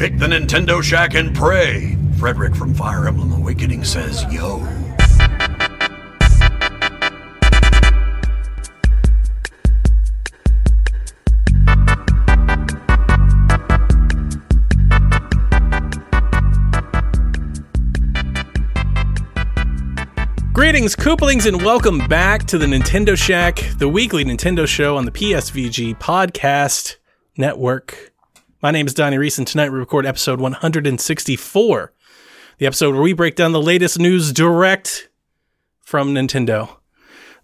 Pick the Nintendo Shack and pray. Frederick from Fire Emblem Awakening says, yo. Greetings, Koopalings, and welcome back to the Nintendo Shack, the weekly Nintendo show on the PSVG podcast network. My name is Donnie Reese, and tonight we record episode 164, the episode where we break down the latest news direct from Nintendo,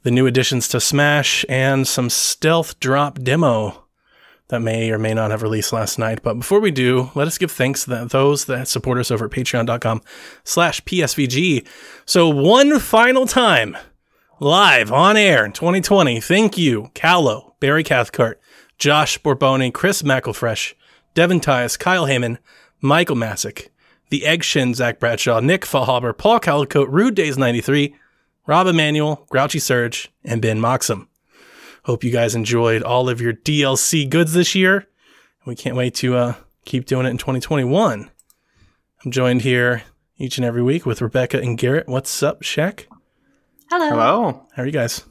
the new additions to Smash, and some stealth drop demo that may or may not have released last night. But before we do, let us give thanks to those that support us over at patreon.com slash PSVG. So one final time, live on air in 2020, thank you, Callow, Barry Cathcart, Josh Borboni, Chris McElfresh, Devin Tyus, Kyle Heyman, Michael Masick, The Egg Shin, Zach Bradshaw, Nick Fallhaber, Paul Calicote, Rude Days 93, Rob Emanuel, Grouchy Surge, and Ben Moxham. Hope you guys enjoyed all of your DLC goods this year. We can't wait to uh, keep doing it in 2021. I'm joined here each and every week with Rebecca and Garrett. What's up, Shaq? Hello. Hello. How are you guys?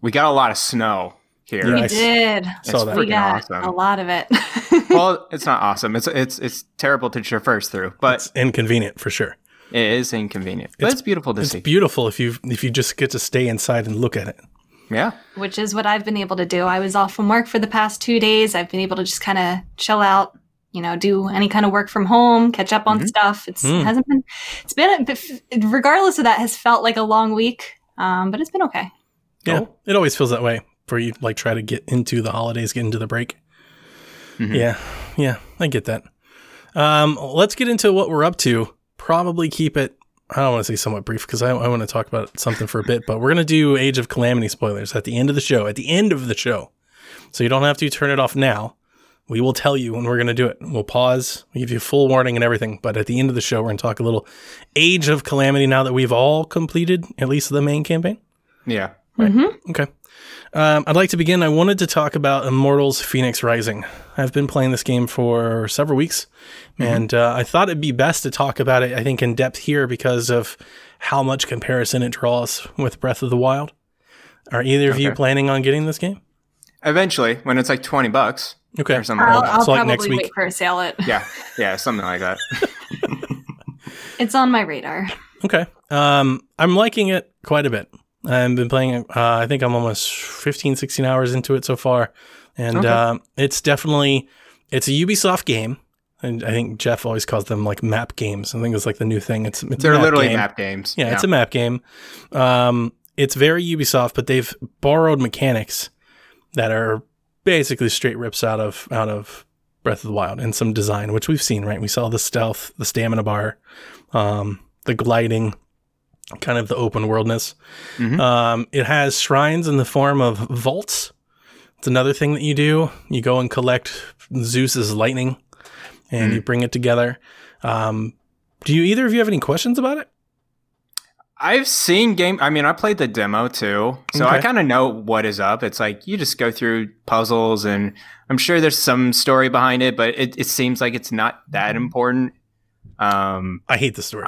We got a lot of snow here. Yeah, We I did. It's saw that. We got awesome. a lot of it. well, it's not awesome. It's it's it's terrible to traverse through, but It's inconvenient for sure. it is inconvenient. But It's- it's, beautiful to It's see. It's beautiful if you if you just get to stay inside and look at it. yeah. which is what I've been able to do. I was off from work for the past two days. I've been able to just kind of chill out, you know, do any kind of work from home, catch up on Mhm. stuff. It's Mm. it hasn't been, it's been, a- regardless of that, has felt like a long week. Um, but it's been okay. Yeah, Cool. it always feels that way for you. Like try to get into the holidays, get into the break. Mhm. Yeah, yeah, I get that. Um, let's get into what we're up to. Probably keep it. I don't want to say somewhat brief because I, I want to talk about something for a bit, but we're gonna do Age of Calamity spoilers at the end of the show. At the end of the show, so you don't have to turn it off now. We will tell you when we're going to do it. We'll pause, we give you full warning and everything. But at the end of the show, we're going to talk a little Age of Calamity now that we've all completed at least the main campaign. Yeah. Mm-hmm. Okay. Um, I'd like to begin. I wanted to talk about Immortals Phoenix Rising. I've been playing this game for several weeks, and uh, I thought it'd be best to talk about it, I think, in depth here because of how much comparison it draws with Breath of the Wild. Are either of you planning on getting this game? Eventually, when it's like twenty bucks Okay. or something I'll, like that. I'll So, like, probably next week. wait for a sale. It. Yeah. Yeah. Something like that. It's on my radar. Okay. Um, I'm liking it quite a bit. I've been playing it, uh, I think I'm almost 15, 16 hours into it so far. And Okay. uh, it's definitely, it's a Ubisoft game. And I think Jeff always calls them like map games. I think it's like the new thing. It's, it's They're map literally game. map games. Yeah, it's a map game. Um, it's very Ubisoft, but they've borrowed mechanics that are basically straight rips out of out of Breath of the Wild and some design, which we've seen. Right, we saw the stealth, the stamina bar, um, the gliding, kind of the open worldness. Mhm. Um, it has shrines in the form of vaults. It's another thing that you do. You go and collect Zeus's lightning, and Mm. you bring it together. Um, do you either of you have any questions about it? I've seen game. I mean, I played the demo too, so I kind of know what is up. It's like you just go through puzzles, and I'm sure there's some story behind it, but it, it seems like it's not that important. Um, I hate the story.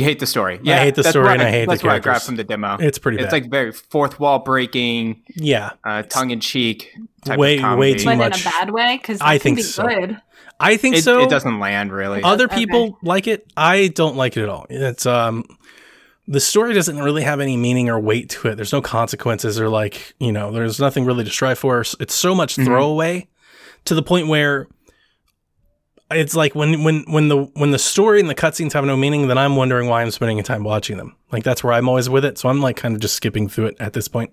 You hate the story. Yeah, I hate the story and I hate the That's what I grabbed from the demo. It's pretty It's bad. like very fourth wall breaking, yeah, uh, tongue in cheek type Way- of comedy. way too But much. in a bad way, because I I think think so. good. I think It, so. it doesn't land really. Other Okay. people like it. I don't like it at all. It's um, the story doesn't really have any meaning or weight to it. There's no consequences or like you know, there's nothing really to strive for. It's so much Mhm. throwaway to the point where it's like when when when the when the story and the cutscenes have no meaning, then I'm wondering why I'm spending time watching them. Like that's where I'm always with it. So I'm like kind of just skipping through it at this point.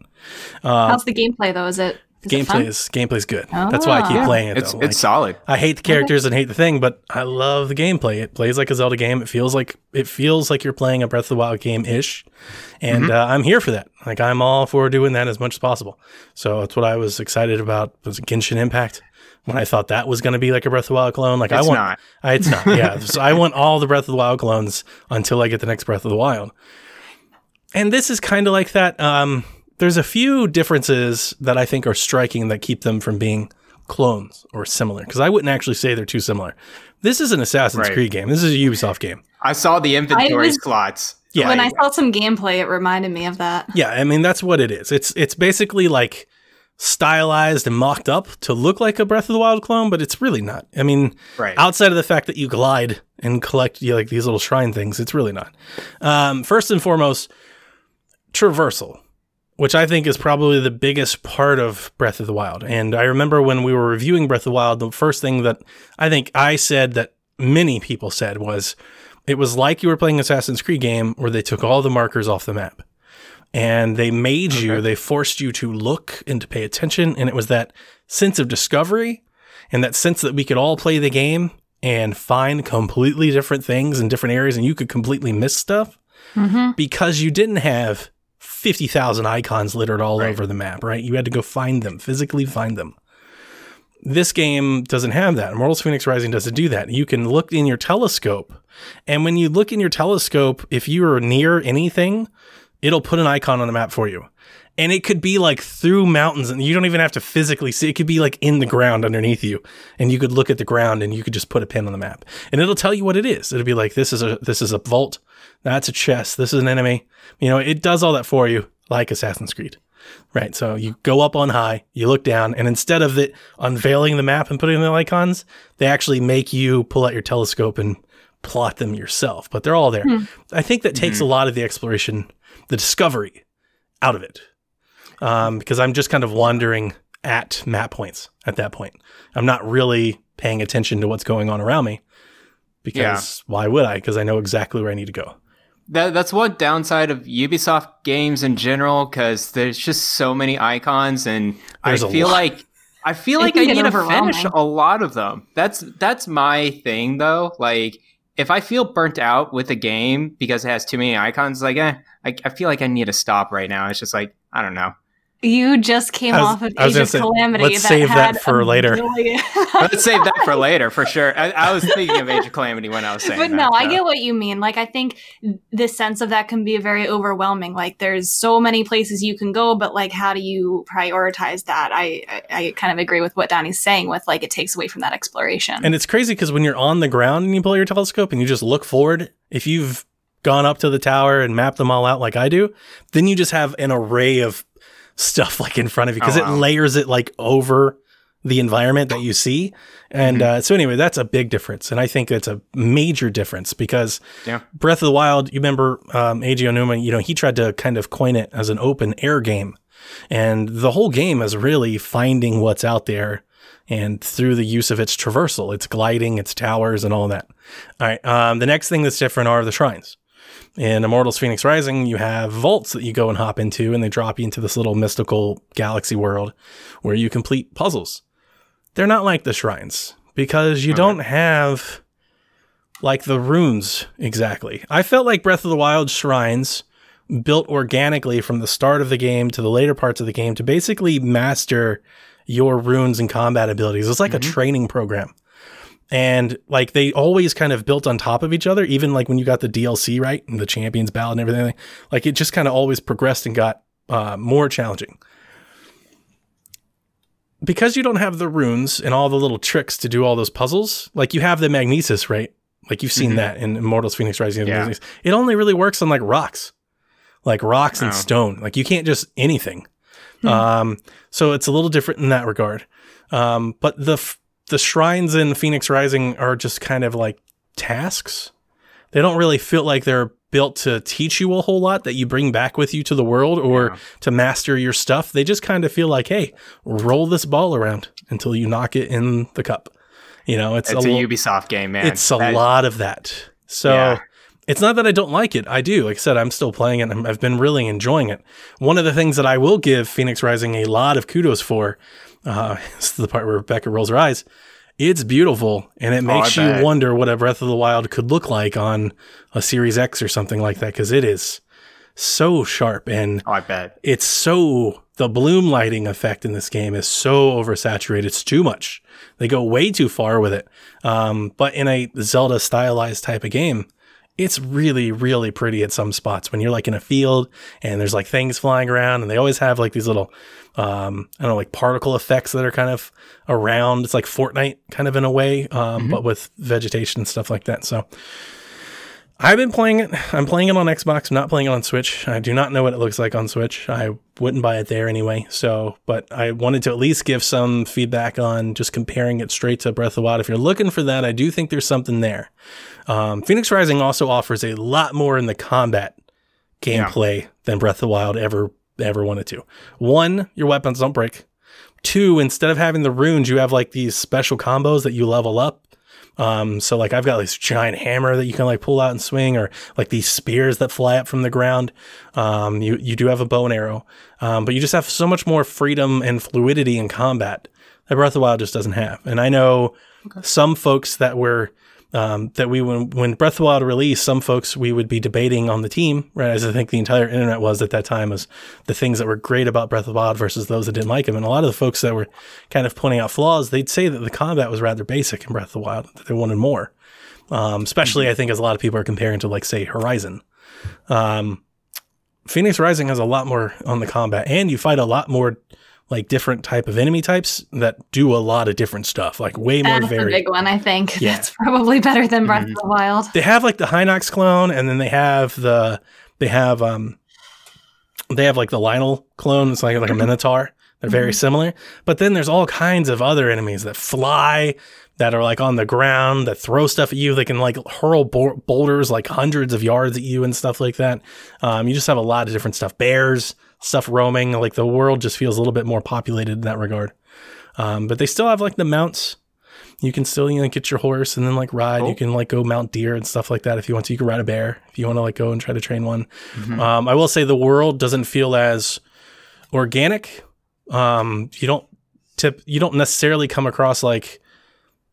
Um, How's the gameplay though? Is it is it gameplay fun? is gameplay's good. That's why I keep Ah. playing it. it's though. it's solid. I hate the characters and hate the thing, but I love the gameplay. It plays like a Zelda game. It feels like it feels like you're playing a Breath of the Wild game ish, and Mm-hmm. uh, I'm here for that. Like I'm all for doing that as much as possible. So that's what I was excited about. Was Genshin Impact when I thought that was going to be like a Breath of the Wild clone. Like I want, not. I, it's not. Yeah, so I want all the Breath of the Wild clones until I get the next Breath of the Wild. And this is kind of like that. Um, there's a few differences that I think are striking that keep them from being clones or similar because I wouldn't actually say they're too similar. This is an Assassin's Right. Creed game. This is a Ubisoft game. I saw the inventory was- slots. Yeah. when I saw some gameplay, it reminded me of that. Yeah, I mean that's what it is. It's it's basically like stylized and mocked up to look like a Breath of the Wild clone, but it's really not. I mean, right. outside of the fact that you glide and collect you know, like these little shrine things, it's really not. Um, first and foremost, traversal, which I think is probably the biggest part of Breath of the Wild. And I remember when we were reviewing Breath of the Wild, the first thing that I think I said that many people said was it was like you were playing Assassin's Creed game where they took all the markers off the map. And they made you, they forced you to look and to pay attention. And it was that sense of discovery and that sense that we could all play the game and find completely different things in different areas and you could completely miss stuff Mm-hmm. because you didn't have 50,000 icons littered all Right. over the map, right? You had to go find them, physically find them. This game doesn't have that. Immortals Phoenix Rising doesn't do that. You can look in your telescope, and when you look in your telescope, if you are near anything, it'll put an icon on the map for you. And it could be like through mountains, and you don't even have to physically see. It could be like in the ground underneath you, and you could look at the ground, and you could just put a pin on the map, and it'll tell you what it is. It'll be like this is a this is a vault, that's a chest, this is an enemy. You know, it does all that for you, like Assassin's Creed, right? So you go up on high, you look down, and instead of it unveiling the map and putting the icons, they actually make you pull out your telescope and plot them yourself. But they're all there. Hmm. I think that takes mm-hmm. a lot of the exploration, the discovery, out of it um, because I'm just kind of wandering at map points at that point. I'm not really paying attention to what's going on around me because why would I? Because I know exactly where I need to go. That, that's one downside of Ubisoft games in general because there's just so many icons, and There's a I feel lot. like I feel like I need to finish a lot of them. That's that's my thing though. Like if I feel burnt out with a game because it has too many icons, like eh, I, I feel like I need to stop right now. It's just like I don't know. You just came was- off of I Age of say, Calamity. let's that save that had for later. billion- Let's save that for later for sure. I, I was thinking of Age of Calamity when I was saying but that. no, I so. get what you mean. Like, I think the sense of that can be very overwhelming. Like, there's so many places you can go, but like, how do you prioritize that? I, I, I kind of agree with what Donnie's saying. With like, it takes away from that exploration. And it's crazy because when you're on the ground and you pull your telescope and you just look forward, if you've gone up to the tower and mapped them all out like I do, then you just have an array of stuff like in front of you because Oh, wow. it layers it like over the environment that you see. And uh, so anyway, that's a big difference, and I think it's a major difference because Yeah. Breath of the Wild. You remember um, Eiji Aonuma? You know, he tried to kind of coin it as an open air game, and the whole game is really finding what's out there. And through the use of its traversal, its gliding, its towers, and all that. All right. Um, the next thing that's different are the shrines. In Immortals Phoenix Rising, you have vaults that you go and hop into, and they drop you into this little mystical galaxy world where you complete puzzles. They're not like the shrines because you don't have like the runes exactly. I felt like Breath of the Wild shrines built organically from the start of the game to the later parts of the game to basically master your runes and combat abilities. It's like a mm-hmm. training program. And like they always kind of built on top of each other, even like when you got the DLC, right? And the champions ballad and everything. Like it just kind of always progressed and got uh, more challenging. Because you don't have the runes and all the little tricks to do all those puzzles, like you have the magnesis, right? Like you've seen Mhm. that in Immortals Phoenix Rising. Yeah. It only really works on like rocks, like rocks and Oh. stone. Like you can't just anything. Hmm. Um, so it's a little different in that regard. Um, but the f- the shrines in Phoenix Rising are just kind of like tasks. They don't really feel like they're built to teach you a whole lot that you bring back with you to the world or Yeah. to master your stuff. They just kind of feel like, hey, roll this ball around until you knock it in the cup. You know, it's, It's a, a, lo- Ubisoft game, man. it's a That- lot of that. So Yeah. it's not that I don't like it. I do. Like I said, I'm still playing it. and I've been really enjoying it. One of the things that I will give Phoenix Rising a lot of kudos for uh, is the part where Rebecca rolls her eyes. It's beautiful, and it Oh, makes you bet. wonder what a Breath of the Wild could look like on a Series X or something like that, because it is so sharp and Oh, I bet. it's so the bloom lighting effect in this game is so oversaturated. It's too much. They go way too far with it. Um, but in a Zelda stylized type of game, it's really, really pretty at some spots when you're like in a field and there's like things flying around and they always have like these little, um, I don't know, like particle effects that are kind of around. It's like Fortnite kind of in a way, um, but with vegetation and stuff like that. So I've been playing it. I'm playing it on Xbox. I'm not playing it on Switch. I do not know what it looks like on Switch. I wouldn't buy it there anyway. So, but I wanted to at least give some feedback on just comparing it straight to Breath of the Wild. If you're looking for that, I do think there's something there. Um, Phoenix Rising also offers a lot more in the combat gameplay than Breath of the Wild ever ever wanted to. One, your weapons don't break. Two, instead of having the runes, you have like these special combos that you level up. Um, so like I've got this giant hammer that you can like pull out and swing, or like these spears that fly up from the ground. Um, you you do have a bow and arrow, um, but you just have so much more freedom and fluidity in combat that Breath of the Wild just doesn't have. And I know some folks that were um, that we when when Breath of the Wild released, some folks we would be debating on the team, right? As I think the entire internet was at that time, was the things that were great about Breath of the Wild versus those that didn't like him. And a lot of the folks that were kind of pointing out flaws, they'd say that the combat was rather basic in Breath of the Wild, that they wanted more. Um, especially, I think, as a lot of people are comparing to like say Horizon. Um, Phoenix Rising has a lot more on the combat, and you fight a lot more like different type of enemy types that do a lot of different stuff, like way more That's a varied. big one, I think. Yeah. That's probably better than Breath Mhm. of the Wild. they have like the Hinox clone, and then they have the they have um they have like the Lynel clone. It's like like a Minotaur. They're very similar, but then there's all kinds of other enemies that fly, that are like on the ground, that throw stuff at you. They can like hurl bo- boulders like hundreds of yards at you and stuff like that. Um, you just have a lot of different stuff. Bears, stuff roaming. Like the world just feels a little bit more populated in that regard. Um, but they still have like the mounts. You can still you know get your horse and then like ride. You can like go mount deer and stuff like that if you want to. You can ride a bear if you want to like go and try to train one. Mhm. Um, I will say the world doesn't feel as organic. Um, you don't tip. You don't necessarily come across like,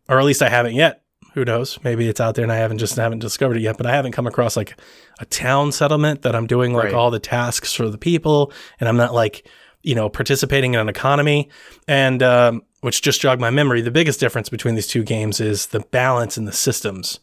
or at least I haven't yet. Who knows? Maybe it's out there and I haven't just haven't discovered it yet. But I haven't come across like a town settlement that I'm doing like Right. all the tasks for the people, and I'm not like you know participating in an economy. And um, which just jogged my memory. The biggest difference between these two games is the balance in the systems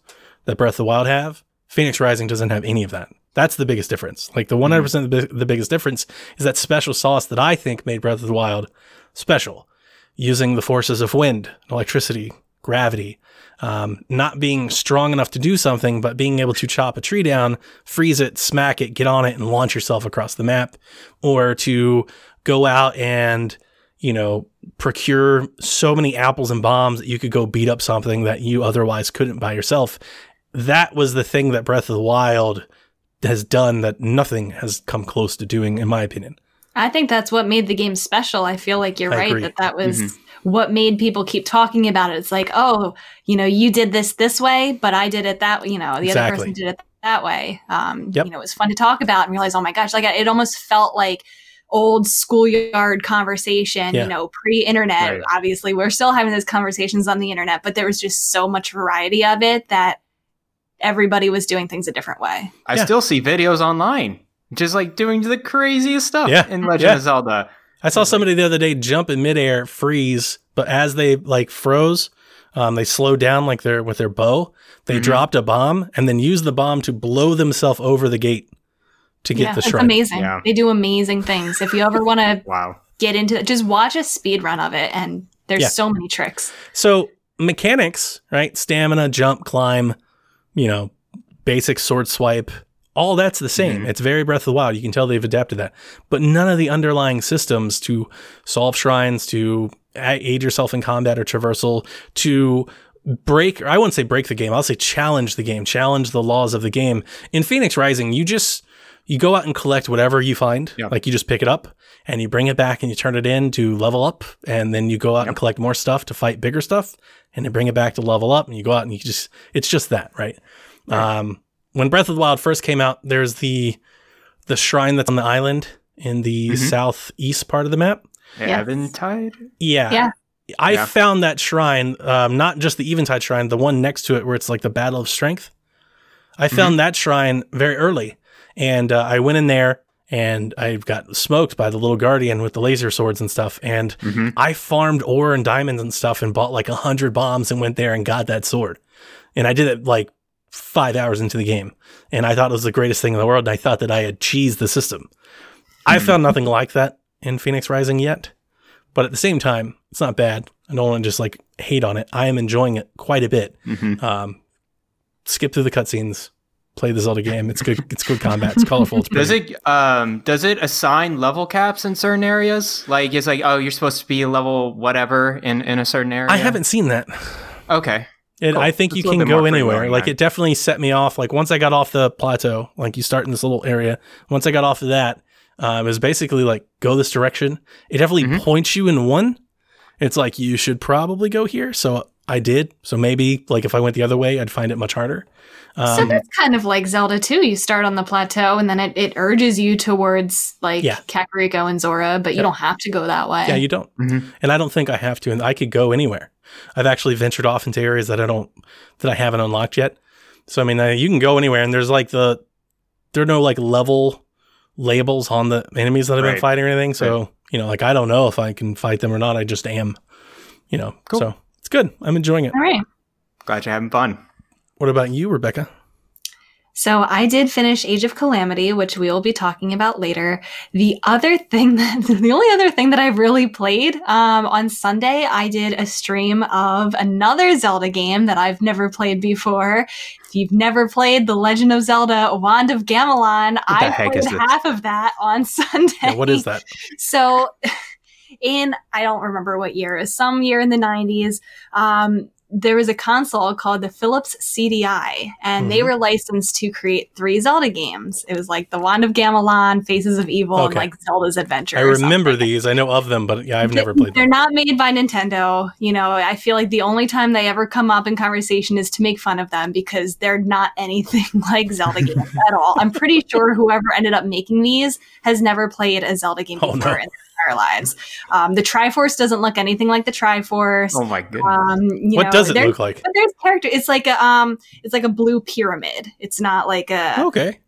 that Breath of the Wild have. Phoenix Rising doesn't have any of that. That's the biggest difference. Like the 100% the, the biggest difference is that special sauce that I think made Breath of the Wild special, using the forces of wind, electricity, gravity, um, not being strong enough to do something, but being able to chop a tree down, freeze it, smack it, get on it, and launch yourself across the map, or to go out and you know procure so many apples and bombs that you could go beat up something that you otherwise couldn't by yourself. That was the thing that Breath of the Wild has done that nothing has come close to doing, in my opinion. I think that's what made the game special. I feel like you're I right agree. that that was Mhm. what made people keep talking about it. It's like, oh, you know, you did this this way, but I did it that. You know, the other person did it that way. Um, Yep. You know, it was fun to talk about and realize, oh my gosh, like it almost felt like old schoolyard conversation. Yeah. You know, pre-internet. Right. Obviously, we're still having those conversations on the internet, but there was just so much variety of it that everybody was doing things a different way. I Yeah. still see videos online, just like doing the craziest stuff Yeah. in Legend Yeah. of Zelda. I saw somebody the other day jump in midair, freeze, but as they like froze, um, they slowed down like their with their bow. They Mhm. dropped a bomb and then used the bomb to blow themselves over the gate to get yeah, the it's shrine. amazing. Yeah. They do amazing things. If you ever want to Wow. get into it, just watch a speed run of it, and there's Yeah. so many tricks. So mechanics, right? Stamina, jump, climb, you know, basic sword swipe, all that's the same. Mhm. It's very Breath of the Wild. You can tell they've adapted that, but none of the underlying systems to solve shrines, to aid yourself in combat or traversal, to break, or I wouldn't say break the game. I'll say challenge the game, challenge the laws of the game. In Phoenix Rising, you just, you go out and collect whatever you find. Yep. Like you just pick it up and you bring it back and you turn it in to level up. And then you go out and collect more stuff to fight bigger stuff and then bring it back to level up. And you go out and you just, it's just that, right? Right. Um, when Breath of the Wild first came out, there's the, the shrine that's on the island in the Mhm. southeast part of the map. Yeah. Eventide? Yeah. Yeah. I Yeah. found that shrine, um, not just the Eventide shrine, the one next to it where it's like the Battle of Strength. I found that shrine very early, and uh, I went in there and I got smoked by the little guardian with the laser swords and stuff. And Mm-hmm. I farmed ore and diamonds and stuff and bought like a hundred bombs and went there and got that sword. And I did it like five hours into the game, and I thought it was the greatest thing in the world. And I thought that I had cheesed the system. I found nothing like that in Phoenix Rising yet, but at the same time, it's not bad. I don't want to just like hate on it. I am enjoying it quite a bit. Mhm. Um, skip through the cutscenes, play the Zelda game. It's good. It's good combat. It's colorful. It's Does it um does it assign level caps in certain areas? Like it's like oh you're supposed to be level whatever in in a certain area. I haven't seen that. Okay. It, Cool. I think Just you can go anywhere. Like it definitely set me off. Like once I got off the plateau, like you start in this little area. Once I got off of that, uh, it was basically like go this direction. It definitely Mhm. points you in one. It's like you should probably go here. So I did. So maybe like if I went the other way, I'd find it much harder. so Um, that's kind of like Zelda too. You start on the plateau and then it, it urges you towards like Yeah. Kakariko and Zora, but you Yep. don't have to go that way. yeah, you don't. Mhm. And I don't think I have to. And I could go anywhere. I've actually ventured off into areas that I don't that I haven't unlocked yet. So I mean, uh, you can go anywhere, and there's like the there are no like level labels on the enemies that I've been fighting or anything. So you know, like I don't know if I can fight them or not. I just am. You know, Cool. so it's good. I'm enjoying it. All right. Glad you're having fun. What about you, Rebecca? So I did finish Age of Calamity, which we will be talking about later. The other thing that the only other thing that I've really played um, on Sunday, I did a stream of another Zelda game that I've never played before. If you've never played The Legend of Zelda: Wand of Gamelon, I played half of that on Sunday. Yeah, what is that? So, in I don't remember what year, some year in the 90s, um, there was a console called the Philips CDI, and they Mhm. were licensed to create three Zelda games. It was like The Wand of Gamelon, Faces of Evil, and like Zelda's Adventure. I remember these. I know of them, but yeah, I've They- never played They're them. not made by Nintendo. You know, I feel like the only time they ever come up in conversation is to make fun of them because they're not anything like Zelda games at all. I'm pretty sure whoever ended up making these has never played a Zelda game Oh, before no. Entire lives. Um, the Triforce doesn't look anything like the Triforce. Oh my goodness. Um, you What know, does it look like? But there's character. It's like a um, it's like a blue pyramid. It's not like a. Okay.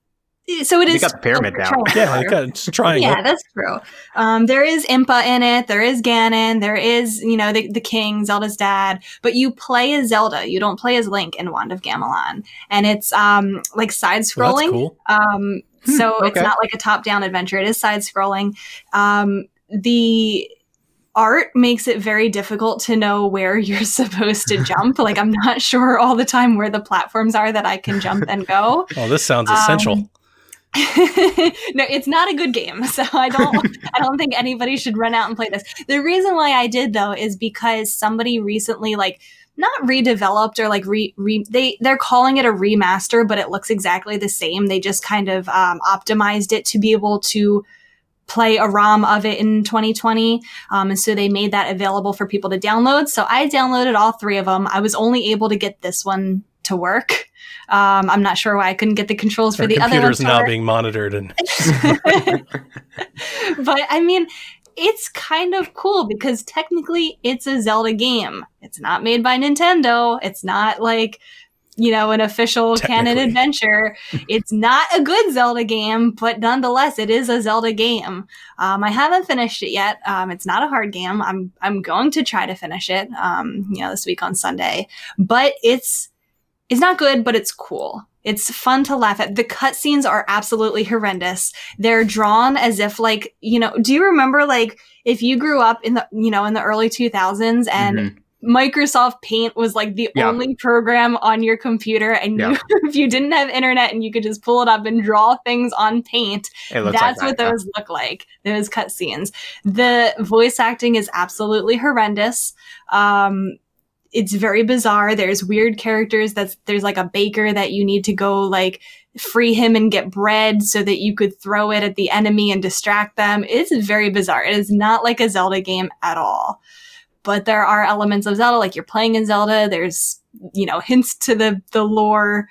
So it You is. got the pyramid down. Yeah, got it's a triangle. Yeah, that's true. Um, there is Impa in it. There is Ganon. There is, you know, the, the king, Zelda's dad. But you play as Zelda. You don't play as Link in Wand of Gamelon. And it's um, like side scrolling. that's cool. Um, so it's not like a top down adventure. It is side scrolling. Um, the art makes it very difficult to know where you're supposed to jump. like I'm not sure all the time where the platforms are that I can jump and go. Oh, this sounds essential. Um, no, it's not a good game. So I don't I don't think anybody should run out and play this. The reason why I did though is because somebody recently like not redeveloped or like re, re they they're calling it a remaster, but it looks exactly the same. They just kind of um, optimized it to be able to play a ROM of it in 2020. Um, and so they made that available for people to download. So I downloaded all three of them. I was only able to get this one to work. Um, I'm not sure why I couldn't get the controls for Our the other computer's ones. to now being monitored, and but I mean, it's kind of cool because technically it's a Zelda game. It's not made by Nintendo. It's not like, you know, an official canon adventure. it's not a good Zelda game, but nonetheless, it is a Zelda game. Um, I haven't finished it yet. Um, it's not a hard game. I'm I'm going to try to finish it. Um, you know, this week on Sunday, but it's it's not good, but it's cool. It's fun to laugh at. The cutscenes are absolutely horrendous. They're drawn as if like, you know, do you remember like if you grew up in the, you know, in the early 2000s and Mhm. Microsoft Paint was like the Yeah. only program on your computer and Yeah. you, if you didn't have internet and you could just pull it up and draw things on Paint, that's like what that, yeah. those look like. Those cutscenes. The voice acting is absolutely horrendous. Um, it's very bizarre. There's weird characters. That's there's like a baker that you need to go like free him and get bread so that you could throw it at the enemy and distract them. It's very bizarre. It is not like a Zelda game at all. But there are elements of Zelda, like you're playing in Zelda. There's you know hints to the the lore.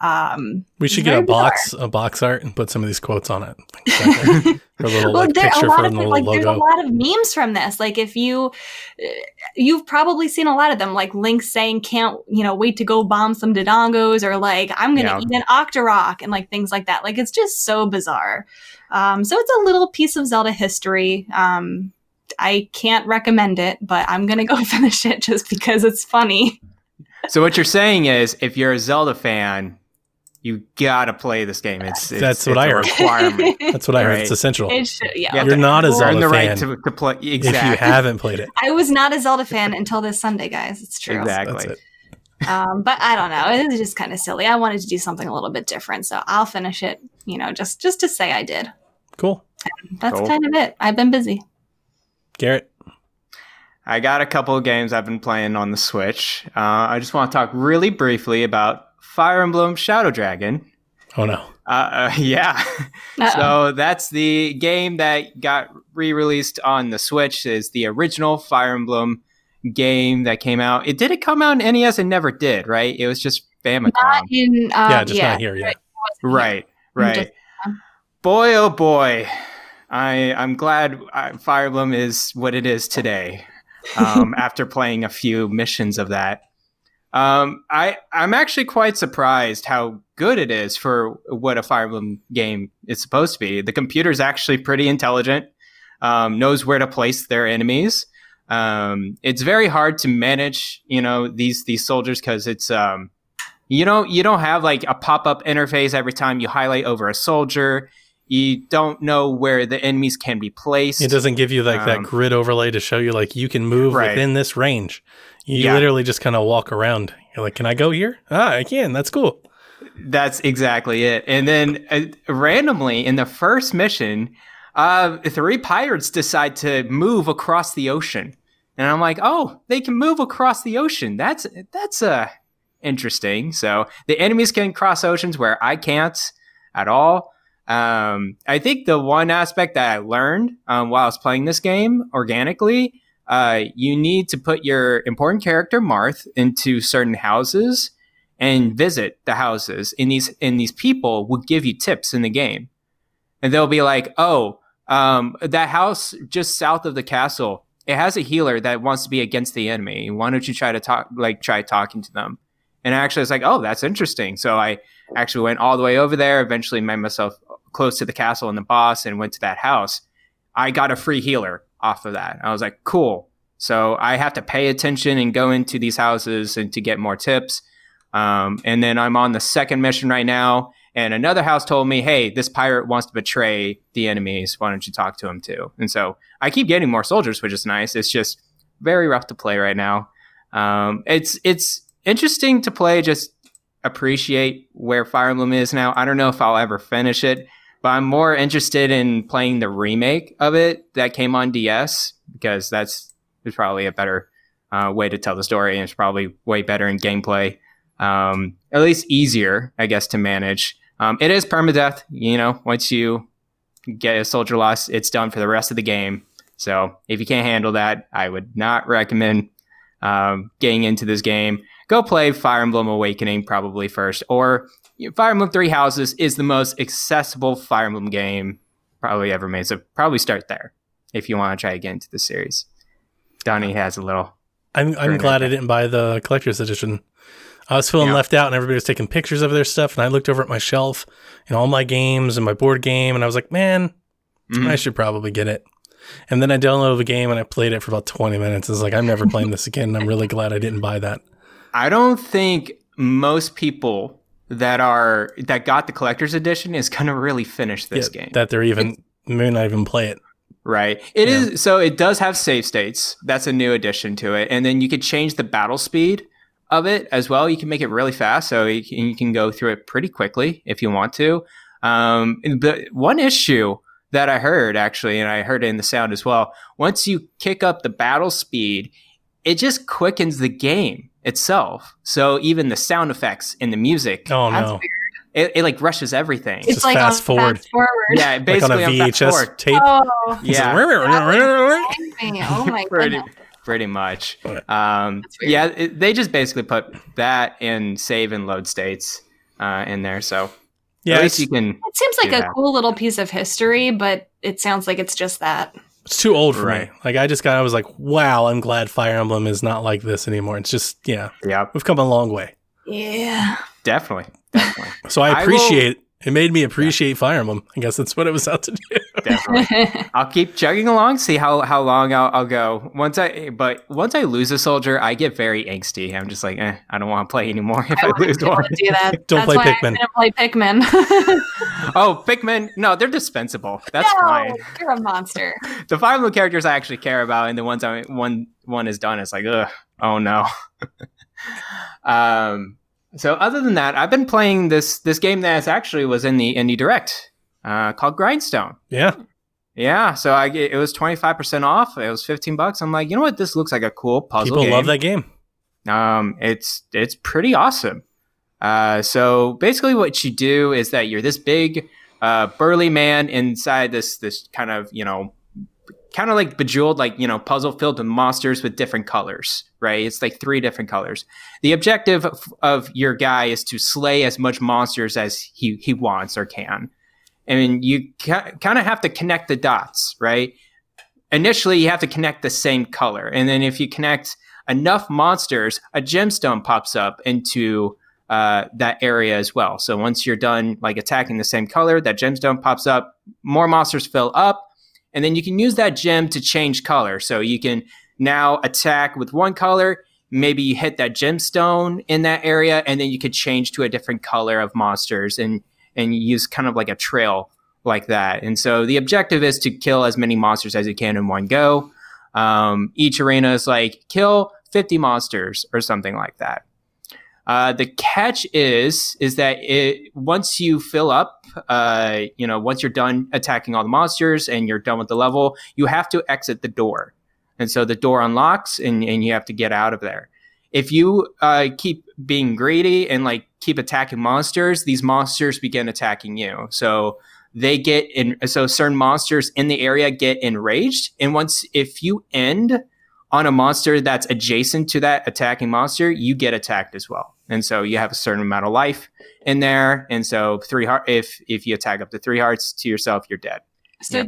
Um, we should get a box a box art and put some of these quotes on it. Or a little well, like there picture a lot for of the like there's a lot of memes from this. Like if you uh, you've probably seen a lot of them, like Link saying can't you know wait to go bomb some Dodongos or like I'm gonna Yeah. eat an Octorok and like things like that. Like it's just so bizarre. Um, so it's a little piece of Zelda history. Um, I can't recommend it, but I'm gonna go finish it just because it's funny. So what you're saying is, if you're a Zelda fan, you gotta play this game. It's, it's That's what it's I a heard. requirement. That's what I heard. Right. It's essential. It should, yeah. You have You're to not a earn Zelda the fan right to, to play. If you haven't played it, I was not a Zelda fan until this Sunday, guys. It's true. that's Exactly. it. Um, but I don't know. It was just kind of silly. I wanted to do something a little bit different, so I'll finish it. You know, just just to say I did. Cool. That's Cool. kind of it. I've been busy. Garrett. I got a couple of games I've been playing on the Switch. Uh, I just want to talk really briefly about Fire Emblem Shadow Dragon. Oh no. Uh, uh, yeah. Uh-oh. So that's the game that got re-released on the Switch. Is the original Fire Emblem game that came out? It didn't come out in NES. It never did, right? It was just Famicom. Not in. Um, yeah, just not here yet. Right, right. Just- boy, oh boy, I I'm glad uh, Fire Emblem is what it is today. Um, after playing a few missions of that, um, I I'm actually quite surprised how good it is for what a Fire Emblem game is supposed to be. The computer's actually pretty intelligent, um, knows where to place their enemies. Um, it's very hard to manage, you know, these these soldiers because it's um, you don't you don't have like a pop up interface every time you highlight over a soldier. You don't know where the enemies can be placed. It doesn't give you like that Um, grid overlay to show you like you can move Right. within this range. You Yeah. literally just kind of walk around. You're like, can I go here? Ah, I can. That's cool. That's exactly it. And then uh, randomly in the first mission, uh, three pirates decide to move across the ocean, and I'm like, oh, they can move across the ocean. That's that's uh interesting. So the enemies can cross oceans where I can't at all. Um, I think the one aspect that I learned um, while I was playing this game organically, uh, you need to put your important character Marth into certain houses and visit the houses and these and these people will give you tips in the game. And they'll be like oh um, that house just south of the castle it has a healer that wants to be against the enemy. Why don't you try to talk like try talking to them? And actually it's like oh that's interesting. So i actually went all the way over there eventually made myself close to the castle and the boss and went to that house i got a free healer off of that i was like cool so i have to pay attention and go into these houses and to get more tips um, and then I'm on the second mission right now, and another house told me, "Hey, this pirate wants to betray the enemies. Why don't you talk to him too?" And so I keep getting more soldiers, which is nice. It's just very rough to play right now. Um, it's it's interesting to play. Just appreciate where Fire Emblem is now. I don't know if I'll ever finish it, but I'm more interested in playing the remake of it that came on DS because that's is probably a better uh, way to tell the story, and it's probably way better in gameplay um, at least easier, I guess, to manage. Um, it is permadeath. You know, once you get a soldier loss, it's done for the rest of the game. So if you can't handle that, I would not recommend um, getting into this game. Go play Fire Emblem Awakening probably first, or Fire Emblem Three Houses is the most accessible Fire Emblem game probably ever made. So probably start there if you want to try again to get into the series. Donnie has a little. I'm I'm glad I didn't buy the collector's edition. I was feeling Yeah. left out, and everybody was taking pictures of their stuff. And I looked over at my shelf and all my games and my board game, and I was like, man, Mhm. I should probably get it. And then I downloaded the game and I played it for about 20 minutes. It's like I'm never playing this again. And I'm really glad I didn't buy that. I don't think most people that are that got the collector's edition is gonna really finish this Yeah, game. That they're even may not even play it. right. It is Yeah. so it does have save states. That's a new addition to it. And then you could change the battle speed of it as well. You can make it really fast, so you can, you can go through it pretty quickly if you want to. Um, the one issue that I heard actually, and I heard it in the sound as well. Once you kick up the battle speed, it just quickens the game itself. So even the sound effects and the music, Oh no. it, it like rushes everything. It's It's like fast on forward. fast forward. yeah, Like on basically a on fast VHS tape. Oh, Yeah, oh my pretty, pretty much. Um, yeah, it, they just basically put that in save and load states uh, in there. So Yeah, at least you can. It seems like a that. cool little piece of history, but it sounds like it's just that. It's too old for Right. me. Like I just got, I was like, wow, I'm glad Fire Emblem is not like this anymore. It's just, yeah, Yeah, we've come a long way. Yeah. definitely, definitely. So I I will- appreciate. it made me appreciate Fire Emblem. I guess that's what it was out to do. Definitely. I'll keep chugging along, see how how long I'll, I'll go. Once I but once I lose a soldier, I get very angsty. I'm just like, eh, I don't want to play anymore if I, I lose don't one. want to do that. Don't That's play why Pikmin. I didn't play Pikmin. Oh, Pikmin, no, they're dispensable. That's no, fine. you're a monster. The five little characters I actually care about, and the ones I one one is done, it's like, ugh, oh no. um. So other than that, I've been playing this this game that actually was in the indie direct, uh, called Grindstone. Yeah. Yeah, so I it was twenty five percent off. It was fifteen bucks. I'm like, you know what? This looks like a cool puzzle. People game. love that game. Um, it's it's pretty awesome. Uh, so basically, what you do is that you're this big, uh, burly man inside this this kind of you know, kind of like bejeweled, like you know, puzzle filled with monsters with different colors. Right? It's like three different colors. The objective of, of your guy is to slay as much monsters as he he wants or can. And you ca- kind of have to connect the dots, right? Initially, you have to connect the same color, and then if you connect enough monsters, a gemstone pops up into uh, that area as well. So once you're done like attacking the same color, that gemstone pops up, more monsters fill up, and then you can use that gem to change color. So you can now attack with one color. Maybe you hit that gemstone in that area, and then you could change to a different color of monsters and and use kind of like a trail like that. And so the objective is to kill as many monsters as you can in one go. Um, each arena is like kill 50 monsters or something like that. Uh, the catch is is that it once you fill up, uh, you know, once you're done attacking all the monsters and you're done with the level, you have to exit the door, and so the door unlocks and, and you have to get out of there. If you uh, keep being greedy and like keep attacking monsters, these monsters begin attacking you. So they get in. So certain monsters in the area get enraged, and once if you end on a monster that's adjacent to that attacking monster, you get attacked as well. And so you have a certain amount of life in there. And so three heart if if you attack up to three hearts to yourself, you're dead. So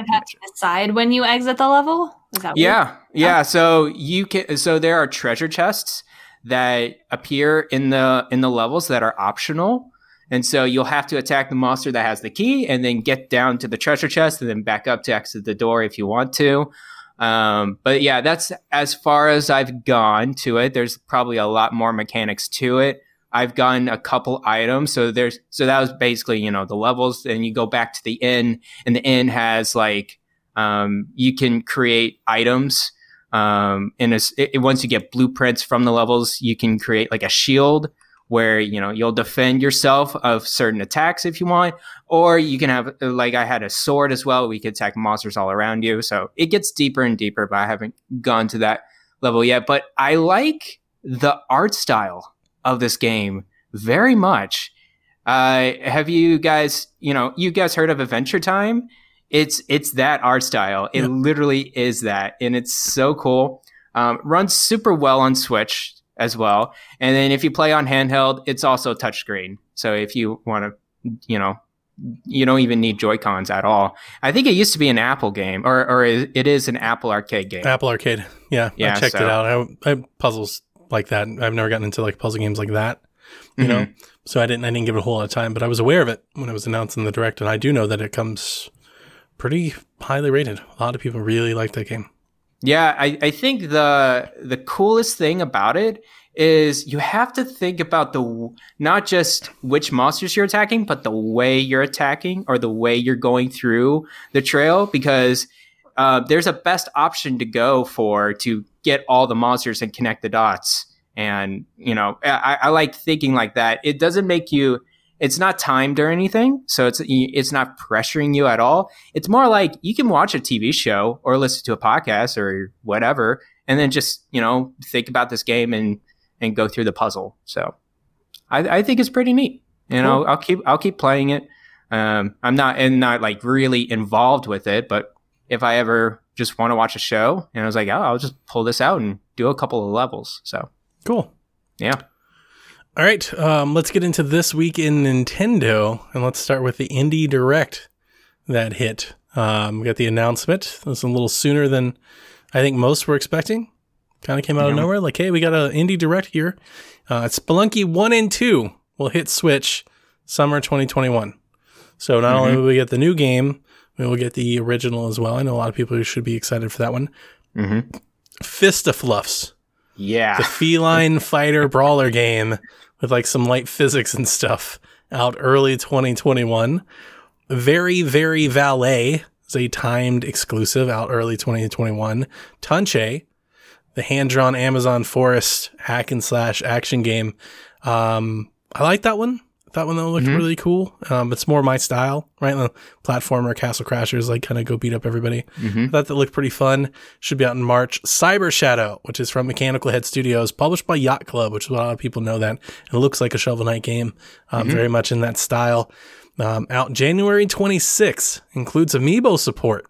You have have to decide when you exit the level. Is that weird? Yeah, yeah. So you can. So there are treasure chests that appear in the in the levels that are optional, and so you'll have to attack the monster that has the key, and then get down to the treasure chest, and then back up to exit the door if you want to. Um, but yeah, that's as far as I've gone to it. There's probably a lot more mechanics to it. I've gotten a couple items, so there's so that was basically you know the levels, and you go back to the inn, and the inn has like um, you can create items. Um, and it's, it, once you get blueprints from the levels, you can create like a shield where you know you'll defend yourself of certain attacks if you want, or you can have like I had a sword as well. We could attack monsters all around you, so it gets deeper and deeper. But I haven't gone to that level yet. But I like the art style of this game very much. Uh, have you guys, you know, you guys heard of Adventure Time? It's it's that art style. It Yep. literally is that, and it's so cool. Um, runs super well on Switch as well, and then if you play on handheld, it's also touchscreen. So if you want to, you know, you don't even need Joy Cons at all. I think it used to be an Apple game, or or it is an Apple Arcade game. Apple Arcade. Yeah, Yeah, I checked it out. I, I puzzles like that. I've never gotten into like puzzle games like that. You know, Mm-hmm. so I didn't. I didn't give it a whole lot of time, but I was aware of it when it was announced in the direct, and I do know that it comes pretty highly rated. A lot of people really like that game. Yeah, I, I think the the coolest thing about it is you have to think about the not just which monsters you're attacking, but the way you're attacking or the way you're going through the trail because uh, there's a best option to go for to get all the monsters and connect the dots. And you know, I, I like thinking like that. It doesn't make you. It's not timed or anything, so it's it's not pressuring you at all. It's more like you can watch a TV show or listen to a podcast or whatever, and then just you know think about this game and and go through the puzzle. So I, I think it's pretty neat. You know, I'll keep I'll keep playing it. Um, I'm not and not like really involved with it, but if I ever just want to watch a show and I was like, oh, I'll just pull this out and do a couple of levels. So Cool. yeah. All right, um, let's get into this week in Nintendo, and let's start with the Indie Direct that hit. Um, we got the announcement. It was a little sooner than I think most were expecting. Kind of came out of nowhere. Like, hey, we got an Indie Direct here. Uh, Spelunky one and two will hit Switch summer 2021. So not only will we get the new game, We will get the original as well. I know a lot of people who should be excited for that one. Mm-hmm. Fist of Fluffs, Yeah. the feline fighter brawler game with like some light physics and stuff out early 2021. Very, very valet is a timed exclusive out early 2021. Tunche, the hand drawn Amazon Forest hack and slash action game. Um, I like that one. That one though looked really cool. Um, it's more my style, right? The platformer, Castle Crashers, like kind of go beat up everybody. I thought that looked pretty fun. Should be out in March. Cyber Shadow, which is from Mechanical Head Studios, published by Yacht Club, which a lot of people know that. It looks like a Shovel Knight game, um, very much in that style. Um, out January 26th, includes amiibo support.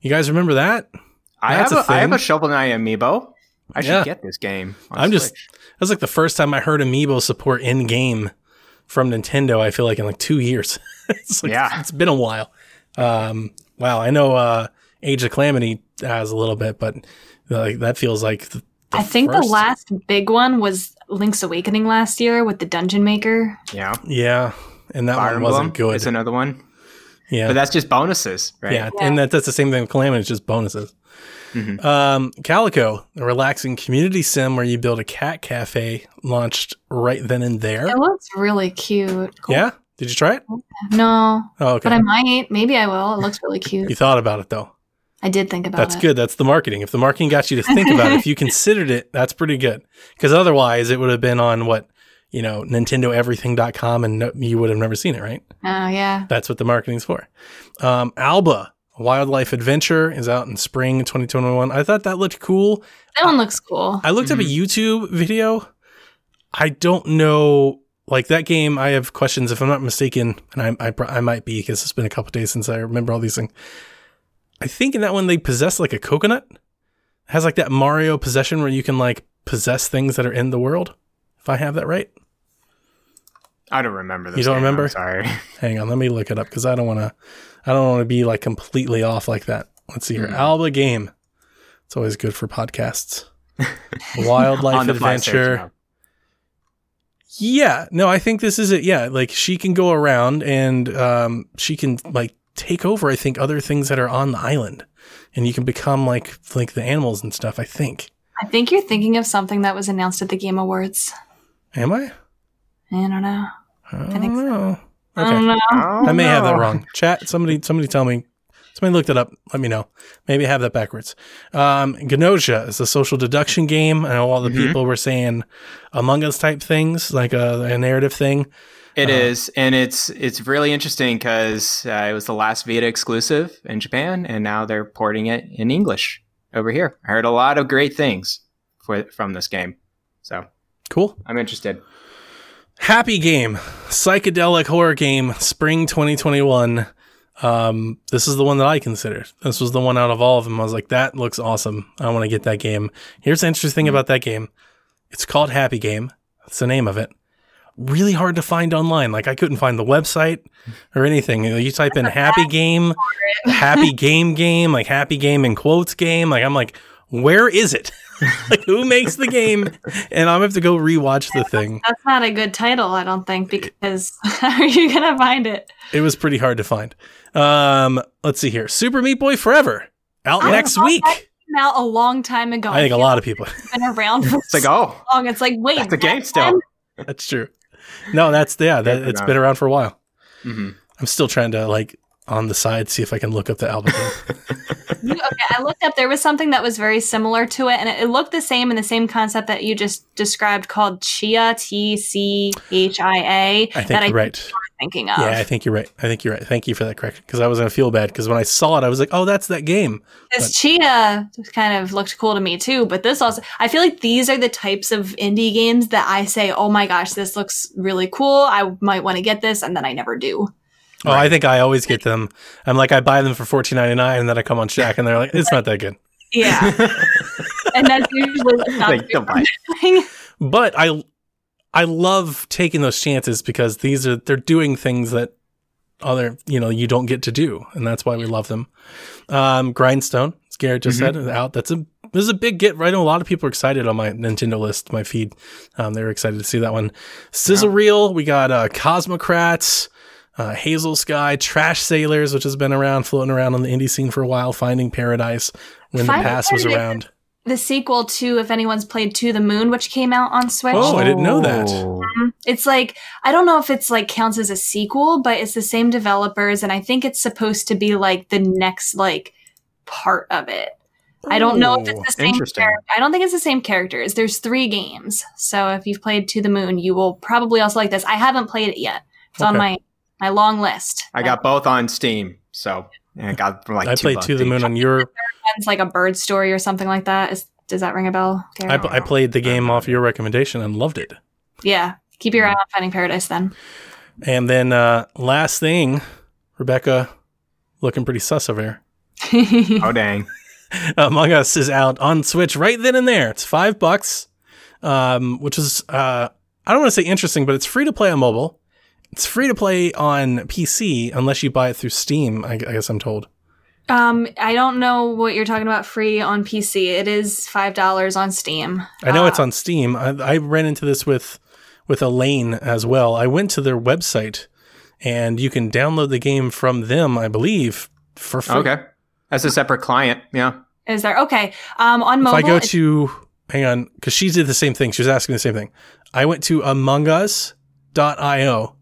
You guys remember that? I That's have a a, I have a Shovel Knight amiibo. I should Yeah. get this game. I'm just Switch. that's like the first time I heard amiibo support in game from Nintendo. I feel like in like two years. it's like, Yeah. it's been a while. Um, wow, I know uh, Age of Calamity has a little bit, but like that feels like the, the I think first- the last big one was Link's Awakening last year with the Dungeon Maker. yeah. yeah, and that Fire one wasn't Emblem good. is another one, yeah, but that's just bonuses, right? Yeah, and that, that's the same thing with Calamity, it's just bonuses. Mhm. Um, Calico, a relaxing community sim where you build a cat cafe, launched right then and there. It looks really cute. Yeah, did you try it? No, Oh, okay. but I might. Maybe I will. It looks really cute. you thought about it though. I did think about That's it. That's good. That's the marketing. If the marketing got you to think about it, if you considered it, that's pretty good. Because otherwise, it would have been on what you know, NintendoEverything.com, and no, you would have never seen it, right? Oh yeah. That's what the marketing's for. Um, Alba, a Wildlife Adventure, is out in spring 2021. I thought that looked cool. That one looks cool. I looked up a mm-hmm. YouTube video. I don't know, like that game. I have questions. If I'm not mistaken, and I I, I might be because it's been a couple days since I remember all these things. I think in that one they possess like a coconut. It has like that Mario possession where you can like possess things that are in the world. If I have that right, I don't remember this. You don't game, I'm remember? sorry. hang on, let me look it up because I don't want to. I don't want to be like completely off like that. Let's see here. Alba game. It's always good for podcasts. Wildlife On the fly search adventure. Yeah, no, I think this is it. Yeah, like she can go around and um, she can like take over. I think other things that are on the island, and you can become like like the animals and stuff. I think. I think you're thinking of something that was announced at the Game Awards. Am I? I don't know. I don't think know. I Okay, don't know. Oh, I may have that wrong. Chat. Somebody. Somebody tell me. Somebody looked it up. Let me know. Maybe I have that backwards. Um, Gnosia is a social deduction game. I know all the Mhm. people were saying Among Us type things, like a, a narrative thing. It Uh-huh. is, and it's it's really interesting because uh, it was the last Vita exclusive in Japan, and now they're porting it in English over here. I heard a lot of great things for, from this game, so Cool. I'm interested. Happy Game, psychedelic horror game, spring 2021. Um, this is the one that I considered. This was the one out of all of them. I was like, that looks awesome. I want to get that game. Here's the interesting thing about that game. It's called Happy Game. That's the name of it. Really hard to find online. Like I couldn't find the website or anything. You type in Happy Game, Happy Game Game, like Happy Game in quotes game. Like I'm like, where is it? like who makes the game? And I'm gonna have to go rewatch the thing. That's not a good title, I don't think, because how are you gonna find it? It was pretty hard to find. Um, let's see here. Super Meat Boy Forever out I next week. that out a long time ago. I think a lot of people. been around for It's like, so oh, long. It's like, wait, that's a game still. then? That's true. No, that's yeah. That, Good it's enough. been around for a while. hmm I'm still trying to like on the side see if I can look up the album. You- okay, I looked up. There was something that was very similar to it, and it, it looked the same in the same concept that you just described, called Tchia T C H I A. I think that you're right. thinking of. Yeah, I think you're right. I think you're right. Thank you for that correction because I was gonna feel bad because when I saw it, I was like, oh, that's that game. Because Tchia kind of looked cool to me too, but this also, I feel like these are the types of indie games that I say, oh my gosh, this looks really cool. I might want to get this, and then I never do. Oh, I think I always get them. I'm like, I buy them for fourteen ninety nine, and then I come on Shack, and they're like, it's not that good. Yeah. and that's usually not Like, don't buy thing. but I I love taking those chances because these are they're doing things that other you know you don't get to do, and that's why we love them. Um, Grindstone, as Garrett just said, out. That's a this is a big get. Right, I know a lot of people are excited on my Nintendo list, my feed. Um, they were excited to see that one. Sizzle Reel, we got uh, Cosmocrats. Uh, Hazel Sky, Trash Sailors, which has been around, floating around on the indie scene for a while, Finding Paradise when Finding the pass was around. The sequel to, if anyone's played To the Moon, which came out on Switch. Oh, I didn't know that. Oh. It's like I don't know if it's like counts as a sequel, but it's the same developers, and I think it's supposed to be like the next like part of it. I don't know if it's the same. interesting. I don't think it's the same characters. There's three games, so if you've played To the Moon, you will probably also like this. I haven't played it yet. It's on my my long list. I got both on Steam, so I got for like I two played To the. Moon on your. It's like a bird story or something like that. Is, does that ring a bell? I, Garrett? I played the game off your recommendation and loved it. yeah. Keep your eye on Finding Paradise then. And then uh, last thing, Rebecca, looking pretty sus over here. Oh dang! Among Us is out on Switch right then and there. It's five bucks, um, which is uh, I don't want to say interesting, but it's free to play on mobile. It's free to play on PC unless you buy it through Steam. I, I guess I'm told. Um, I don't know what you're talking about free on PC. It is five dollars on Steam. I know Uh, it's on Steam. I, I ran into this with with Elaine as well. I went to their website, and you can download the game from them. I believe for free. Okay, as a separate client, yeah. Is there okay? Um, on If mobile, I go it's- to hang on, because she did the same thing. She was asking the same thing. I went to among amongus.io,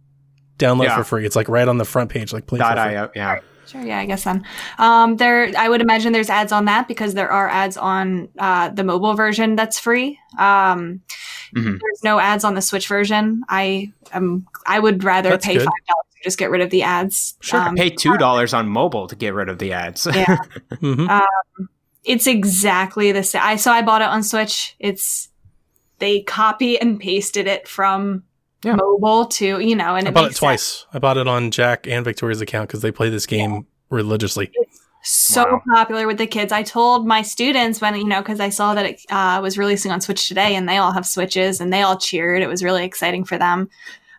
download Yeah. for free. It's like right on the front page, like play for Dot free. io, yeah. Sure, yeah, I guess then. Um, there, I would imagine there's ads on that because there are ads on uh, the mobile version that's free. Um, Mhm. There's no ads on the Switch version. I um, I would rather That's pay good. five dollars to just get rid of the ads. Sure. Um, Pay two dollars on mobile to get rid of the ads. Yeah. hmm it's exactly the same. I so I bought it on Switch. It's they copy and pasted it from Yeah. mobile to you know, and I it bought it makes twice. I bought it on Jack and Victoria's account because they play this game religiously. so Wow. popular with the kids. I told my students when you know because I saw that it uh, was releasing on Switch today, and they all have Switches, and they all cheered. It was really exciting for them.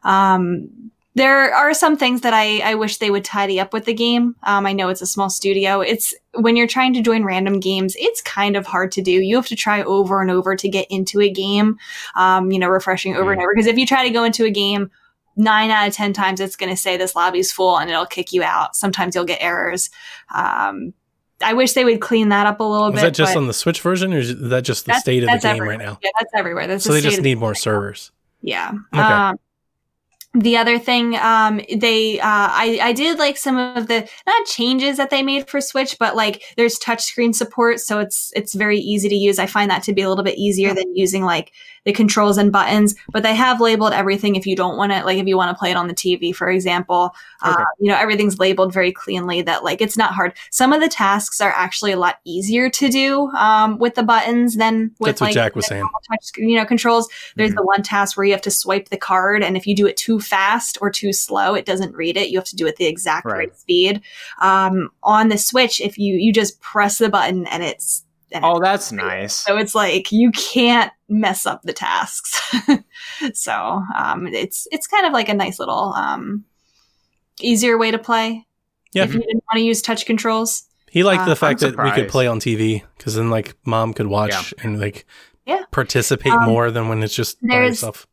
Um, there are some things that I, I wish they would tidy up with the game. Um, I know it's a small studio. It's when you're trying to join random games, it's kind of hard to do. You have to try over and over to get into a game. Um, you know, refreshing over and over because if you try to go into a game nine out of ten times it's going to say this lobby's full and it'll kick you out sometimes you'll get errors um, i wish they would clean that up a little Is bit Is that just on the Switch version, or is that just the state of the game everywhere. right now? yeah that's everywhere that's So the they just need more servers. yeah Okay. um, the other thing um, they uh, I, I did like some of the not changes that they made for switch but like there's touchscreen support so it's it's very easy to use. I find that to be a little bit easier than using like the controls and buttons but they have labeled everything if you don't want to like if you want to play it on the tv for example Okay. uh, you know everything's labeled very cleanly that like it's not hard some of the tasks are actually a lot easier to do um, with the buttons than with That's what like Jack was saying. touch you know controls there's Mhm. the one task where you have to swipe the card and if you do it too fast or too slow it doesn't read it you have to do it the exact Right. right, speed um, on the switch if you you just press the button and it's Oh, that's nice. so it's like you can't mess up the tasks. so um, it's it's kind of like a nice little um, easier way to play. Yeah. If you didn't want to use touch controls. He liked Uh, the fact that we could play on TV because then like mom could watch and like Yeah. participate Um, more than when it's just by there's- itself.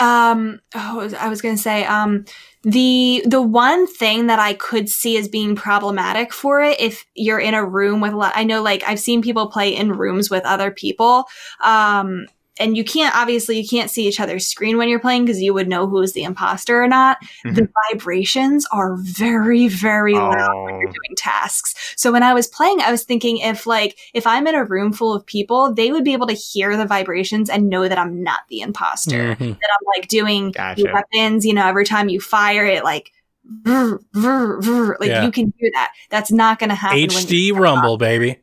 Um, oh, I was gonna say um, the the one thing that I could see as being problematic for it if you're in a room with a lot. I know like I've seen people play in rooms with other people. Um, and you can't obviously you can't see each other's screen when you're playing because you would know who is the imposter or not. The vibrations are very very loud when you're Oh. doing tasks. So when I was playing, I was thinking if like if I'm in a room full of people, they would be able to hear the vibrations and know that I'm not the imposter. Mhm. That I'm like doing Gotcha. weapons, you know, every time you fire it like vrr, vrr, vrr, like Yeah. you can do that. That's not going to happen. HD Rumble, baby.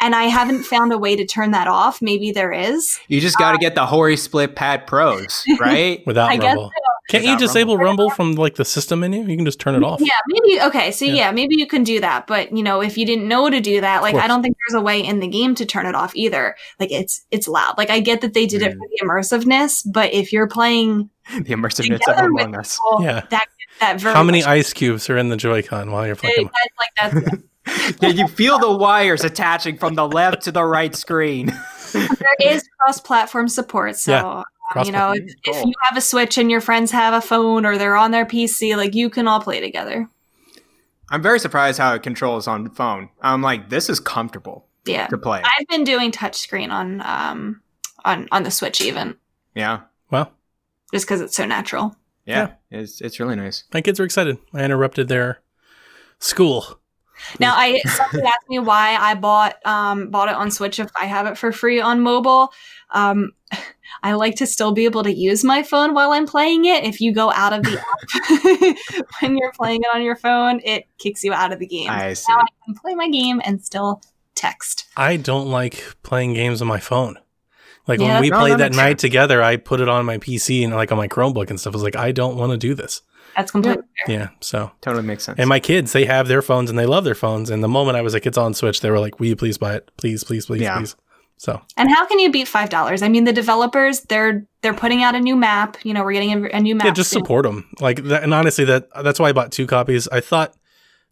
And I haven't found a way to turn that off. Maybe there is. You just got to get the Hori Split Pad Pros, right? Without I guess Rumble. Can't you disable Rumble. from like the system menu? You can just turn it off. Yeah, maybe okay. So Yeah. yeah. maybe you can do that, but you know, if you didn't know to do that, like. I don't think there's a way in the game to turn it off either. Like it's it's loud. Like I get that they did it Mm. for the immersiveness, but if you're playing the immersiveness of Among Us. Yeah. that that very How many much- ice cubes are in the Joy-Con while you're playing? that's like that's Yeah, you feel the wires attaching from the left to the right screen. there is cross-platform support, so Yeah. Cross you know, play. if, if you have a Switch and your friends have a phone or they're on their PC, like you can all play together. I'm very surprised how it controls on the phone. I'm like, this is comfortable Yeah. to play. I've been doing touchscreen on um on on the Switch even Yeah, Well, just because it's so natural. yeah, it's it's really nice. my kids are excited. I interrupted their school. Now, I somebody asked me why I bought um bought it on Switch if I have it for free on mobile. Um, I like to still be able to use my phone while I'm playing it. If you go out of the app when you're playing it on your phone, it kicks you out of the game. I see. Now I can play my game and still text. I don't like playing games on my phone. Like Yeah, when we no, played that that night sense. together, I put it on my PC and like on my Chromebook and stuff. I was like, I don't want to do this. That's completely fair. Yeah. So, Totally makes sense. and my kids, they have their phones and they love their phones. And the moment I was like, it's on Switch, they were like, will you please buy it? Please, please, please, Yeah. please. So, And how can you beat five dollars? I mean, the developers they're they're putting out a new map. You know, we're getting a, a new map. yeah, just soon. support them. Like, that, and honestly, that that's why I bought two copies. I thought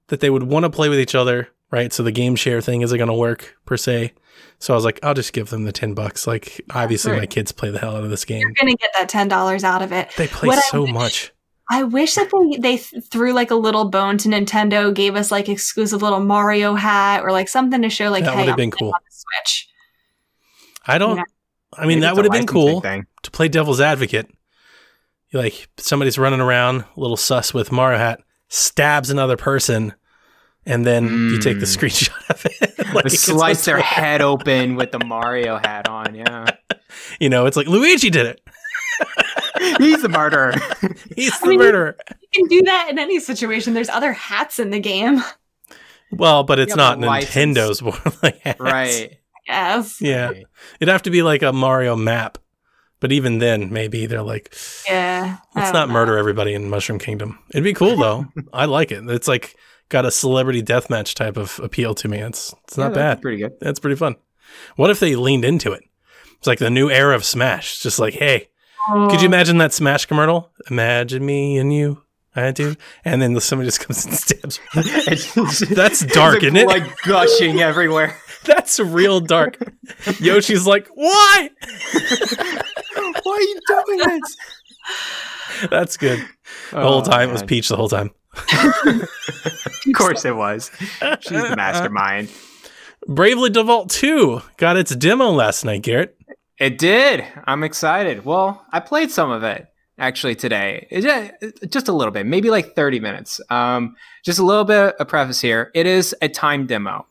that they would want to play with each other, right? So the game share thing isn't going to work per se. So I was like, I'll just give them the 10 bucks. Like, obviously, my kids play the hell out of this game. You're gonna get that ten dollars out of it. They play What I so wish- much. I wish that they they threw like a little bone to Nintendo, gave us like exclusive little Mario hat or like something to show like, That hey, would have been cool. on Switch. I don't. Yeah. I mean, Maybe that would have been cool Thing. to play devil's advocate. You like somebody's running around, a little sus with Mario hat, stabs another person, and then you take the Mm. screenshot of it. like, slice their head open with the Mario hat on. Yeah, You know, it's like Luigi did it. he's the murderer. He's I the mean, murderer. You can do that in any situation. There's other hats in the game. Well, but it's Yeah, not but licensed. Nintendo's Borderlands. hats. right. Yes. Yeah. Right. It'd have to be like a Mario map. But even then, maybe they're like, Yeah. Let's don't know. murder everybody in Mushroom Kingdom. It'd be cool though. I like it. It's like got a celebrity deathmatch type of appeal to me. It's it's Yeah, not that'd bad. Pretty good. That's pretty fun. What if they leaned into it? It's like the new era of Smash. It's just like, hey, could you imagine that Smash commercial? Imagine me and you. I do. And then somebody just comes and stabs me. That's dark, isn't it? Like gushing everywhere. That's real dark. Yoshi's like, why? Why are you doing this? That's good. The oh, whole time it was Peach the whole time. Of course it was. She's the mastermind. Bravely Default 2 got its demo last night, Garrett. It did. I'm excited. Well, I played some of it actually today. Just a little bit, maybe like 30 minutes. Um, just a little bit of preface here. It is a time demo.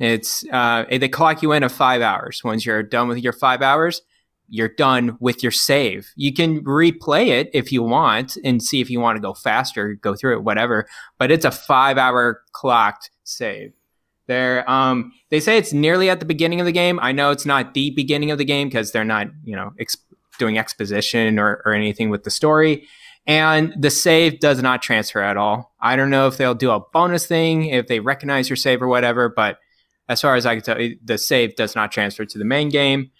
It's uh, they clock you in at five hours. Once you're done with your five hours, you're done with your save. You can replay it if you want and see if you want to go faster, go through it, whatever. But it's a five hour clocked save. There, um, they say it's nearly at the beginning of the game. I know it's not the beginning of the game because they're not, you know, doing exposition or, or anything with the story. And the save does not transfer at all. I don't know if they'll do a bonus thing, if they recognize your save or whatever, but as far as I can tell, the save does not transfer to the main game.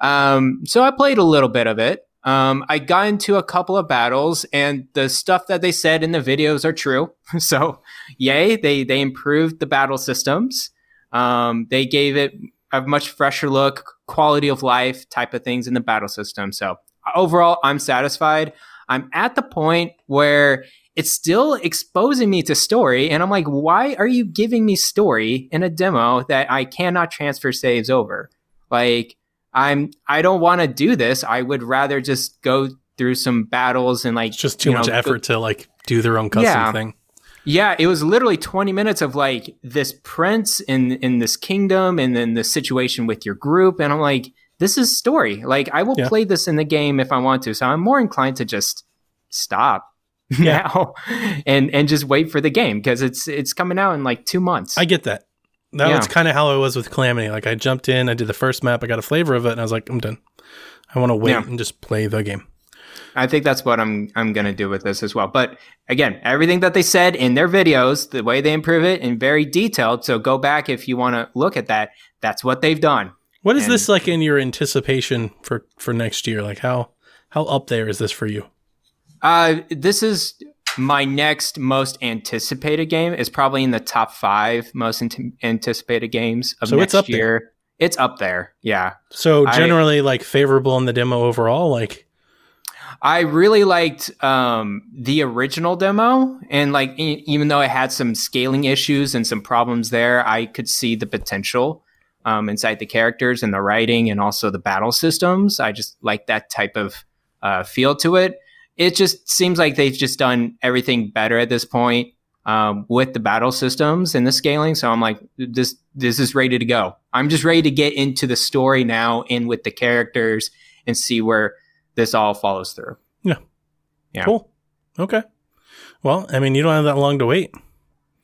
Um, so I played a little bit of it. Um, I got into a couple of battles, and the stuff that they said in the videos are true. so, yay! They they improved the battle systems. Um, they gave it a much fresher look, quality of life type of things in the battle system. So overall, I'm satisfied. I'm at the point where it's still exposing me to story, and I'm like, why are you giving me story in a demo that I cannot transfer saves over? Like, I'm I don't want to do this. I would rather just go through some battles and like It's just too much know, go- effort to like do their own custom Yeah. thing. yeah, it was literally 20 minutes of like this prince in in this kingdom and then the situation with your group and I'm like this is story. Like I will Yeah. play this in the game if I want to. So I'm more inclined to just stop Yeah. now and and just wait for the game because it's it's coming out in like 2 months. I get that. That Yeah. was kind of how I was with Calamity. Like I jumped in, I did the first map, I got a flavor of it, and I was like, I'm done. I want to wait Yeah. and just play the game. I think that's what I'm I'm gonna do with this as well. But again, everything that they said in their videos, the way they improve it, and very detailed. So go back if you want to look at that. That's what they've done. What is And- this like in your anticipation for for next year? Like how how up there is this for you? Uh, this is my next most anticipated game. Is probably in the top five most ant- anticipated games of So it's next up there. year. It's up there. Yeah. So I- generally like favorable in the demo overall. Like I really liked um, the original demo, and like e- even though it had some scaling issues and some problems there, I could see the potential um, inside the characters and the writing and also the battle systems. I just like that type of uh, feel to it. It just seems like they've just done everything better at this point um, with the battle systems and the scaling. So I'm like, this this is ready to go. I'm just ready to get into the story now and with the characters and see where this all follows through. Yeah. Yeah. Cool. Okay. Well, I mean, you don't have that long to wait.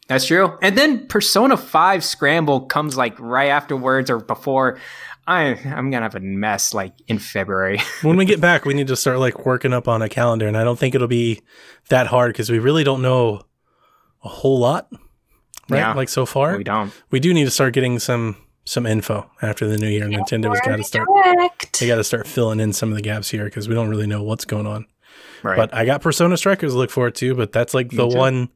That's true. And then Persona 5 Scramble comes like right afterwards or before. I I'm gonna have a mess like in February. when we get back, we need to start like working up on a calendar, and I don't think it'll be that hard because we really don't know a whole lot, right? Yeah. Like so far, we don't. we do need to start getting some some info after the new year. Nintendo's got to start. Direct. They got to start filling in some of the gaps here because we don't really know what's going on. Right. But I got Persona Strikers to look forward to, but that's like the too. one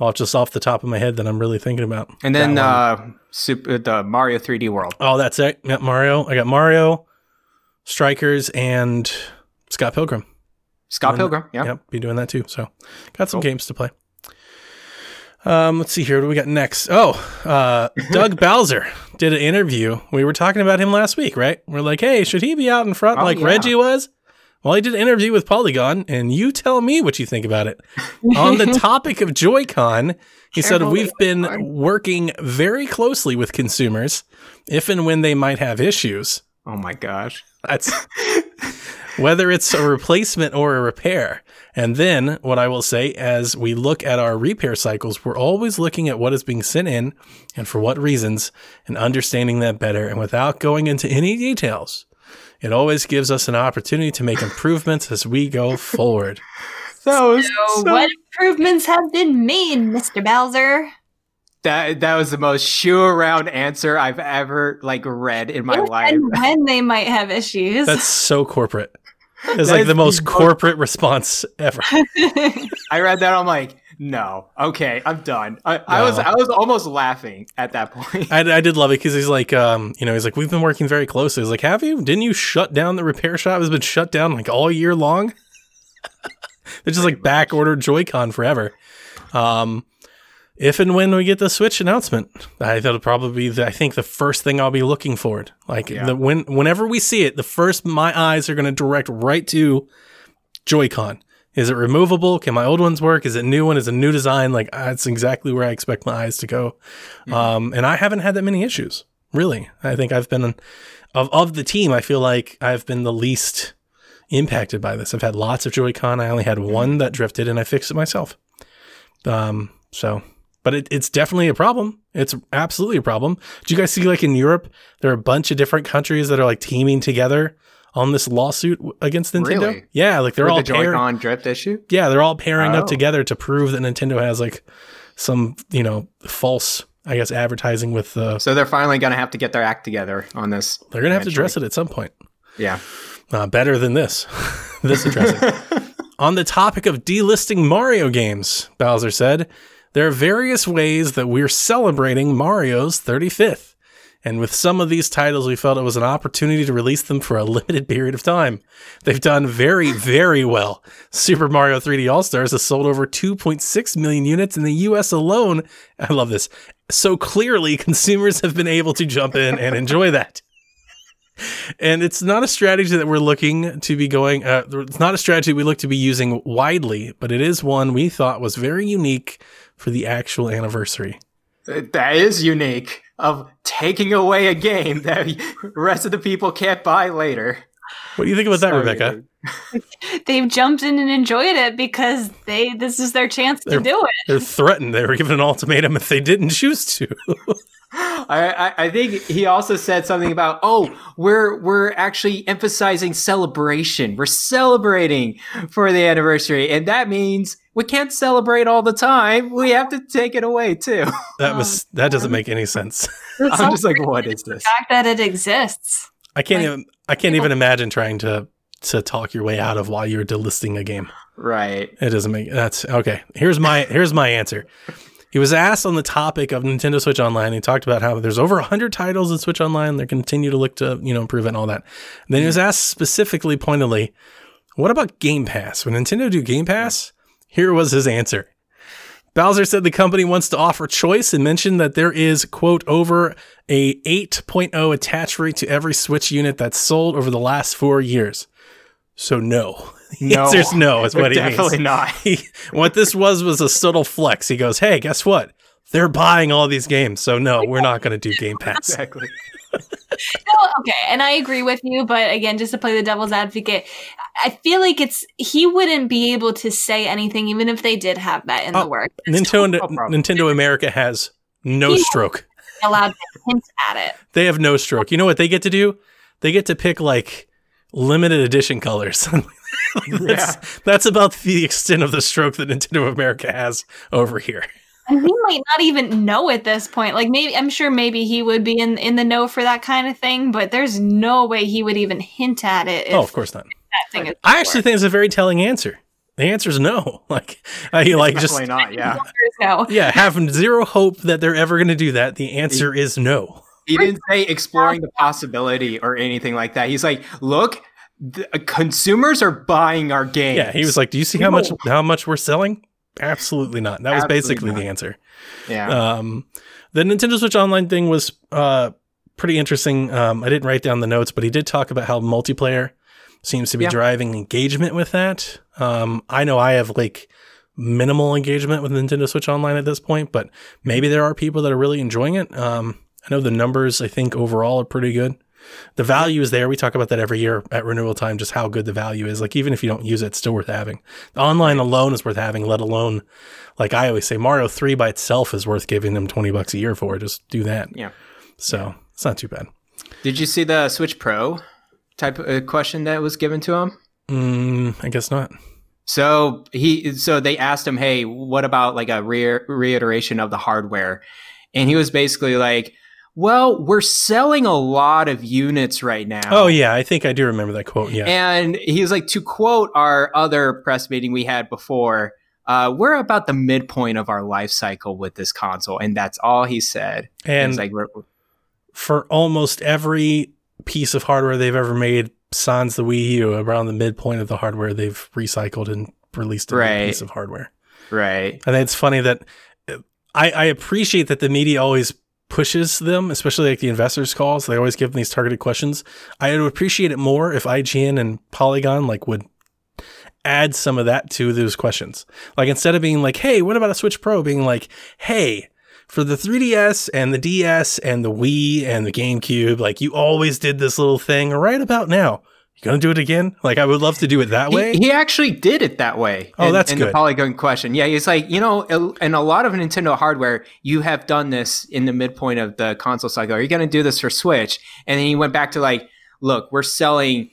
off just off the top of my head that I'm really thinking about. and then uh super the Mario 3D World. oh, that's it. Got Mario. I got Mario, Strikers, and Scott Pilgrim. Scott Pilgrim. Yeah. Yep, be doing that too. So, got some Cool. games to play. Um, let's see here. What do we got next? Oh, uh, Doug Bowser did an interview. We were talking about him last week, right? We're like, hey, should he be out in front Oh, like yeah. Reggie was? Well, he did an interview with Polygon, and you tell me what you think about it. On the topic of Joy-Con, he said we've been working very closely with consumers, if and when they might have issues. Oh my gosh. That's whether it's a replacement or a repair. And then what I will say as we look at our repair cycles, we're always looking at what is being sent in and for what reasons and understanding that better. And without going into any details, it always gives us an opportunity to make improvements as we go forward. That was So, so- what improvements have been made, Mr. Bowser? that that was the most sure round answer I've ever like read in my If life. And when they might have issues. That's so corporate. It's That like the most corporate response ever. I read that. I'm like, no, okay, I'm done. I, I was I was almost laughing at that point. I, I did love it because he's like, um, you know, he's like, we've been working very closely. He's like, have you? Didn't you shut down the repair shop? Has been shut down like all year long. They're just like back ordered Joy-Con forever. Um, if and when we get the Switch announcement, I that'll probably be the, I think the first thing I'll be looking forward. Like Yeah. the when whenever we see it, the first my eyes are going to direct right to Joy-Con. Is it removable? Can my old ones work? Is it new one? Is it a new design? Like that's exactly where I expect my eyes to go. Um, and I haven't had that many issues, really. I think I've been of of the team. I feel like I've been the least impacted by this. I've had lots of Joy-Con. I only had one that drifted, and I fixed it myself. Um, so, but it, it's definitely a problem. It's absolutely a problem. Do you guys see like in Europe, there are a bunch of different countries that are like teaming together on this lawsuit against Nintendo? Really? Yeah, like they're With all the pair- Joy-Con drift issue. yeah, they're all pairing up Oh. together to prove that Nintendo has like some, you know, false, I guess, advertising with the. So they're finally gonna have to get their act together on this. They're gonna have to address it at some point. Yeah. Uh, better than this. this addressing. On the topic of delisting Mario games, Bowser said, there are various ways that we're celebrating Mario's 35th. And with some of these titles, we felt it was an opportunity to release them for a limited period of time. They've done very, very well. Super Mario 3D All Stars has sold over 2.6 million units in the US alone. I love this. So clearly, consumers have been able to jump in and enjoy that. And it's not a strategy that we're looking to be going, uh, it's not a strategy we look to be using widely, but it is one we thought was very unique for the actual anniversary. That is unique of taking away a game that the rest of the people can't buy later. What do you think about that, So Rebecca? unique. They've jumped in and enjoyed it because they this is their chance to They're- do it. They're threatened. They were given an ultimatum if they didn't choose to. I, I, I think he also said something about, oh, we're we're actually emphasizing celebration. We're celebrating for the anniversary, and that means we can't celebrate all the time. We have to take it away too. That was um, that doesn't make any sense. I'm just like, what is this? the this? fact that it exists. I can't Like, even I can't even imagine trying to to talk your way out of why you're delisting a game. Right. It doesn't make that's okay. Here's my here's my answer. He was asked on the topic of Nintendo Switch Online. He talked about how there's over 100 titles in Switch Online. They continue to look to, you know, improve it and all that. And then he was asked specifically, pointedly, What about Game Pass? When Nintendo do Game Pass, here was his answer. Bowser said the company wants to offer choice and mentioned that there is, quote, over a 8.0 attach rate to every Switch unit that's sold over the last four years. So no. The No. answer's no, is what he Definitely means. not. He, what this was was a subtle flex. He goes, hey, guess what? They're buying all these games. So no, we're not going to do Game Pass. Exactly. No, okay, and I agree with you, but again, just to play the devil's advocate, I feel like it's he wouldn't be able to say anything even if they did have that in Oh, the work. Nintendo, No. Nintendo America has no Yeah. stroke. Allowed to hint at it. They have no stroke. You know what they get to do? They get to pick like limited edition colors. Like, that's, that's about the extent of the stroke that Nintendo of America has over here. And he might not even know at this point. Like maybe I'm sure maybe he would be in in the know for that kind of thing, but there's no way he would even hint at it oh, if oh, of course not. that thing is. I actually think it's a very telling answer. The answer is no. Like I like just Definitely not. Yeah. no. yeah, have zero hope that they're ever going to do that. The answer is no. He didn't say exploring the possibility or anything like that. He's like, look, the, uh, consumers are buying our game. Yeah, he was like, "Do you see how much how much we're selling?" Absolutely not. That was Absolutely basically not. the answer. yeah. Um, the Nintendo Switch Online thing was uh, pretty interesting. Um, I didn't write down the notes, but he did talk about how multiplayer seems to be Yeah. driving engagement with that. Um, I know I have like minimal engagement with Nintendo Switch Online at this point, but maybe there are people that are really enjoying it. Um, I know the numbers, I think overall are pretty good. The value is there. We talk about that every year at renewal time, just how good the value is. Like, even if you don't use it, it's still worth having. The online alone is worth having, let alone, like I always say, Mario 3 by itself is worth giving them 20 bucks a year for. Just do that. Yeah. So it's not too bad. Did you see the Switch Pro type of uh, question that was given to him? Mm, I guess not. So he, so they asked him, "Hey, what about like a re- reiteration of the hardware?" And he was basically like, "Well, we're selling a lot of units right now." Oh, yeah. I think I do remember that quote. Yeah. And he was like, to quote our other press meeting we had before, uh, we're about the midpoint of our life cycle with this console, and that's all he said. And it's like, for almost every piece of hardware they've ever made, sans the Wii U, around the midpoint of the hardware, they've recycled and released a new Right. piece of hardware. right, And it's funny that uh, I, I appreciate that the media always pushes them, especially like the investors' calls. They always give them these targeted questions. I would appreciate it more if IGN and Polygon like would add some of that to those questions. Like instead of being like, "Hey, what about a Switch Pro?" being like, "Hey." For the 3DS and the DS and the Wii and the GameCube, like you always did this little thing right about now. You gonna do it again? Like I would love to do it that way. He, he actually did it that way. Oh, in, that's in the good. Polygon question. Yeah, he's like, you know, in a lot of Nintendo hardware, you have done this in the midpoint of the console cycle. Are you going to do this for Switch? And then he went back to like, look, we're selling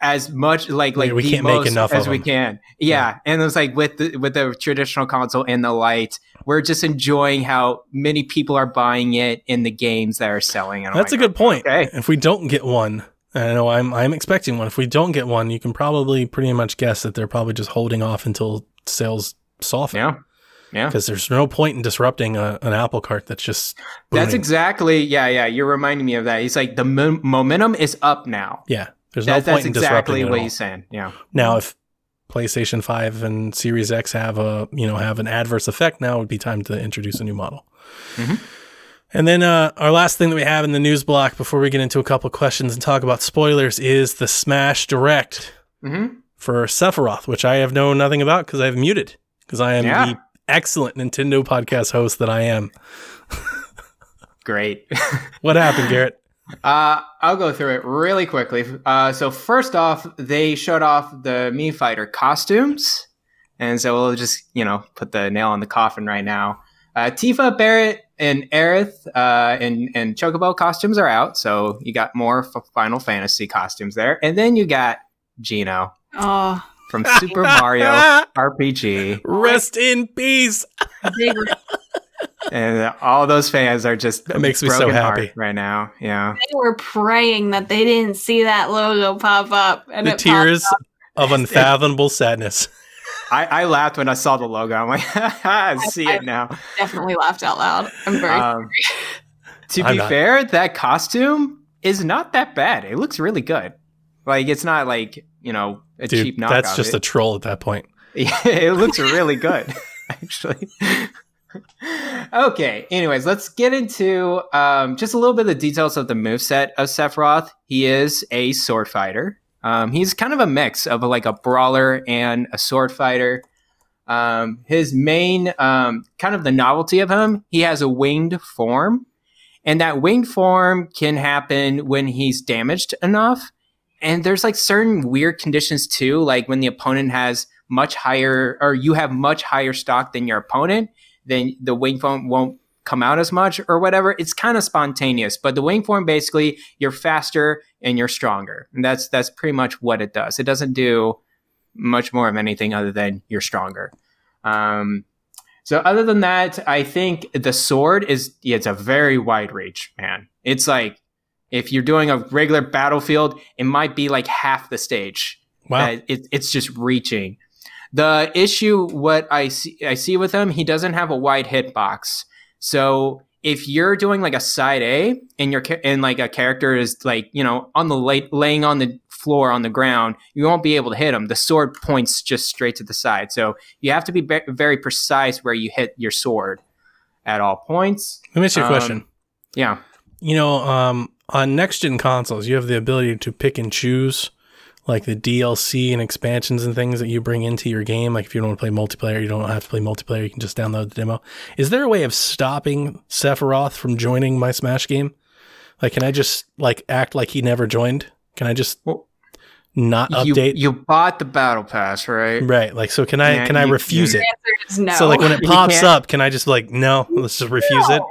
as much like like we the can't make enough as of we them. can. Yeah. and it was like with the with the traditional console and the light, we're just enjoying how many people are buying it in the games that are selling. And That's a good point. okay. If we don't get one, and I know I'm I'm expecting one. If we don't get one, you can probably pretty much guess that they're probably just holding off until sales soften. Yeah. Yeah. Because there's no point in disrupting a, an Apple cart that's just booming. That's exactly yeah, yeah. You're reminding me of that. He's like the mo- momentum is up now. yeah. There's no That, point that's in exactly disrupting it what at all. he's saying. Yeah. Now, if PlayStation Five and Series X have a you know have an adverse effect, now it would be time to introduce a new model. Mhm. And then uh, our last thing that we have in the news block before we get into a couple questions and talk about spoilers is the Smash Direct. hmm for Sephiroth, which I have known nothing about because I've muted because I am Yeah. the excellent Nintendo podcast host that I am. Great. What happened, Garrett? uh, I'll go through it really quickly. Uh, so first off, they showed off the Mii Fighter costumes, and so we'll just you know put the nail in the coffin right now. Uh, Tifa, Barret, and Aerith uh, and and Chocobo costumes are out, so you got more f- Final Fantasy costumes there, and then you got Geno Oh, from Super Mario RPG. Rest in peace. and all those fans are just That makes me so happy. right now. Yeah, they were praying that they didn't see that logo pop up and The it tears up. of unfathomable sadness. I, I laughed when I saw the logo. I'm like, I see it now. definitely laughed out loud. I'm very Um, to I'm be not. fair, that costume is not that bad. It looks really good. Like it's not like you know a Dude, cheap knockoff. that's just a troll at that point. it looks really good, actually. okay. Anyways, let's get into um, just a little bit of the details of the moveset of Sephiroth. He is a sword fighter. Um, he's kind of a mix of a, like a brawler and a sword fighter. Um, his main um, kind of the novelty of him, he has a winged form, and that winged form can happen when he's damaged enough. And there's like certain weird conditions too, like when the opponent has much higher, or you have much higher stock than your opponent, then the wing form won't come out as much or whatever. It's kind of spontaneous, but the wing form basically you're faster and you're stronger. And that's that's pretty much what it does. It doesn't do much more of anything other than you're stronger. Um, so other than that, I think the sword is yeah, it's a very wide reach, man. It's like if you're doing a regular battlefield, it might be like half the stage. Wow. Uh, it, it's just reaching. The issue, what I see, I see with him, he doesn't have a wide hitbox. So if you're doing like a side A and your and like a character is like you know on the lay, laying on the floor on the ground, you won't be able to hit him. The sword points just straight to the side, so you have to be be- very precise where you hit your sword at all points. Let me ask you a Um, question. Yeah, You know, um, on next gen consoles, you have the ability to pick and choose like the DLC and expansions and things that you bring into your game. Like if you don't want to play multiplayer, you don't have to play multiplayer. You can just download the demo. Is there a way of stopping Sephiroth from joining my Smash game? Like, can I just like act like he never joined? Can I just Well, not update? you bought the battle pass, right? right. Like, so can I Yeah, can I refuse it? The answer is no. So like when it pops up, can I just like no? Let's just refuse it.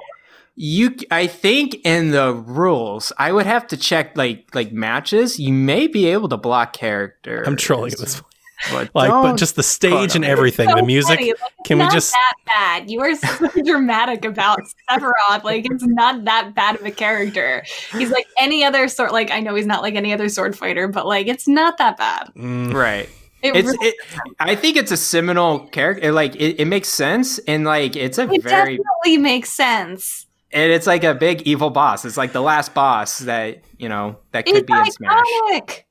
You, I think in the rules, I would have to check like like matches. You may be able to block characters. I'm trolling at this point. But Like, but just the stage and everything, So the music. Like, it's Can we just- that bad? You are so dramatic about Sephiroth. Like it's not that bad of a character. He's like any other sort. Like I know he's not like any other sword fighter, but like it's not that bad. Mm, right. It, It's really- it, I think it's a seminal character. Like it, it makes sense, and like it's a it very definitely makes sense. And it's like a big evil boss. It's like the last boss that you know that could It's be in Smash.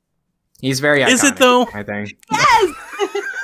He's very. Is it though? I think Yes.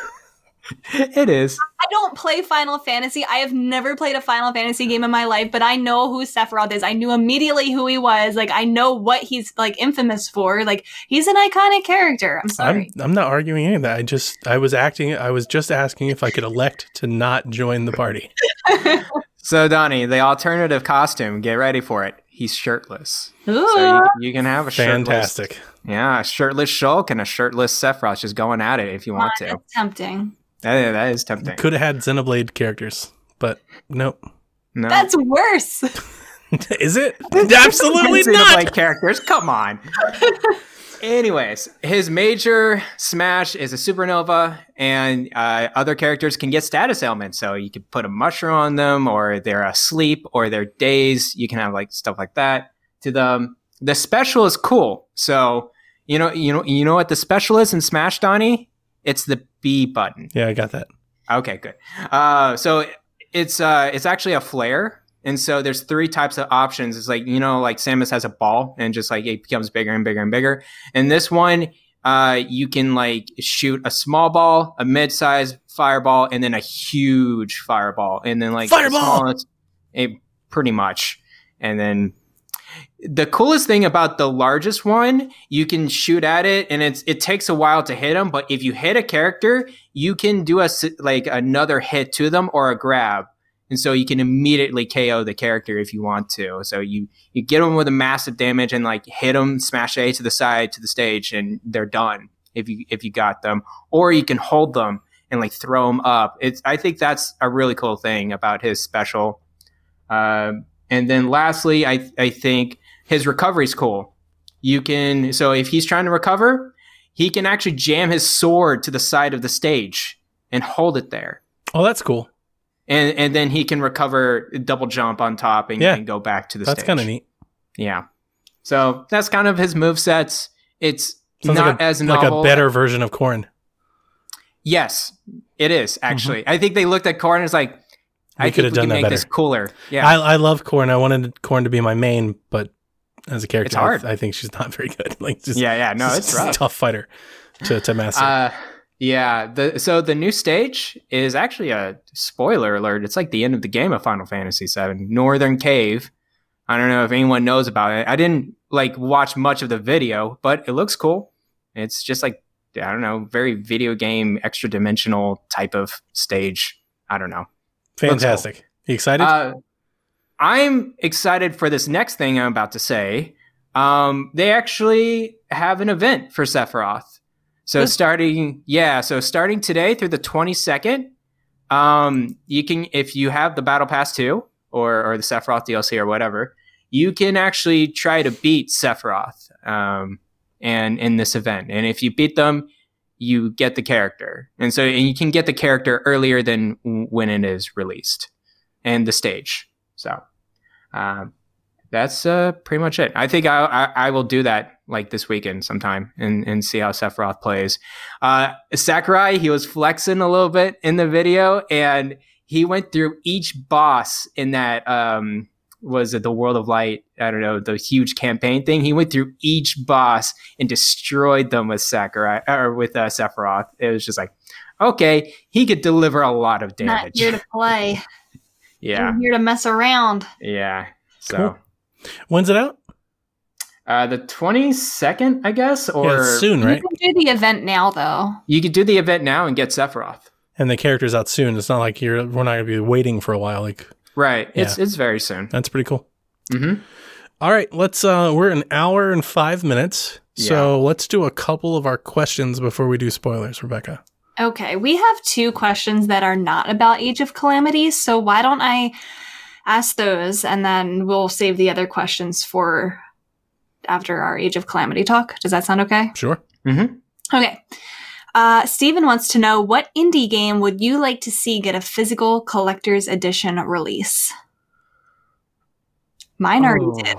it is. I don't play Final Fantasy. I have never played a Final Fantasy game in my life, but I know who Sephiroth is. I knew immediately who he was. Like I know what he's like infamous for. Like he's an iconic character. I'm sorry. I'm I'm not arguing any of that. I just I was acting. I was just asking if I could elect to not join the party. So Donnie, the alternative costume. Get ready for it. He's shirtless. Ooh. So you, you can have a shirtless, Fantastic. yeah, a shirtless Shulk and a shirtless Sephiroth just going at it if you want to. That's tempting. That, that is tempting. Could have had Xenoblade characters, but nope. No. That's worse. Is it? Absolutely Xenoblade not. characters. Come on. Anyways, his major smash is a supernova, and uh, other characters can get status ailments. So you can put a mushroom on them, or they're asleep, or they're dazed. You can have like stuff like that to them. The special is cool. So you know, you know, you know what the special is in Smash, Donnie? It's the B button. Yeah, I got that. Okay, good. Uh, so it's uh, it's actually a flare, and so there's three types of options. It's like you know, like Samus has a ball, and just like it becomes bigger and bigger and bigger. And this one, uh, you can like shoot a small ball, a mid-sized fireball, and then a huge fireball, and then like Fireball! smallest- it pretty much, and then. The coolest thing about the largest one, you can shoot at it, and it's it takes a while to hit them. But if you hit a character, you can do a like another hit to them or a grab and so you can immediately KO the character if you want to. So you you get them with a massive damage and like hit them, smash A to the side to the stage, and they're done if you if you got them. Or you can hold them and like throw them up. It's I think that's a really cool thing about his special. Um, and then lastly, I I think his recovery's cool. You can so if he's trying to recover, he can actually jam his sword to the side of the stage and hold it there Oh, that's cool. And and then he can recover double jump on top and, Yeah. and go back to the stage. That's kind of neat. Yeah. So that's kind of his move sets. It's Sounds not like a, as like a better version of Corrin. Yes, it is actually. I think they looked at Corrin and was like, We I could have think we done can that make better. this cooler. Yeah. I, I love Corrin. I wanted Corrin to be my main, but as a character, It's hard. I, I think she's not very good. Like, just, yeah, yeah. No, it's a tough fighter. to to master. Uh, yeah. The so the new stage is actually a spoiler alert. It's like the end of the game of Final Fantasy VII, Northern Cave. I don't know if anyone knows about it. I didn't like watch much of the video, but it looks cool. It's just like I don't know, very video game, extra dimensional type of stage. I don't know. Fantastic. You excited? Uh, I'm excited for this next thing I'm about to say. Um, they actually have an event for Sephiroth. So starting, yeah, so starting today through the 22nd, um, you can, if you have the Battle Pass 2 or, or the Sephiroth DLC or whatever, you can actually try to beat Sephiroth um, and in this event. And if you beat them, you get the character. And so and you can get the character earlier than when it is released and the stage. So um, that's uh, pretty much it. I think I, I, I will do that like this weekend sometime and, and see how Sephiroth plays. Uh, Sakurai, he was flexing a little bit in the video and he went through each boss in that um, was it the World of Light? I don't know the huge campaign thing. He went through each boss and destroyed them with Sakurai or with uh, Sephiroth. It was just like, okay, he could deliver a lot of Not damage. here to play. yeah, I'm here to mess around. yeah. So. Cool. When's it out? Uh, the 22nd, I guess, or yeah, soon, right? You can do the event now, though. you could do the event now and get Sephiroth. And the character's out soon. It's not like you're we're not gonna be waiting for a while. Like Right. It's it's very soon. that's pretty cool. Mm-hmm. All right, let's uh we're an hour and five minutes. So let's do a couple of our questions before we do spoilers, Rebecca. Okay, we have two questions that are not about Age of Calamity, so why don't I ask those and then we'll save the other questions for after our Age of Calamity talk. Does that sound okay? Sure. Mm-hmm. Okay. Uh, Steven wants to know what indie game would you like to see get a physical collector's edition release? Mine already Oh. did.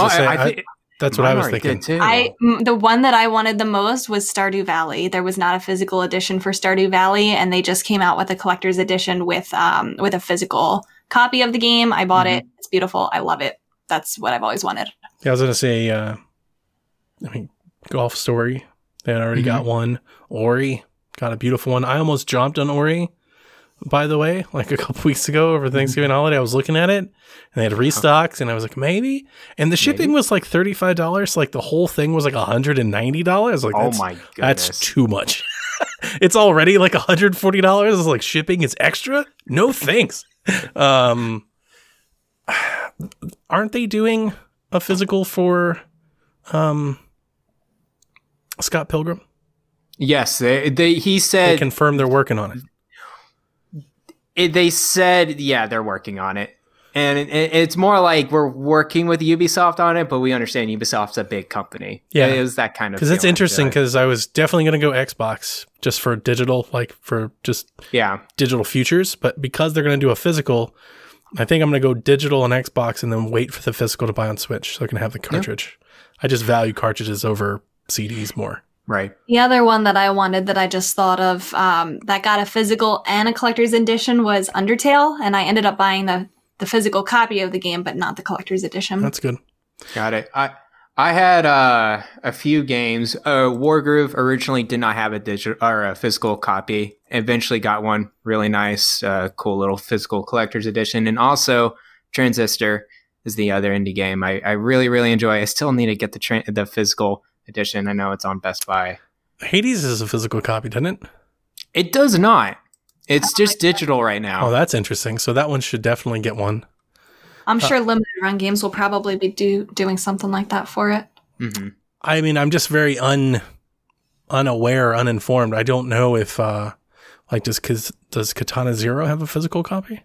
I say, I- thi- That's what I was thinking. too. I m- the one that I wanted the most was Stardew Valley. There was not a physical edition for Stardew Valley, and they just came out with a collector's edition with um with a physical copy of the game. I bought it. It's beautiful. I love it. That's what I've always wanted. Yeah, I was gonna say, uh, I mean, Golf Story. They had already got one. Ori got a beautiful one. I almost jumped on Ori, by the way, like a couple weeks ago over Thanksgiving holiday. I was looking at it, and they had restocks, and I was like, maybe. And the shipping was like thirty five dollars. Like the whole thing was like hundred and ninety dollars. Like, oh that's, my goodness. that's too much. It's already like hundred forty dollars. It's like shipping is extra. No thanks. um, aren't they doing a physical for um Scott Pilgrim? yes, they, they he said They confirmed they're working on it. it, they said yeah they're working on it, and it, it- it's more like we're working with Ubisoft on it, but we understand Ubisoft's a big company. Yeah. it was that kind of Because it's interesting. Because I was definitely going to go Xbox just for digital, like for just yeah, digital futures. But because they're going to do a physical, I think I'm going to go digital on Xbox and then wait for the physical to buy on Switch so I can have the cartridge. I just value cartridges over CDs more. right. The other one that I wanted that I just thought of um, that got a physical and a collector's edition was Undertale, and I ended up buying the the physical copy of the game, but not the collector's edition. That's good. Got it. I I had uh, a few games. Uh, Wargroove originally did not have a digital or a physical copy. Eventually got one. Really nice, uh, cool little physical collector's edition. And also Transistor is the other indie game I, I really really enjoy. I still need to get the tra- the physical edition. I know it's on Best Buy. Hades is a physical copy, doesn't it? It does not. It's just digital right now. Oh, that's interesting. So that one should definitely get one. I'm sure limited run games will probably be do, doing something like that for it. hmm I mean, I'm just very un unaware, uninformed. I don't know if uh like does Kaz- does Katana Zero have a physical copy?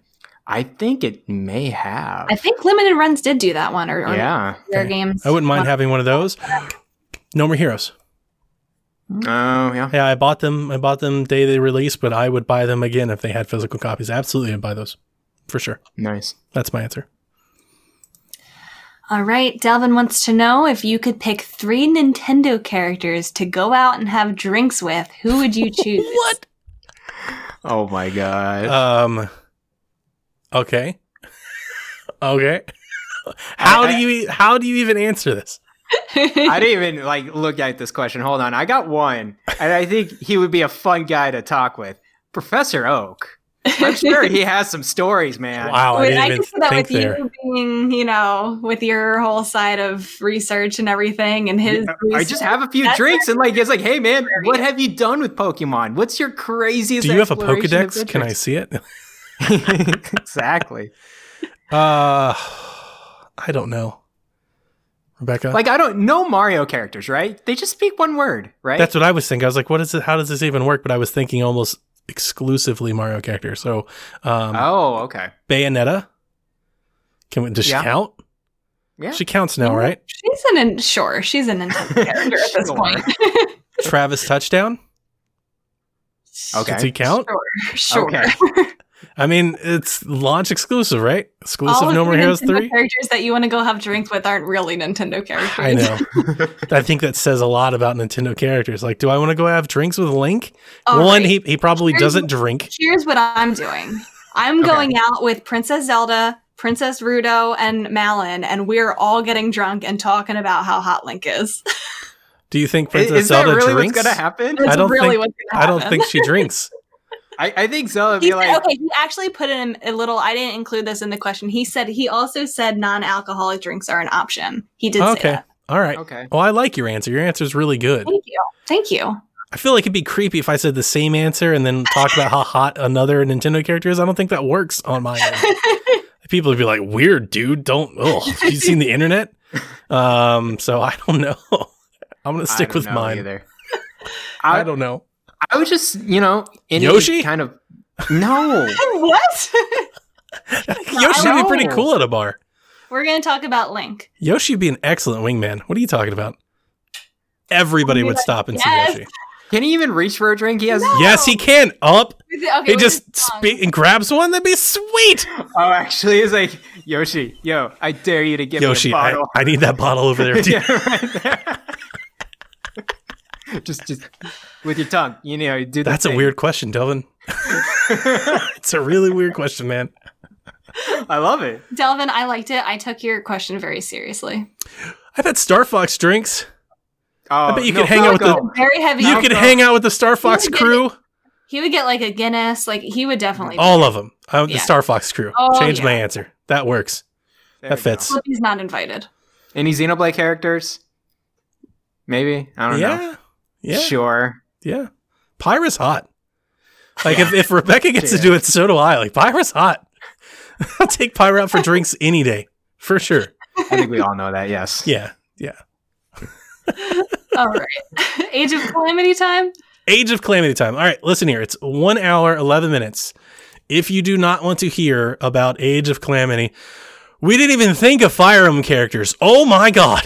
I think it may have. I think limited runs did do that one, or, or yeah. rare Okay. games. I wouldn't mind having one of those. No more heroes. Oh yeah. Yeah, I bought them. I bought them day they released, but I would buy them again if they had physical copies. Absolutely, I'd buy those for sure. Nice. That's my answer. All right, Delvin wants to know if you could pick three Nintendo characters to go out and have drinks with, who would you choose? What? Oh my god. Um. Okay. okay. How I- do you e- how do you even answer this? I didn't even like look at this question. Hold on, I got one, and I think he would be a fun guy to talk with, Professor Oak. I'm sure he has some stories, man. Wow, I Wait, didn't I even can see that with there. you being, you know, with your whole side of research and everything, and his. I just have a few That's drinks, and like it's like, hey man, what have you done with Pokemon? What's your craziest? Do you have a Pokedex? Can I see it? exactly. Uh, I don't know. Rebecca? Like I don't know Mario characters, right? They just speak one word, right? That's what I was thinking. I was like, what is it? How does this even work? But I was thinking almost exclusively Mario characters. So, um, oh, okay. Bayonetta. Can we, does she Yeah. count? Yeah. She counts now, right? She's an in- sure. She's an Nintendo character at this point. Travis Touchdown. Okay. Does he count? Sure, sure. Okay. I mean, it's launch exclusive, right? Exclusive All of No the More Heroes Nintendo 3? characters that you want to go have drinks with aren't really Nintendo characters. I know. I think that says a lot about Nintendo characters. Like, do I want to go have drinks with Link? All One, right. he, he probably Here's- doesn't drink. Here's what I'm doing. I'm Okay. going out with Princess Zelda, Princess Ruto, and Malon, and we're all getting drunk and talking about how hot Link is. Do you think Princess is that Zelda really drinks? what's gonna happen? That's don't really think- what's gonna I don't think she drinks. I, I think so. would He be said, like, okay, he actually put in a little. I didn't include this in the question. He said he also said non-alcoholic drinks are an option. He did say okay. that. All right. okay. Well, I like your answer. Your answer is really good. Thank you. Thank you. I feel like it'd be creepy if I said the same answer and then talk about how hot another Nintendo character is. I don't think that works on my end. People would be like, "Weird, dude. Don't. Oh, have you seen the internet?" Um. So I don't know. I'm gonna I stick don't with know mine. Either. I I, don't know. I was just, you know, any Yoshi? kind of no. what? Yoshi would be pretty cool at a bar. We're gonna talk about Link. Yoshi would be an excellent wingman. What are you talking about? Everybody would stop and yes. see Yoshi. Can he even reach for a drink? He has. No. Yes, he can. Up. Okay, He just his spe- and grabs one. That'd be sweet. Oh, actually, it's like Yoshi. Yo, I dare you to give Yoshi, me a I, bottle. I need that bottle over there. yeah, right there. just, just with your tongue. You know, you do the That's a weird question, Delvin. it's a really weird question, man. I love it. Delvin, I liked it. I took your question very seriously. I've had Star Fox drinks. Oh, bet you no, could hang out with the- Very heavy. You could hang out with the Star Fox You would get crew. he would get like a Guinness. Like he would definitely. All of them. Uh, the Star Fox crew. Oh, Change my answer. That works. There that fits. But he's not invited. Any Xenoblade characters? Maybe. I don't know. Yeah. Yeah. Sure. Yeah. Pyra's hot. Like Yeah. if, if Rebecca gets to do it, so do I. Like Pyra's hot. I'll take Pyra out for drinks any day. For sure. I think we all know that. Yes. Yeah. Yeah. All right. Age of Calamity time. Age of Calamity time. All right, listen here. It's one hour, 11 minutes. If you do not want to hear about Age of Calamity, we didn't even think of Fire Emblem characters. Oh my God.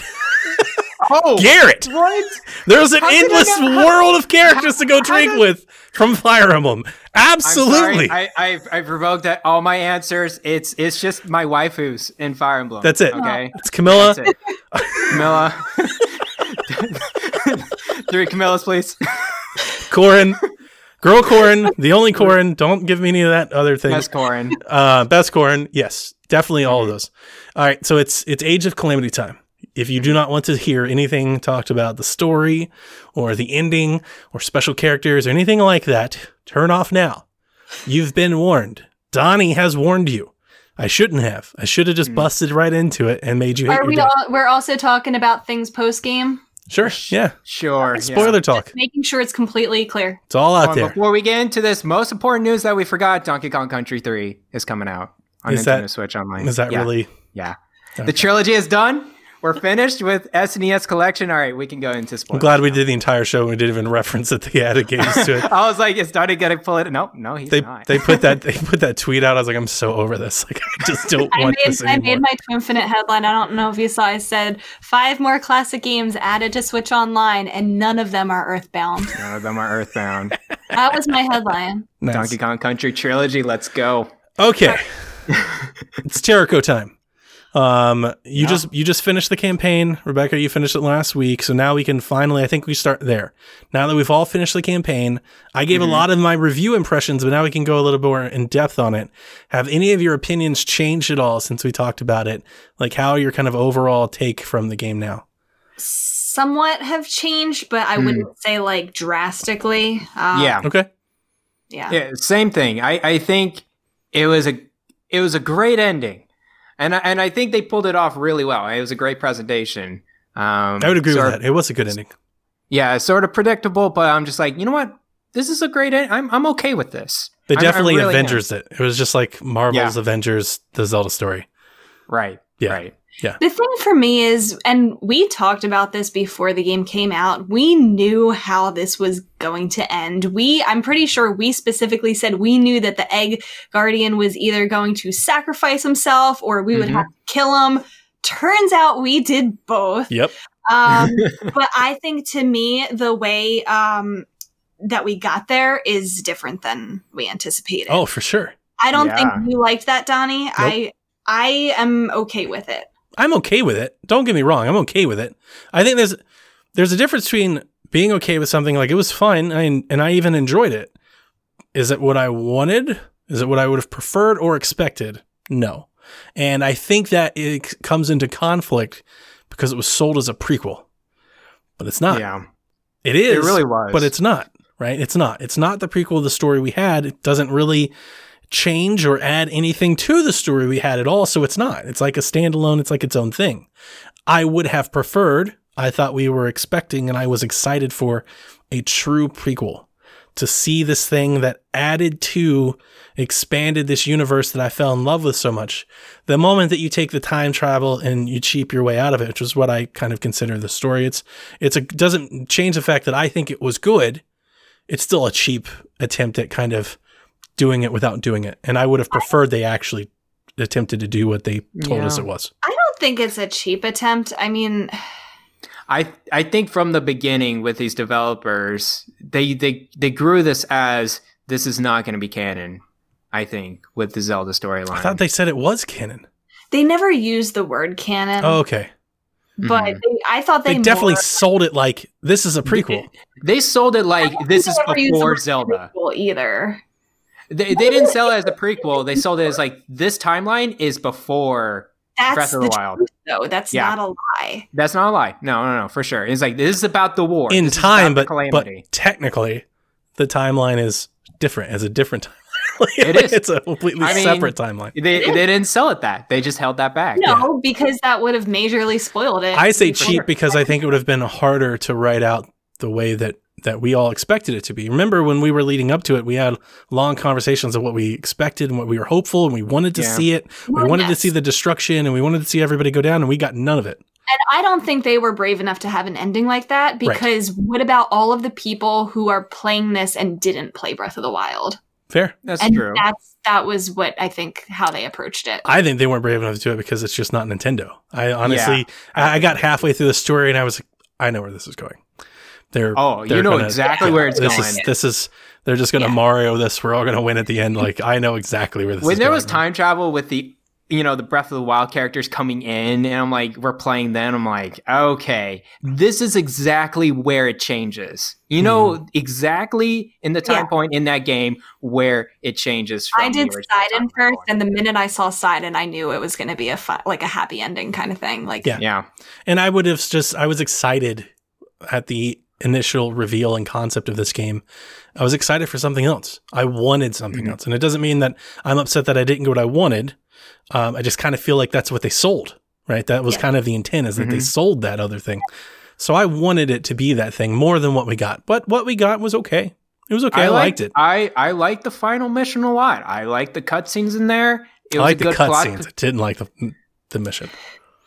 Oh, Garrett. what? There's an How did I endless not- world of characters to go drink did- with from Fire Emblem. I'm Absolutely. I, I've, I've revoked that, all my answers. It's it's just my waifus in Fire Emblem. That's it. Okay. it's Camilla. That's it. Camilla. Three Camillas, please. Corrin, girl Corrin, the only Corrin. Don't give me any of that other thing. That's Corrin. Uh, best Corrin, yes, definitely all of those. All right, so it's it's Age of Calamity time. If you do not want to hear anything talked about the story or the ending or special characters or anything like that, turn off now. You've been warned. Donnie has warned you. I shouldn't have. I should have just Hmm. busted right into it and made you hate Are your we day. all? We're also talking about things post game. Sure, yeah. Sure. yeah. Spoiler talk. Making sure it's completely clear. It's all out Oh, there. Before we get into this, most important news that we forgot: Donkey Kong Country Three is coming out on Is Nintendo that- Switch Online. Is that Yeah. really? Yeah. Okay. The trilogy is done. We're finished with SNES collection. All right, we can go into spoilers. I'm glad we now. did the entire show and we didn't even reference that they added games to it. I was like, is Donnie gonna pull it? Nope, no, he's they not. they put that they put that tweet out. I was like, I'm so over this. Like, I just don't I want made, this I anymore. made my Twinfinite headline. I don't know if you saw. I said five more classic games added to Switch Online, and none of them are Earthbound. None of them are Earthbound. that was my headline. Nice. Donkey Kong Country trilogy. Let's go. Okay, it's Jericho time. Um, you Yeah. just you just finished the campaign, Rebecca. You finished it last week, so now we can finally. I think we start there. Now that we've all finished the campaign, I gave Mhm. a lot of my review impressions, but now we can go a little more in depth on it. Have any of your opinions changed at all since we talked about it? Like, how your kind of overall take from the game now? somewhat have changed, but I Hmm. wouldn't say like drastically. Um, yeah. Okay. yeah, Yeah, same thing. I, I think it was a it was a great ending, and I, and I think they pulled it off really well. It was a great presentation. Um, I would agree with sort that. It was a good ending. Yeah, sort of predictable, but I'm just like, you know what? This is a great. End- I'm I'm okay with this. They I- I definitely really am. Avengers it. It was just like Marvel's Avengers, the Zelda story. Right. Yeah. Right. The thing for me is, and we talked about this before the game came out, we knew how this was going to end. We, I'm pretty sure we specifically said we knew that the Egg Guardian was either going to sacrifice himself or we would Mhm. have to kill him. Turns out we did both. Yep. Um, but I think to me, the way um, that we got there is different than we anticipated. Oh, for sure. I don't Yeah. think you liked that, Donnie. I I am okay with it. I'm okay with it. Don't get me wrong. I'm okay with it. I think there's there's a difference between being okay with something like it was fine I, and I even enjoyed it. Is it what I wanted? Is it what I would have preferred or expected? No. And I think that it comes into conflict because it was sold as a prequel. But it's not. yeah. It is. It really was. But it's not, right? It's not. It's not the prequel of the story we had. It doesn't really change or add anything to the story we had at all. So it's not. It's like a standalone, it's like its own thing. I would have preferred, I thought we were expecting, and I was excited for a true prequel to see this thing that added to, expanded this universe that I fell in love with so much. The moment that you take the time travel and you cheap your way out of it, which is what I kind of consider the story, it's it's a doesn't change the fact that I think it was good. It's still a cheap attempt at kind of doing it without doing it, and I would have preferred they actually attempted to do what they told us it was. I don't think it's a cheap attempt. I mean, I I think from the beginning with these developers, they they they grew this as this is not going to be canon. I think with the Zelda storyline. I thought they said it was canon. they never used the word canon, Oh, okay. but Mhm. they, I thought they, They, definitely more- sold it like this is a prequel. They sold it like this is they ever before Zelda. either. They, they didn't sell it as a prequel. They sold it as like this timeline is before. That's Breath of the the Wild. truth, though. That's Yeah. not a lie. That's not a lie. No, no, no, for sure. It's like this is about the war in This time, but the but technically, the timeline is different. As a different timeline. It is. It's a completely I mean, separate timeline. they they didn't sell it that. They just held that back. No, because that would have majorly spoiled it. I say For cheap sure. because I think it would have been harder to write out the way that that we all expected it to be. Remember when we were leading up to it, we had long conversations of what we expected and what we were hopeful and we wanted to Yeah. see it. We Well, wanted to see the destruction and we wanted to see everybody go down and we got none of it. And I don't think they were brave enough to have an ending like that because what about all of the people who are playing this and didn't play Breath of the Wild? Fair. That's and true. that's that was what I think how they approached it. I think they weren't brave enough to do it because it's just not Nintendo. I honestly, I, I got halfway through the story and I was like, I know where this is going. They're Oh, you they're know gonna- exactly where it's this going. is this is they're just gonna Yeah. Mario this. We're all gonna win at the end. Like I know exactly where this. when is there going. was time travel with the you know the breath of the wild characters coming in and i'm like we're playing then i'm like okay this is exactly where it changes you know mm-hmm. exactly in the time Yeah. point in that game where it changes from I did original Sidon first, going. and the minute I saw Sidon, I knew it was going to be a fi- like a happy ending kind of thing. Like, Yeah. yeah And I would have just, I was excited at the initial reveal and concept of this game. I was excited for something else. I wanted something Mhm. else. And it doesn't mean that I'm upset that I didn't get what I wanted. Um, I just kind of feel like that's what they sold, right? That was Yeah. kind of the intent is that they Mhm. sold that other thing. So I wanted it to be that thing more than what we got. But what we got was okay. It was okay. I, liked it. I, I liked the final mission a lot. I liked the cutscenes in there. It I liked a the cutscenes. I didn't like the, the mission.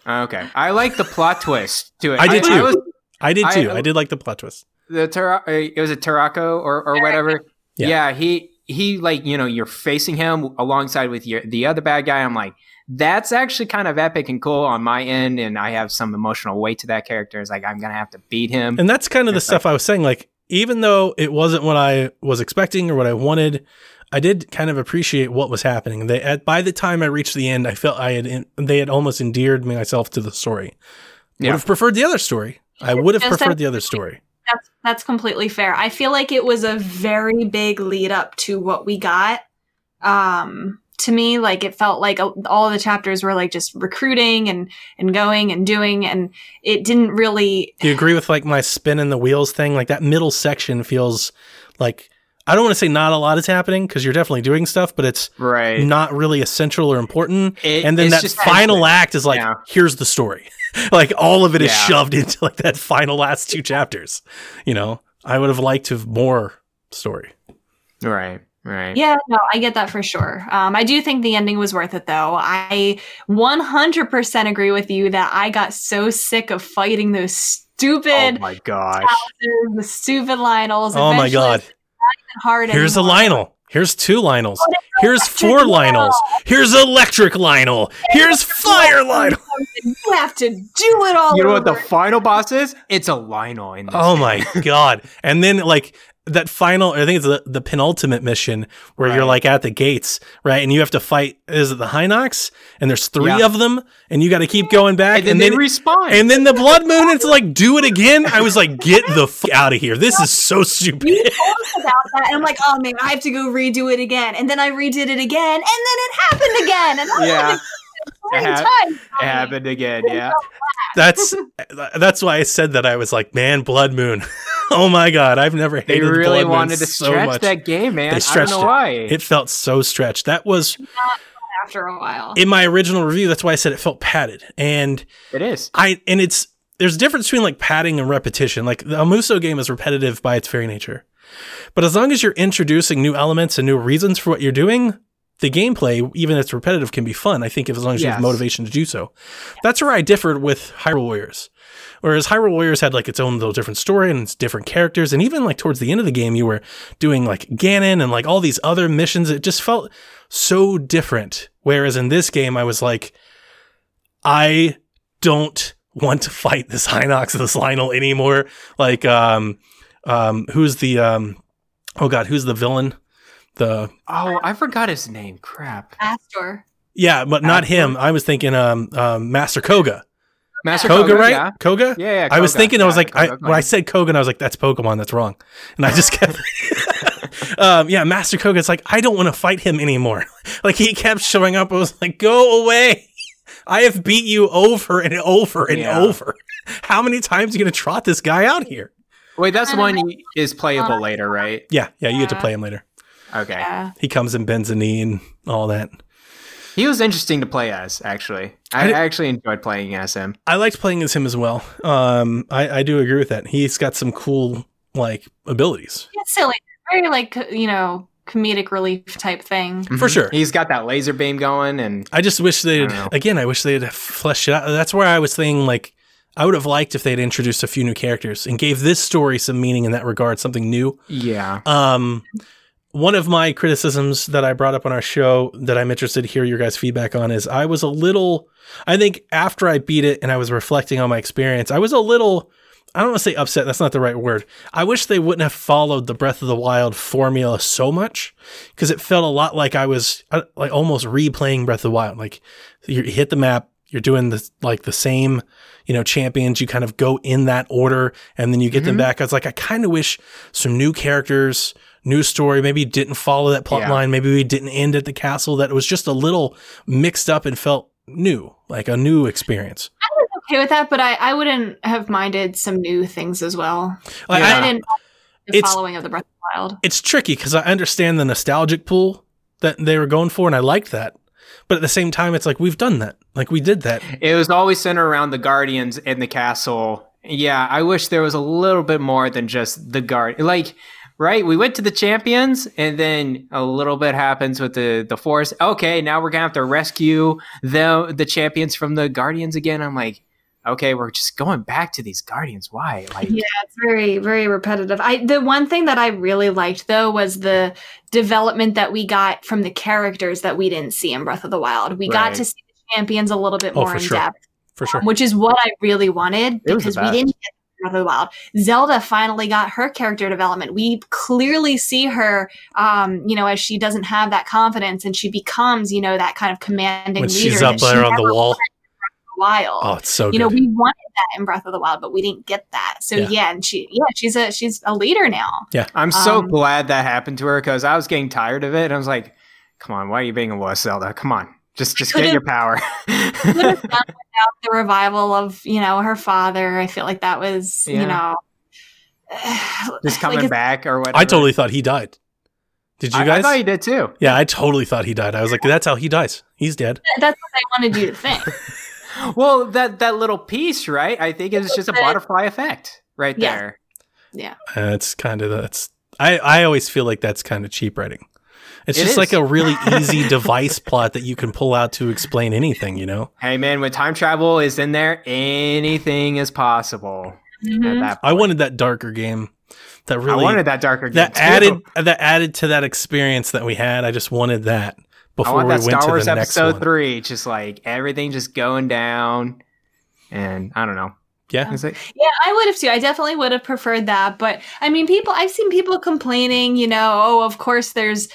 Okay, I like the plot twist to it. I did too. was, I did too. I, did like the plot twist. the Tara- uh, it was a Terrako or, or whatever. Yeah. Yeah. he he like you know you're facing him alongside with your the other bad guy. I'm like that's actually kind of epic and cool on my end, and I have some emotional weight to that character. It's like I'm gonna have to beat him. And that's kind of the It's stuff I was saying. Like, even though it wasn't what I was expecting or what I wanted, I did kind of appreciate what was happening. They, at, by the time I reached the end, I felt I had they had almost endeared myself to the story. Yeah. Would have preferred the other story. I would have preferred the other story. that's that's completely fair. I feel like it was a very big lead up to what we got. Um, to me. Like it felt like a- all the chapters were like just recruiting and and going and doing, and it didn't really. Do you agree with like my spin in the wheels thing? Like that middle section feels like I don't want to say not a lot is happening because you're definitely doing stuff, but it's Right. not really essential or important. It- and then that just final tension. act is like, Yeah. here's the story. like all of it is Yeah. shoved into like that final last two chapters. You know, I would have liked to have more story. Right. Right. Yeah, no, I get that for sure. Um, I do think the ending was worth it, though. I 100% agree with you that I got so sick of fighting those Oh stupid, my gosh. the stupid Lynels. Oh my god. It's not even hard Here's a anymore. Lynel. Here's two Lynels. Oh, Here's electric four Lynel. Lynels. Here's electric Lynel. Here's fire Lynel. You have to do it all You know what the final boss is? It's a Lynel in this. Oh my god! And then like that final, I think it's the, the penultimate mission where you're like at the gates, right? And you have to fight. Is it the Hinox? And there's three Yeah. of them, and you got to keep going back. And then they respawn. and then the blood moon. It's like do it again. I was like, get the f- out of here. This is so stupid. You told about that, and I'm like, oh man, I have to go redo it again. And then I redid it again, and then it happened again. And I'm yeah. like, It hap- times. It happened again. Yeah. That's that's why I said that. I was like, man, blood moon. oh my god, I've never hated. They hated really blood moon wanted to so stretch much. that game, man. They I stretched don't it. know why. It felt so stretched. That was after a while. in my original review. That's why I said it felt padded and. it is. I and it's there's a difference between like padding and repetition. Like the Amuso game is repetitive by its very nature. But as long as you're introducing new elements and new reasons for what you're doing, the gameplay, even if it's repetitive, can be fun. I think if as long as you have motivation to do so. That's where I differed with Hyrule Warriors. Whereas Hyrule Warriors had like its own little different story and its different characters, and even like towards the end of the game, you were doing like Ganon and like all these other missions. It just felt so different. Whereas in this game, I was like, I don't want to fight this Hinox, this Lynel anymore. Like, um, um, who's the, um, oh god, who's the villain? The, Oh, I forgot his name. Crap. Astor. yeah, but not Astor? him. I was thinking, um, um, Master Koga. Master Koga, Koga, right? Yeah. Koga? Yeah, yeah. I was Koga. thinking, I was Yeah, like, I, when I said Kogan, I was like, that's Pokemon, that's wrong. And I just kept, um, yeah, Master Koga, it's like, I don't want to fight him anymore. like, he kept showing up. I was like, go away. I have beat you over and over and Yeah. over. How many times are you going to trot this guy out here? Wait, that's one don't he is playable later, right? Yeah, yeah, you get to play him later. Okay. Yeah. He comes and bends a knee and all that. He was interesting to play as, actually. I I, did- I actually enjoyed playing as him. I liked playing as him as well. Um, I, I do agree with that. He's got some cool like abilities. It's silly. Very like you know comedic relief type thing. For sure. He's got that laser beam going, and I just wish they'd don't again. I wish they'd fleshed it out. That's where I was thinking like I would have liked if they'd introduced a few new characters and gave this story some meaning in that regard, something new. yeah. Um, one of my criticisms that I brought up on our show that I'm interested to hear your guys' feedback on is I was a little, I think after I beat it and I was reflecting on my experience, I was a little, I don't want to say upset. That's not the right word. I wish they wouldn't have followed the Breath of the Wild formula so much because it felt a lot like I was uh, like almost replaying Breath of the Wild. Like you hit the map, you're doing the like the same, you know, champions. You kind of go in that order, and then you get them Mhm. back. I was like, I kind of wish some new characters, new story. Maybe didn't follow that plot Yeah. line. Maybe we didn't end at the castle. That it was just a little mixed up and felt new, like a new experience. I was okay with that, but I I wouldn't have minded some new things as well. Like, Yeah. I I- didn't. The It's- following of the Breath of the Wild. it's tricky because I understand the nostalgic pool that they were going for, and I liked that. But at the same time, it's like we've done that. Like we did that. It was always centered around the Guardians and the castle. Yeah, I wish there was a little bit more than just the guard. Like, right? We went to the champions, and then a little bit happens with the the forest. Okay, now we're gonna have to rescue the the champions from the Guardians again. I'm like, okay, we're just going back to these Guardians. Why? Like, Yeah, it's very very repetitive. I the one thing that I really liked though was the development that we got from the characters that we didn't see in Breath of the Wild. We got to see the champions a little bit Oh, more in sure. depth, For sure. Um, which is what I really wanted It was the because we didn't get Breath of the Wild. Zelda finally got her character development. We clearly see her, um, you know, as she doesn't have that confidence and she becomes, you know, that kind of commanding When leader she's up that she there on the wall. was in Breath of the Wild Oh, it's so you good. know we wanted that in breath of the wild but we didn't get that so Yeah. yeah, and she yeah she's a she's a leader now Yeah, I'm so Um, glad that happened to her because I was getting tired of it. And I was like, come on, why are you being a wuss, Zelda? Come on, just just get your power. Would have done without the revival of you know her father. I feel like that was Yeah. you know just coming like, back or whatever. I totally thought he died. Did you I, I thought he did too. yeah, I totally thought he died. I was like, that's how he dies. He's dead. That's what I wanted you to think. Well, that that little piece, right? I think it's just a butterfly effect right Yeah. there. Yeah. And it's kind of that's. I I always feel like that's kind of cheap writing. It's It just is. like a really easy device plot that you can pull out to explain anything. You know. Hey man, when time travel is in there, anything is possible. At Mhm. I wanted that darker game. That really I wanted that darker game that too. added that added to that experience that we had. I just wanted that before I before want we that went Star to Wars the next episode one. three, just like everything just going down, and I don't know. Yeah. Is it? Yeah, I would have too. I definitely would have preferred that. But I mean, people, I've seen people complaining, you know, oh, of course there's,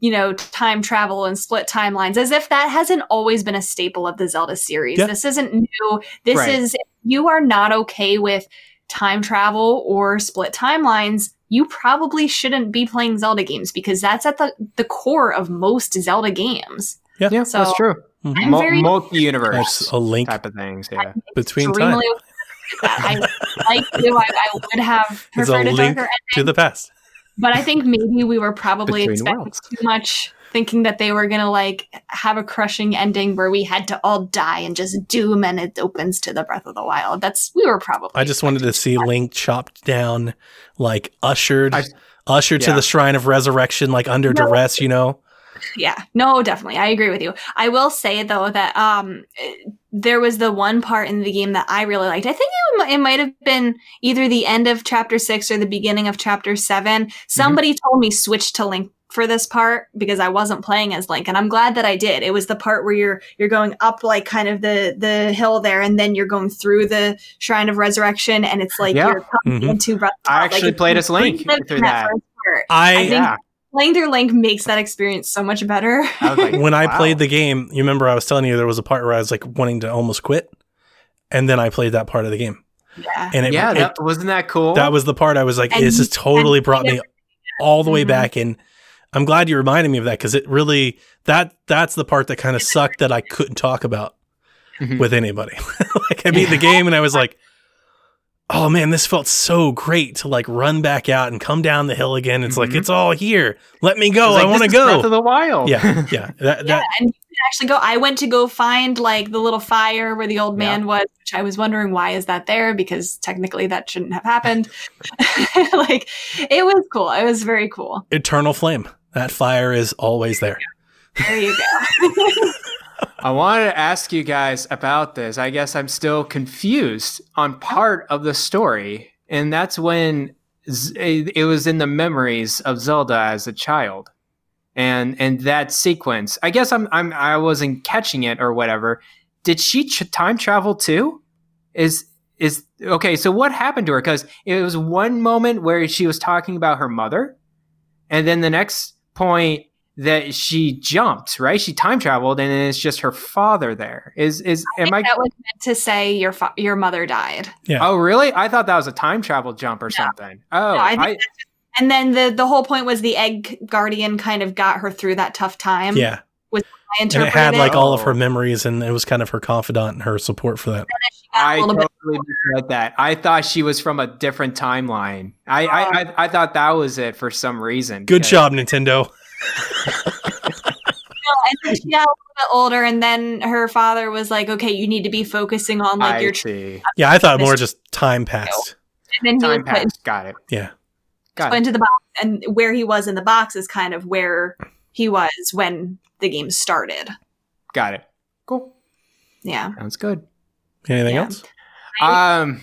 you know, time travel and split timelines, as if that hasn't always been a staple of the Zelda series. Yeah. This isn't new. This Right. is, you are not okay with time travel or split timelines, you probably shouldn't be playing Zelda games because that's at the, the core of most Zelda games. Yeah, So, that's true. Mhm. I'm Mul- very multi-universe There's a link type of things. Yeah. between time extremely okay with that. I like you. I, I would have There's a preferred a link darker to the past. But I think maybe we were probably Between expecting worlds. too much, thinking that they were gonna like have a crushing ending where we had to all die and just doom, and it opens to the Breath of the Wild. That's we were probably. I just wanted to see Link chopped down, like ushered, I- ushered to the Shrine of Resurrection, like under No. duress. You know, yeah, no, definitely, I agree with you. I will say though that um, there was the one part in the game that I really liked. I think it, it might have been either the end of chapter six or the beginning of chapter seven. Somebody told me switch to Link for this part because I wasn't playing as Link, and I'm glad that I did. It was the part where you're you're going up like kind of the the hill there, and then you're going through the Shrine of Resurrection, and it's like Yeah. you're coming Mhm. into Breath. of I Wild. Like, actually played as Link through in that. I, I think Yeah. Playing through Link makes that experience so much better. I like, when I played the game, you remember I was telling you there was a part where I was like wanting to almost quit, and then I played that part of the game, yeah. and it, yeah, it- that, wasn't that cool? that was the part I was like, And this has totally brought me all the way Mhm. back and I'm glad you reminded me of that because it really that that's the part that kind of sucked that I couldn't talk about Mhm. with anybody. like I beat the game and I was like, oh man, this felt so great to like run back out and come down the hill again. It's like Mhm. it's all here. Let me go. Like, I want to go. is Breath of the Wild. Yeah, yeah. That, Yeah, that and you can actually go. I went to go find like the little fire where the old Yeah. man was, which I was wondering why is that there because technically that shouldn't have happened. like it was cool. It was very cool. eternal flame. That fire is always there. There you go. I wanted to ask you guys about this. I guess I'm still confused on part of the story, and that's when it was in the memories of Zelda as a child, and and that sequence. I guess I'm I'm I wasn't catching it or whatever. Did she ch- time travel too? Is is okay? So what happened to her? Because it was one moment where she was talking about her mother, and then the next point that she jumped, right? She time traveled, and it's just her father there. Is is am I? that was meant to say your fa- your mother died, Yeah. Oh, really? I thought that was a time travel jump or something. Oh, No, I think I, and then the the whole point was the egg guardian kind of got her through that tough time. yeah. I And it had like all of her Oh. memories and it was kind of her confidant and her support for that. She got a I little bit totally misread that. I thought she was from a different timeline. I I, oh. I, I thought that was it for some reason. Good job, Nintendo. And then she got a little bit older, and then her father was like, "Okay, you need to be focusing on like I your." see. Yeah, I thought more just time passed. And then he Time was put, passed. Got it. Yeah. Got put it. into the box, and where he was in the box is kind of where he was when the game started. Got it. Cool. Yeah, Sounds good. Anything Yeah. else? Um,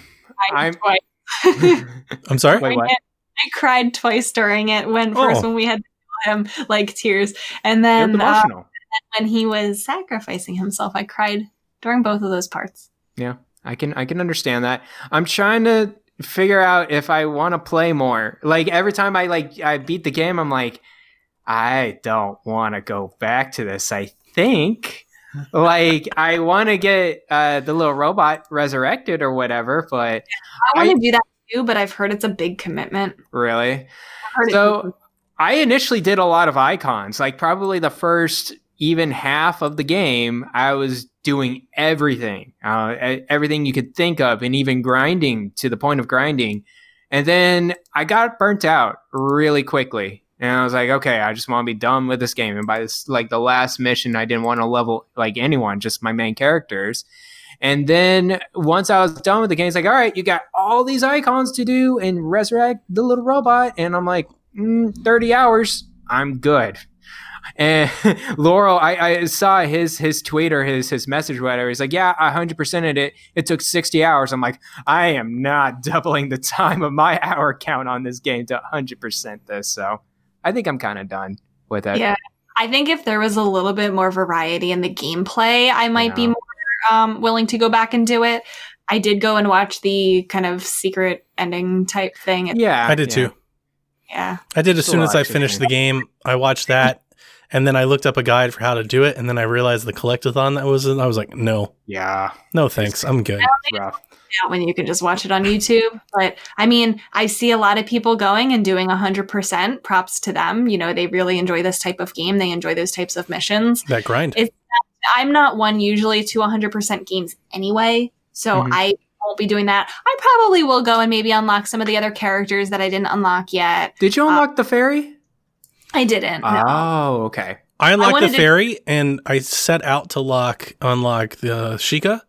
I, I'm- twice. I'm sorry? Wait, what? I cried twice during it. When first Oh. when we had to show him like tears, and then uh, emotional. when he was sacrificing himself, I cried during both of those parts. Yeah, I can I can understand that. I'm trying to figure out if I want to play more. Like every time I like I beat the game, I'm like, I don't want to go back to this. I think like I want to get uh, the little robot resurrected or whatever, but I want to do that too, but I've heard it's a big commitment. really. So I initially did a lot of icons. Like probably the first even half of the game, I was doing everything, uh, everything you could think of, and even grinding to the point of grinding. And then I got burnt out really quickly. And I was like, okay, I just want to be done with this game. And by this, like the last mission, I didn't want to level like anyone, just my main characters. And then once I was done with the game, it's like, all right, you got all these icons to do and resurrect the little robot. And I'm like, mm, 30 hours, I'm good. And Laurel, I, I saw his his tweet or his his message, or whatever. He's like, "Yeah, I hundred percented it. It took sixty hours." I'm like, I am not doubling the time of my hour count on this game to hundred percent this. So I think I'm kind of done with it. Yeah. I think if there was a little bit more variety in the gameplay, I might be more um, willing to go back and do it. I did go and watch the kind of secret ending type thing. It- yeah, I did yeah. too. Yeah. I did as soon as I finished do. the game. I watched that, and then I looked up a guide for how to do it, and then I realized the collectathon that was. in I was like, no, Yeah, no, thanks, I'm good. it's rough. out when you can just watch it on YouTube. But I mean, I see a lot of people going and doing 100%. Props to them. You know, they really enjoy this type of game, they enjoy those types of missions. That grind. It- I'm not one usually to 100% games anyway. So Mhm. I won't be doing that. I probably will go and maybe unlock some of the other characters that I didn't unlock yet. Did you unlock the fairy? I didn't. no. Oh, okay. I unlocked the wanted to- fairy, and I set out to lock unlock the Sheikah,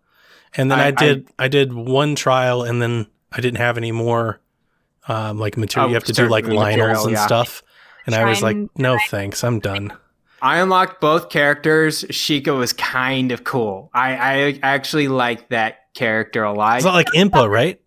and then I, I- did I, did one trial, and then I didn't have any more um, like material. Oh, you have to do like certain Lynels material, and yeah. stuff, and I was like, no thanks, I'm done. I unlocked both characters. Sheikah was kind of cool. I, I actually like that character a lot. It's not like Impa, right?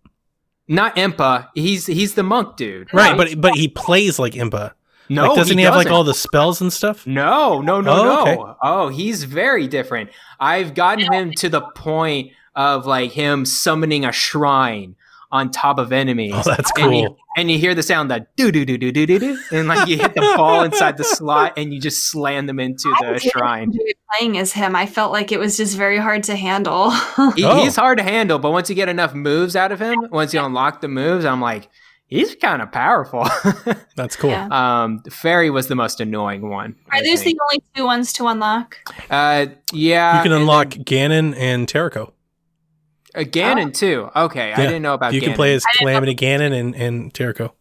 Not Impa. He's he's the monk dude. Right, but but he plays like Impa. no, like, doesn't he, have like doesn't. all the spells and stuff? No, no, no, Oh, no. okay. Oh, he's very different. I've gotten him to the point of like him summoning a shrine on top of enemies. Oh, that's And you, cool. and you hear the sound that do do do do do do do, and like you hit the ball inside the slot, and you just slam them into I the didn't shrine. enjoy playing as him. I felt like it was just very hard to handle. He, Oh. He's hard to handle, but once you get enough moves out of him, once you unlock the moves, I'm like, he's kind of powerful. That's cool. Yeah. um, Fairy was the most annoying one. I Are those the think. only two ones to unlock? Uh, yeah, You can and unlock then- Ganon and Terrako. Uh, Ganon too. Okay, I didn't know about. You can play as I didn't know- Calamity Ganon and, and Terrako.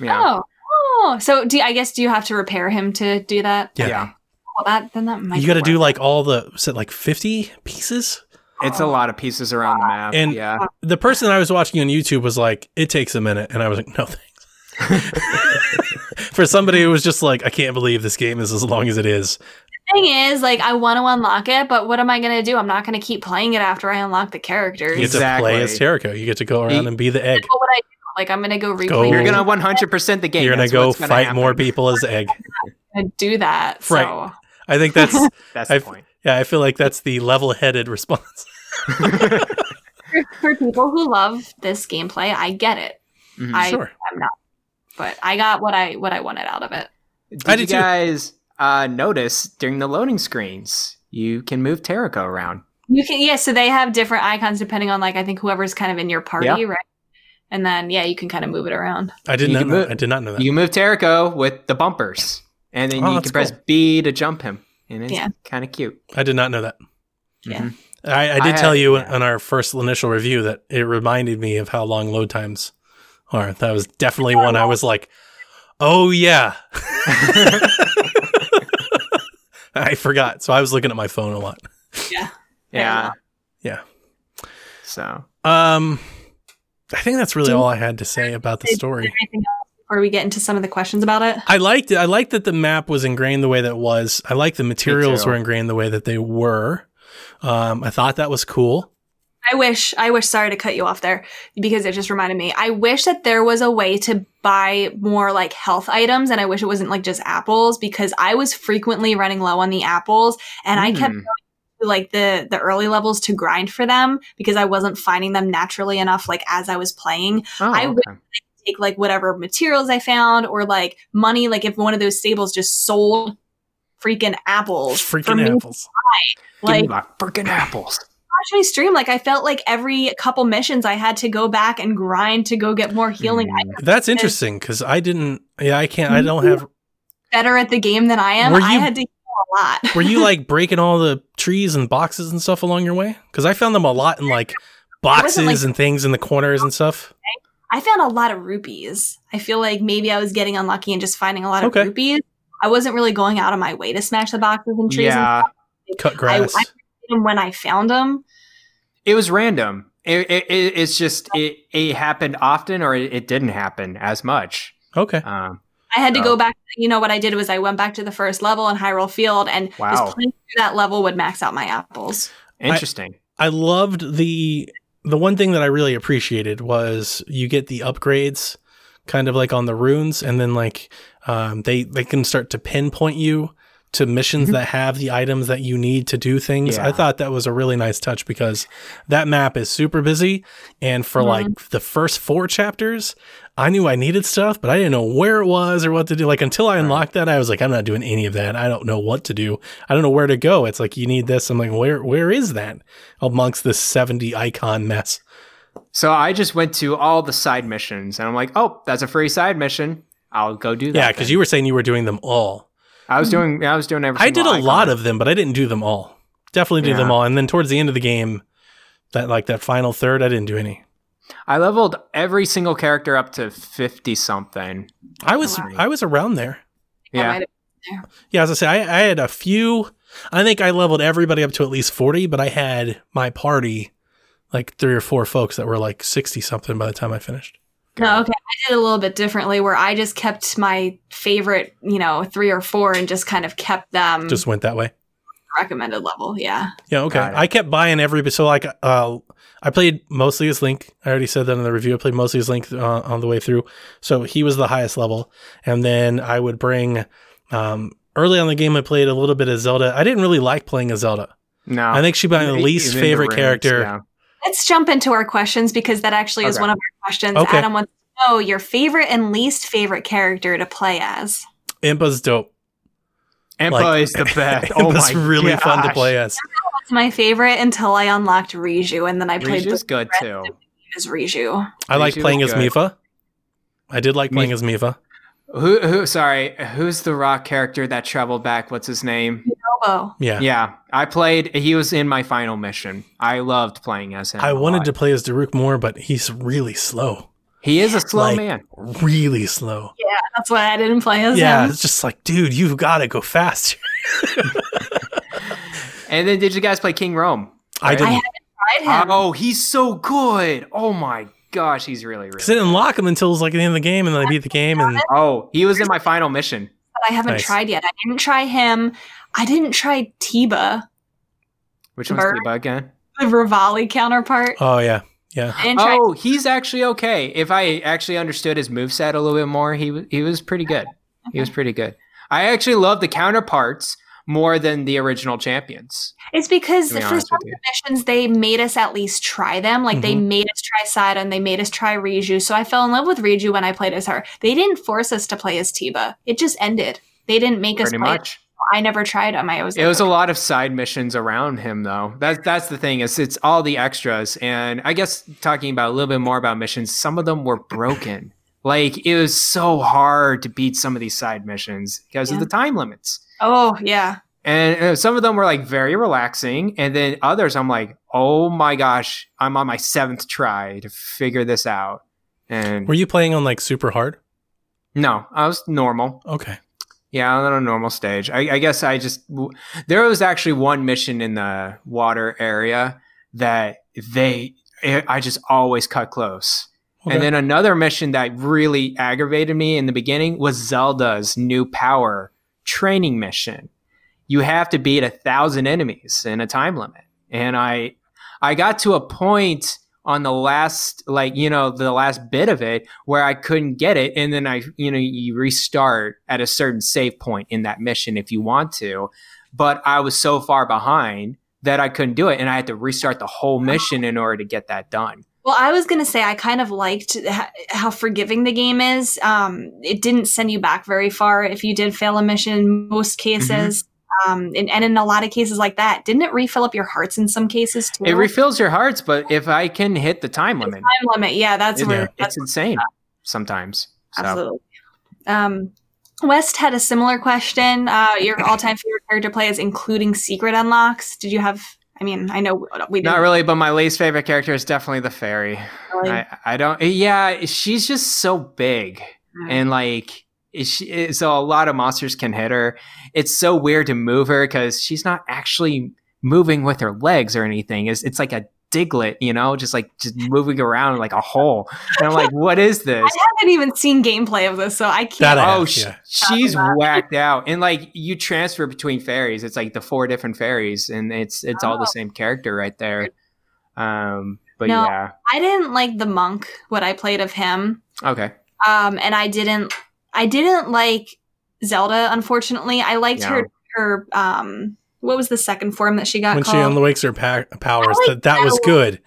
Yeah. Oh, oh. So do I guess do you have to repair him to do that? Yeah. yeah. Well, that then that might. You got to do like all the is it like fifty pieces? It's a lot of pieces around the map. And- yeah, The person I was watching on YouTube was like, "It takes a minute," and I was like, "No thanks." For somebody who was just like, "I can't believe this game is as long as it is." The thing is, like, I want to unlock it, but what am I going to do? I'm not going to keep playing it after I unlock the characters. You get to play as Exactly. Terrako. You get to go around He- and be the egg. What would I do? Like, I'm going to go replay. go- you're gonna 100 percent the game. You're gonna go gonna fight happen. more people as egg. gonna do that. So. Right. I think that's That's the I've- point. yeah. I feel like that's the level-headed response. For, for people who love this gameplay, I get it. Mhm. I, Sure. I'm not, but I got what I what I wanted out of it. Did I you did too. Guys uh, notice during the loading screens you can move Terrako around? You can yeah, so they have different icons depending on like I think whoever's kind of in your party, Yeah. right? And then yeah, you can kind of move it around. I did You not. Know, move- I did not know that. You move Terrako with the bumpers, and then Oh, you can press cool. B to jump him, and it's Yeah. kind of cute. I did not know that. Yeah. Mhm. I, I I did tell had- you yeah. on our first initial review that it reminded me of how long load times are. That was definitely one I was like, oh yeah. I forgot. So I was looking at my phone a lot. Yeah. Yeah. Yeah. So Um, I think that's really Do- all I had to say about the story. Anything else before we get into some of the questions about it? I liked it. I liked that the map was ingrained the way that it was. I liked the materials were ingrained the way that they were. Um, I thought that was cool. I wish, I wish, sorry to cut you off there because it just reminded me. I wish that there was a way to buy more like health items and I wish it wasn't like just apples because I was frequently running low on the apples and I kept Hmm. going to, like the the early levels to grind for them because I wasn't finding them naturally enough like as I was playing. oh, I okay. Take like whatever materials I found or like money like if one of those stables just sold freaking apples for Freaking me, apples. Like freaking apples. Watch my stream, like I felt like every couple missions I had to go back and grind to go get more healing Mm. items. That's interesting because I didn't. Yeah, I can't. I don't have. better at the game than I am, Were I had to heal a lot. Were you like breaking all the trees and boxes and stuff along your way? Because I found them a lot in like boxes like- and things in the corners and stuff. I found a lot of rupees. I feel like maybe I was getting unlucky and just finding a lot of Okay. rupees. I wasn't really going out of my way to smash the boxes and trees. Yeah, and Cut grass. I did them when I found them. It was random. It, it, it- it's just it, it happened often, or it, it didn't happen as much. okay. Um, I had to Oh. go back. You know what I did was I went back to the first level in Hyrule Field and Wow. just playing through that level would max out my apples. interesting. I loved the the one thing that I really appreciated was you get the upgrades kind of like on the runes and then like um, they they can start to pinpoint you to missions that have the items that you need to do things. I thought that was a really nice touch because that map is super busy and for Mhm. like the first four chapters I knew I needed stuff, but I didn't know where it was or what to do. Like until I unlocked that, I was like, I'm not doing any of that. I don't know what to do. I don't know where to go. It's like you need this. I'm like, where where is that amongst this 70 icon mess? So I just went to all the side missions, and I'm like, oh, that's a free side mission. I'll go do that. Yeah, because you were saying you were doing them all. I was doing. I was doing every. I did a single lot of them, but I didn't do them all. Definitely did them all. And then towards the end of the game, that like that final third, I didn't do any. I leveled every single character up to fifty something. I was Wow. I was around there. Yeah, Yeah, as I say, I, I had a few. I think I leveled everybody up to at least forty, but I had my party like three or four folks that were like sixty something by the time I finished. No, okay. I did a little bit differently where I just kept my favorite, you know, three or four and just kind of kept them Just went that way. recommended level. Yeah. Yeah, okay. I kept buying every so like uh I played mostly as Link. I already said that in the review. I played mostly as Link uh, on the way through. So he was the highest level. And then I would bring um early on the game I played a little bit of Zelda. I didn't really like playing as Zelda. no. I think she'd be my least favorite rings, character. yeah. Let's jump into our questions because that actually is Okay. one of our questions. Okay. Adam wants to know your favorite and least favorite character to play as. Impa's dope. Impa Like- is the best. oh Impa's my really fun to play as. That's my favorite until I unlocked Riju, and then I played Riju's the good too. as Riju. I like playing as good. Mipha. I did like playing Mi- as Mipha. Who? Who? Sorry. Who's the rock character that traveled back? What's his name? Robo. Yeah. Yeah, I played. He was in my final mission. I loved playing as him. I wanted lot. to play as Daruk more, but he's really slow. He is a slow like, man. Really slow. Yeah, that's why I didn't play as Yeah, him. Yeah, it's just like, dude, you've got to go faster. And then did you guys play King Rhoam? I Right? didn't. tried him. Oh, he's so good. Oh my gosh, he's really Because I really. didn't lock him until it was like the end of the game, and then I beat the game, and Oh, he was in my final mission. but I haven't Nice. tried yet. I didn't try him. I didn't try Teba, Which one's Bird. Teba again? the Revali counterpart. oh yeah, yeah. I didn't Oh, he's actually okay. If I actually understood his moveset a little bit more, he wa- he was pretty good. He was pretty good. I actually love the counterparts more than the original champions. It's because be for some with missions they made us at least try them. Like they Mhm. made us try Sada and they made us try Riju. So I fell in love with Riju when I played as her. They didn't force us to play as Teba. It just ended. They didn't make us play. much. I never tried them. I was It like, was a lot of side missions around him, though. That's that's the thing is it's all the extras, and I guess talking about a little bit more about missions, some of them were broken. Like it was so hard to beat some of these side missions because Yeah. of the time limits, oh yeah. and uh, some of them were like very relaxing, and then others I'm like, oh my gosh, I'm on my seventh try to figure this out, and Were you playing on like super hard? no, I was normal. Okay. Yeah, on a normal stage. I, I guess I just w- there was actually one mission in the water area that they I just always cut close. Okay. And then another mission that really aggravated me in the beginning was Zelda's new power training mission. You have to beat a thousand enemies in a time limit. And I I got to a point on the last like you know the last bit of it where I couldn't get it and then I you know you restart at a certain save point in that mission if you want to but I was so far behind that I couldn't do it and I had to restart the whole mission in order to get that done. Well, I was gonna say I kind of liked h- how forgiving the game is. Um, it didn't send you back very far if you did fail a mission. Most cases, um, and, and in a lot of cases like that, didn't it refill up your hearts in some cases too? It refills your hearts but if I can hit the time limit time limit. Yeah, that's it- where that's it's insane sometimes. So absolutely. Um, West had a similar question. Uh, your all-time favorite character plays, including secret unlocks. Did you have? I mean, I know we Not really, but my least favorite character is definitely the fairy. really- I, I don't. Yeah, she's just so big Mm. and like. She, eh, so a lot of monsters can hit her. It's so weird to move her because she's not actually moving with her legs or anything. It's, it's like a diglet, you know, just like just moving around like a hole. And I'm like, what is this? I haven't even seen gameplay of this, so I can't. That Oh, have, sh- yeah. she's Talk about it. whacked out, and like you transfer between fairies. It's like the four different fairies, and it's it's all the Oh. same character right there. Um, but No. yeah, I didn't like the monk. What I played of him, okay, um, and I didn't. I didn't like Zelda. Unfortunately, I liked Yeah. her. Her um, what was the second form that she got when she called? unwakes her pa- powers, I that that was good.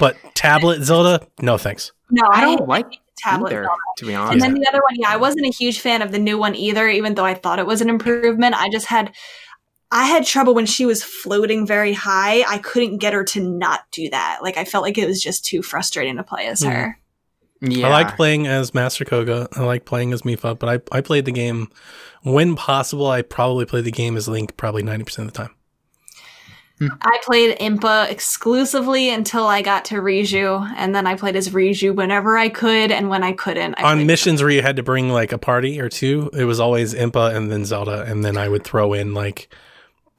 But tablet Zelda, no thanks. no, I I don't hate like tablet. either, Zelda. to be honest. And then the other one, yeah, I wasn't a huge fan of the new one either, even though I thought it was an improvement. I just had I had trouble when she was floating very high. I couldn't get her to not do that. Like I felt like it was just too frustrating to play as Mhm. her. yeah, I like playing as Master Kohga. I like playing as Mipha, but I, I played the game when possible. I probably play the game as Link probably 90% of the time. I played Impa exclusively until I got to Riju, and then I played as Riju whenever I could, and when I couldn't, I On missions where you had to bring like a party or two, it was always Impa and then Zelda, and then I would throw in like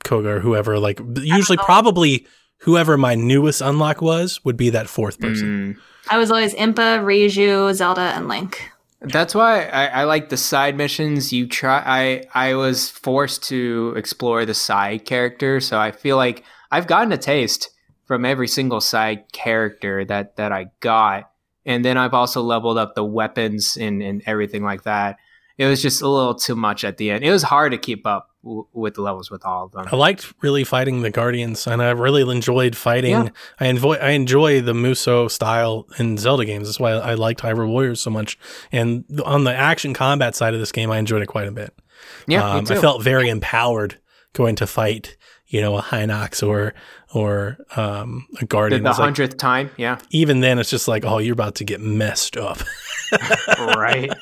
Kohga or whoever. Like usually, probably whoever my newest unlock was would be that fourth person. Mm. I was always Impa, Riju, Zelda, and Link. That's why I, I like the side missions. You try. I I was forced to explore the side character, so I feel like I've gotten a taste from every single side character that that I got, and then I've also leveled up the weapons and and everything like that. It was just a little too much at the end. It was hard to keep up w- with the levels with all of them. I liked really fighting the Guardians, and I really enjoyed fighting. Yeah. I enjoy I enjoy the Musou style in Zelda games. That's why I liked Hyrule Warriors so much. And on the action combat side of this game, I enjoyed it quite a bit. Yeah, um, I felt very empowered going to fight, you know, a Hinox or or um, a Guardian. the It's like- hundredth time. Yeah, even then, it's just like, oh, you're about to get messed up. right.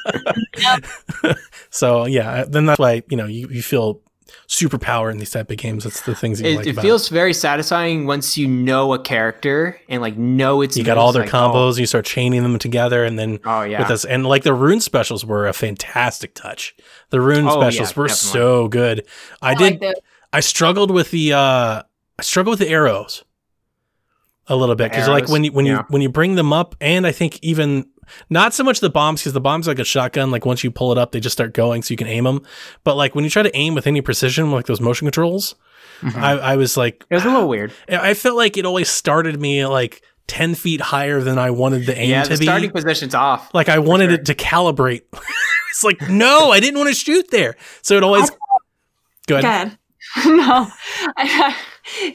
So yeah, then that's why you know you, you feel superpower in these type of games. That's the things that you It, like it about feels very satisfying once you know a character and like know it's You got all their like, combos, and you start chaining them together, and then Oh, oh, yeah. with us, and like the rune specials were a fantastic touch. The rune Oh, specials yeah, were definitely. so good. I, did. like the- I struggled with the. uh I struggled with the arrows a little bit because like when you when you when you bring them up, and I think even not so much the bombs because the bombs like a shotgun. Like once you pull it up, they just start going, so you can aim them. But like when you try to aim with any precision, like those motion controls, Mhm. I, I was like, it was a little weird. I felt like it always started me like ten feet higher than I wanted the aim Yeah, to the be. starting position's off. like I wanted sure. it to calibrate. it's like no, I didn't want to shoot there. So it always go ahead. Good. no, I,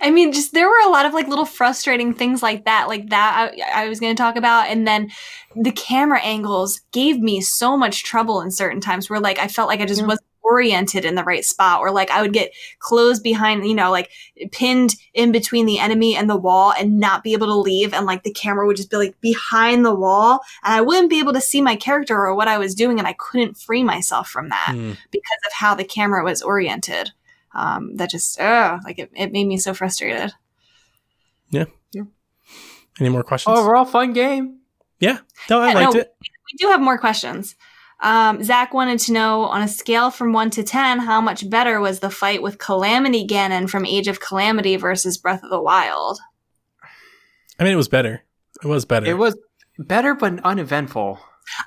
I mean, just there were a lot of like little frustrating things like that, like that I, I was going to talk about, and then the camera angles gave me so much trouble in certain times where like I felt like I just Yeah. wasn't oriented in the right spot, or like I would get closed behind, you know, like pinned in between the enemy and the wall and not be able to leave, and like the camera would just be like behind the wall, and I wouldn't be able to see my character or what I was doing, and I couldn't free myself from that Hmm. because of how the camera was oriented. Um, that just, uh, like it, it made me so frustrated. Yeah. yeah. Any more questions? Overall, fun game. yeah. No, I Yeah, liked no. it. We do have more questions. Um, Zach wanted to know on a scale from one to 10, how much better was the fight with Calamity Ganon from Age of Calamity versus Breath of the Wild? I mean, it was better. It was better. It was better but uneventful.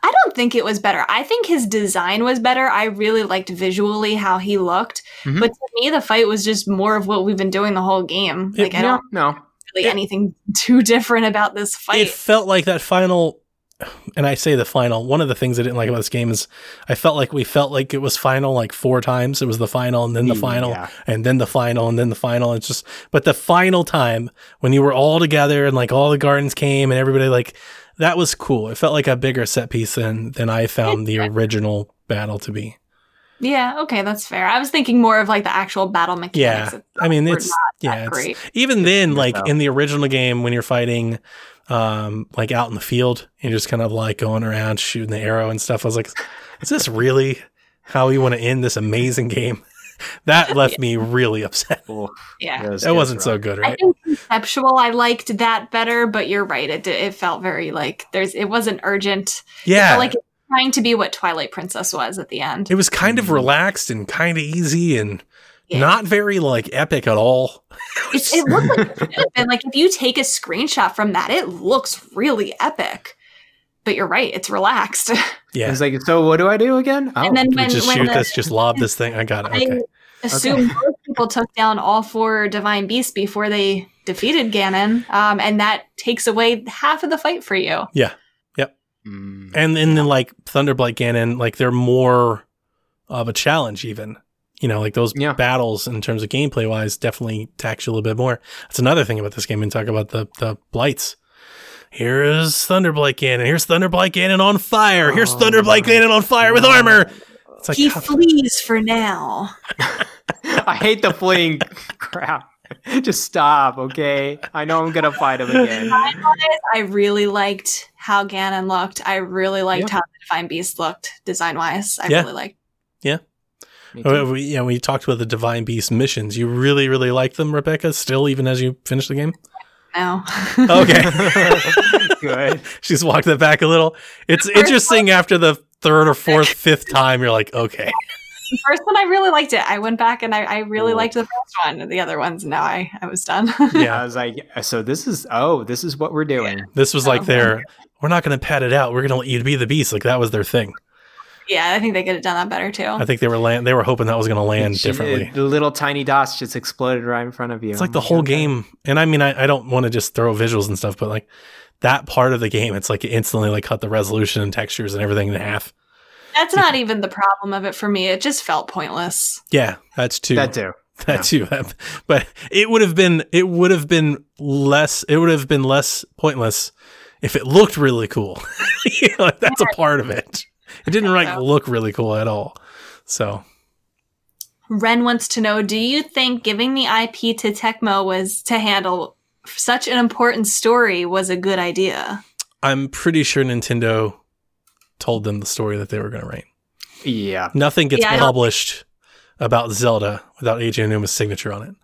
I don't think it was better. I think his design was better. I really liked visually how he looked. Mhm. But to me, the fight was just more of what we've been doing the whole game. It- Like, I no, don't no. really anything too different about this fight. it felt like that final and I say the final. One of the things I didn't like about this game is I felt like we felt like it was final like four times. It was the final and then the final Yeah. and then the final and then the final. It's just but the final time when you were all together and like all the gardens came and everybody like that was cool. It felt like a bigger set piece than than I found the original battle to be. Yeah, okay, that's fair. I was thinking more of like the actual battle mechanics. Yeah. I mean it's yeah, it's, great. even then like so. in the original game when you're fighting um like out in the field and you're just kind of like going around shooting the arrow and stuff i was like is this really how you want to end this amazing game. That left me really upset. Yeah. was- That was wasn't so rough. good, I right? think conceptual, I liked that better, but you're right. It it felt very like there's it wasn't urgent. It Yeah. felt like it was trying to be what Twilight Princess was at the end. it was kind of relaxed and kind of easy and Yeah. not very like epic at all. It's, it looked like it should. Like if you take a screenshot from that, it looks really epic. But you're right, it's relaxed. Yeah. It's like, so what do I do again? Oh, and then We when, just when shoot the, this, just lob this thing. I got it. Okay. I assume most people took down all four divine beasts before they defeated Ganon, um, and that takes away half of the fight for you. Yeah. Mm. And and then like Thunderblight Ganon, like they're more of a challenge even. You know, like those Yeah. battles in terms of gameplay wise definitely tax you a little bit more. That's another thing about this game and talk about the the blights. Here is Thunderblight Ganon. Here's Thunderblight Ganon on fire. Here's Oh Thunderblight my Ganon on fire with armor. It's like he how- flees for now. I hate the fleeing crap. Just stop, okay? I know I'm gonna fight him again. Design-wise, I really liked how Ganon looked. I really liked Yeah. how the Divine Beast looked design wise. I Yeah. really liked. Me Uh, too. we, yeah, we talked about the Divine Beast missions. You really, really like them, Rebecca, still, even as you finish the game? Now, Okay. Good. She's walked it back a little. It's first interesting after the third or fourth, fifth time, you're like, okay. the first one I really liked it. I went back and I, I really Cool. liked the first one. The other ones, now I I was done. Yeah. I was like, uh, so this is oh, this is what we're doing. This was like Oh, their, we're not going to pat it out. We're going to let you be the beast. Like that was their thing. yeah, I think they could have done that better too. I think they were land, they were hoping that was going to land She- differently. The little tiny dots just exploded right in front of you. It's like the whole God. game. And I mean, I, I don't want to just throw visuals and stuff, but like that part of the game, it's like it instantly like cut the resolution and textures and everything in half. That's not even the problem of it for me. It just felt pointless. Yeah, that's too. That too. that too. But it would have been it would have been less it would have been less pointless if it looked really cool. you know, that's a part of it. It didn't like so. look really cool at all. So Ren wants to know Do you think giving the IP to Tecmo was to handle such an important story was a good idea? I'm pretty sure Nintendo told them the story that they were going to write. Yeah. Nothing gets Yeah, published about Zelda without Eiji Aonuma's signature on it.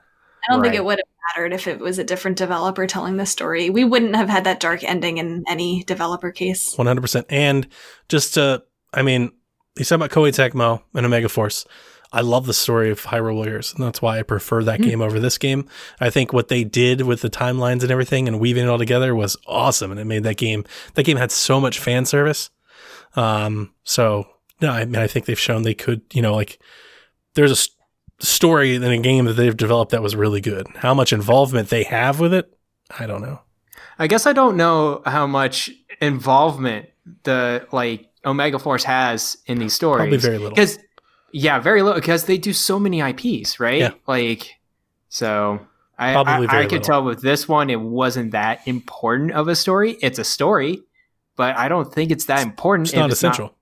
I don't think it would have mattered if it was a different developer telling the story. We wouldn't have had that dark ending in any developer case. 100%. And just to, I mean, you said about Koei Tecmo and Omega Force. I love the story of Hyrule Warriors, and that's why I prefer that Hmm. game over this game. I think what they did with the timelines and everything and weaving it all together was awesome, and it made that game. That game had so much fan service. Um, so no, I mean, I think they've shown they could. You know, like there's a s- story in a game that they've developed that was really good. How much involvement they have with it, I don't know. I guess I don't know how much involvement the like Omega Force has in these stories. Probably very little. Because yeah, very low because they do so many IPs, right? Yeah. Like so I Probably I, I could little. tell with this one it wasn't that important of a story. It's a story, but I don't think it's that important. It's if not essential.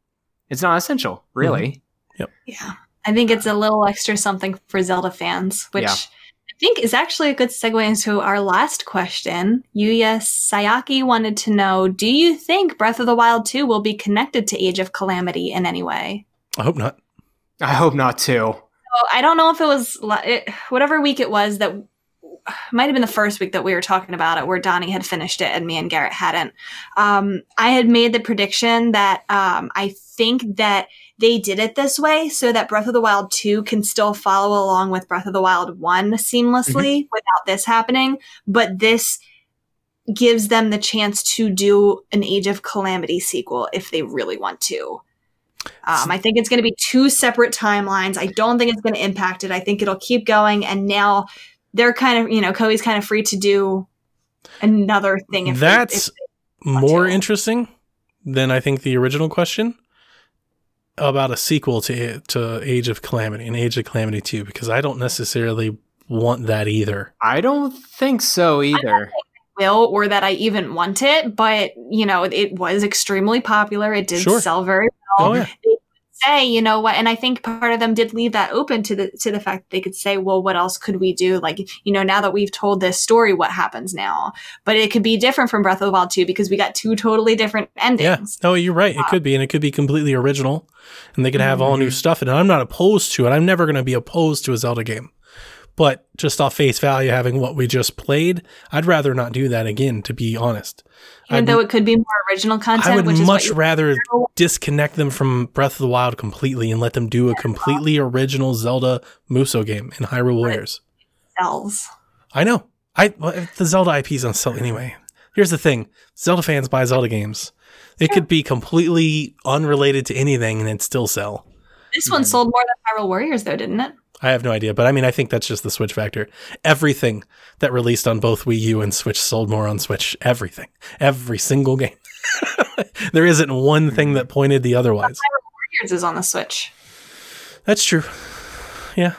it's not essential, really. Mm-hmm. Yep. Yeah. I think it's a little extra something for Zelda fans, which Yeah. I think is actually a good segue into our last question. Yuya Sayaki wanted to know Do you think Breath of the Wild 2 will be connected to Age of Calamity in any way? I hope not. I hope not too. So I don't know if it was it, whatever week it was that might have been the first week that we were talking about it, where Donnie had finished it and me and Garrett hadn't. Um, I had made the prediction that um, I think that they did it this way so that Breath of the Wild 2 can still follow along with Breath of the Wild 1 seamlessly without this happening. But this gives them the chance to do an Age of Calamity sequel if they really want to. Um, I think it's going to be two separate timelines. I don't think it's going to impact it. I think it'll keep going. And now they're kind of, you know, Koei's kind of free to do another thing. If they- That's if they want more to. interesting than I think the original question about a sequel to to Age of Calamity and Age of Calamity 2 because I don't necessarily want that either. I don't think so either. Will or that I even want it, but you know, it was extremely popular. It did Sure. sell very Oh well. yeah. say, you know what, and I think part of them did leave that open to the to the fact that they could say, well, what else could we do? Like, you know, now that we've told this story, what happens now? But it could be different from Breath of the Wild 2 because we got two totally different endings. Yeah. No, you're right. It could be, and it could be completely original, and they could have all Mm-hmm. new stuff. And I'm not opposed to it. I'm never going to be opposed to a Zelda game. But just off face value, having what we just played, I'd rather not do that again. To be honest, Even I'd- though it could be more original content, I would much rather disconnect them from Breath of the Wild completely and let them do a completely original Zelda Musou game in Hyrule Warriors. sells. I know. I well, the Zelda IPs on sale anyway. Here's the thing: Zelda fans buy Zelda games. It could be completely unrelated to anything and it'd still sell. This one sold more than Hyrule Warriors, though, didn't it? I have no idea, but I mean, I think that's just the Switch factor. Everything that released on both Wii U and Switch sold more on Switch. Everything, every single game. there isn't one thing that pointed the otherwise. Warriors is on the Switch. That's true. Yeah.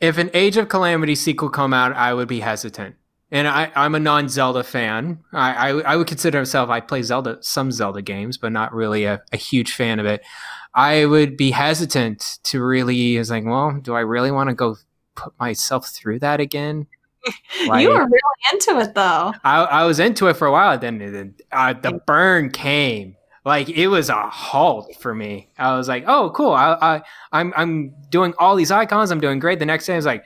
If an Age of Calamity sequel come out, I would be hesitant. And I, I'm a non-Zelda fan. I, I, I would consider myself. I play Zelda, some Zelda games, but not really a, a huge fan of it. I would be hesitant to really. Is like, well, do I really want to go put myself through that again? Like- you were really into it, though. I, I was into it for a while. Then, then uh, the burn came. Like it was a halt for me. I was like, "Oh, cool! I, I, I'm, I'm doing all these icons. I'm doing great." The next day, I was like,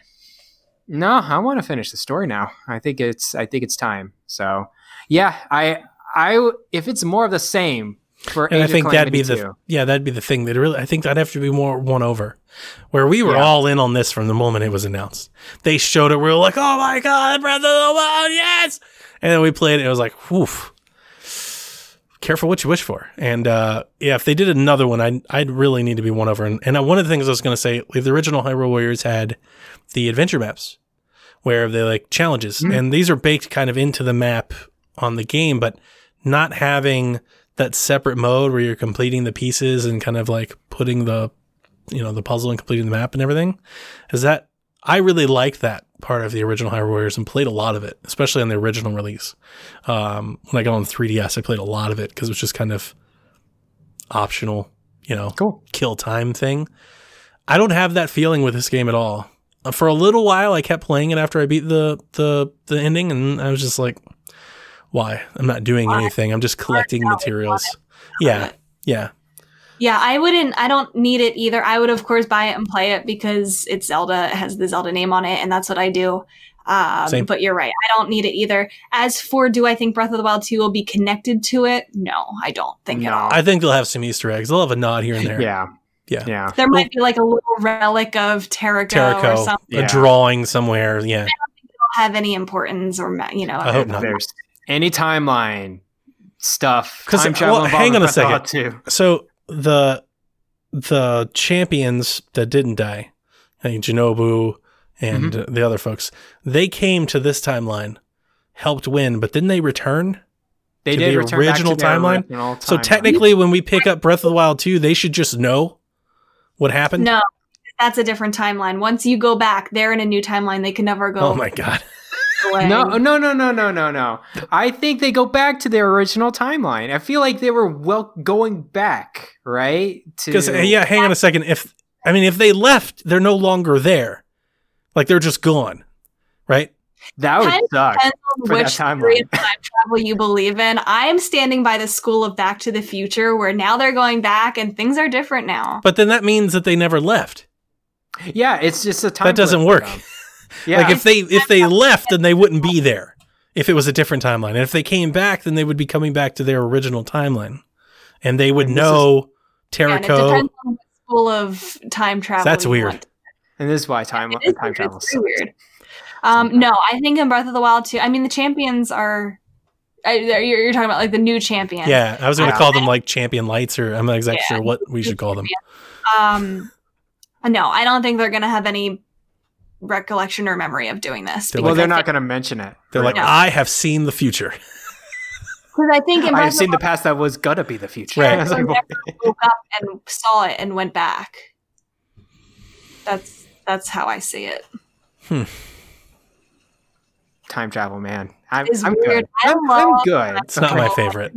"No, I want to finish the story now. I think it's, I think it's time." So, yeah, I, I, if it's more of the same for, And I think that'd be the 2, yeah, that'd be the thing. That really, I think that'd have to be more one over, where we were Yeah. all in on this from the moment it was announced. They showed it, we were like, "Oh my god, Breath of the Wild, yes!" And then we played it. It was like, "Woof." Careful what you wish for. And uh, yeah, if they did another one, I'd, I'd really need to be one over. And, and one of the things I was going to say, like the original Hyrule Warriors had the adventure maps, where they like challenges, and these are baked kind of into the map on the game, but not having that separate mode where you're completing the pieces and kind of like putting the you know the puzzle and completing the map and everything is that I really liked that part of the original Hyrule Warriors and played a lot of it, especially on the original release. Um, when I got on 3DS, I played a lot of it because it was just kind of optional, you know, Cool. kill time thing. I don't have that feeling with this game at all. Uh, For a little while, I kept playing it after I beat the the the ending, and I was just like, "Why? I'm not doing anything. I'm just collecting out, materials." Yeah, yeah. Yeah, I wouldn't. I don't need it either. I would, of course, buy it and play it because it's Zelda. It has the Zelda name on it, and that's what I do. Um, Same. but you're right. I don't need it either. As for do I think Breath of the Wild 2 will be connected to it? No, I don't think at No. all. I think they'll have some Easter eggs. They'll have a nod here and there. Yeah, Yeah. yeah. there might be like a little relic of Terrako, or Terrico, something. a drawing somewhere. Yeah. Don't have any importance or you know. I hope not. There's any timeline stuff. 'Cause, time travel well, involved hang on a Breath of the second. Too. So the the champions that didn't die, I think Yunobo and Mm-hmm. the other folks, they came to this timeline, helped win, but didn't they return? They to did the return back original to their timeline? original So timeline. technically, when we pick up Breath of the Wild 2, they should just know what happened. No, that's a different timeline. Once you go back, they're in a new timeline. They can never go Oh my god. Away. No, no, no, no, no, no, no. I think they go back to their original timeline. I feel like they were well going back, right? To Because uh, yeah, hang on a second. If I mean, if they left, they're no longer there. Like they're just gone, right? that would Kind suck. depends on for which timeline. theory of time travel you believe in. I'm standing by the school of Back to the Future, where now they're going back and things are different now. But then that means that they never left. Yeah, it's just a time. That doesn't blip work. For them. Yeah, Like if they if they left, then they wouldn't be there. If it was a different timeline, and if they came back, then they would be coming back to their original timeline, and they would And this know Yeah, and it Terrico. depends on what school of time travel. That's weird. want. and this is why time It is time travel. is very weird. Um, no, I think in Breath of the Wild too. I mean, the champions are. I, you're, you're talking about like the new champion. Yeah, I was going to Yeah. call them like champion lights, or I'm not exactly Yeah. sure what we should call them. Um, no, I don't think they're going to have any recollection or memory of doing this. They're Well, they're not going to mention it. They're like, Yeah. I have seen the future. Because I think I've seen the the past that was gonna be the future. Right. I was like, Wild, woke up and saw it and went back. That's that's how I see it. Hmm. time travel, man. I'm, It's I'm weird. good. I I'm, I'm good. It's not my favorite.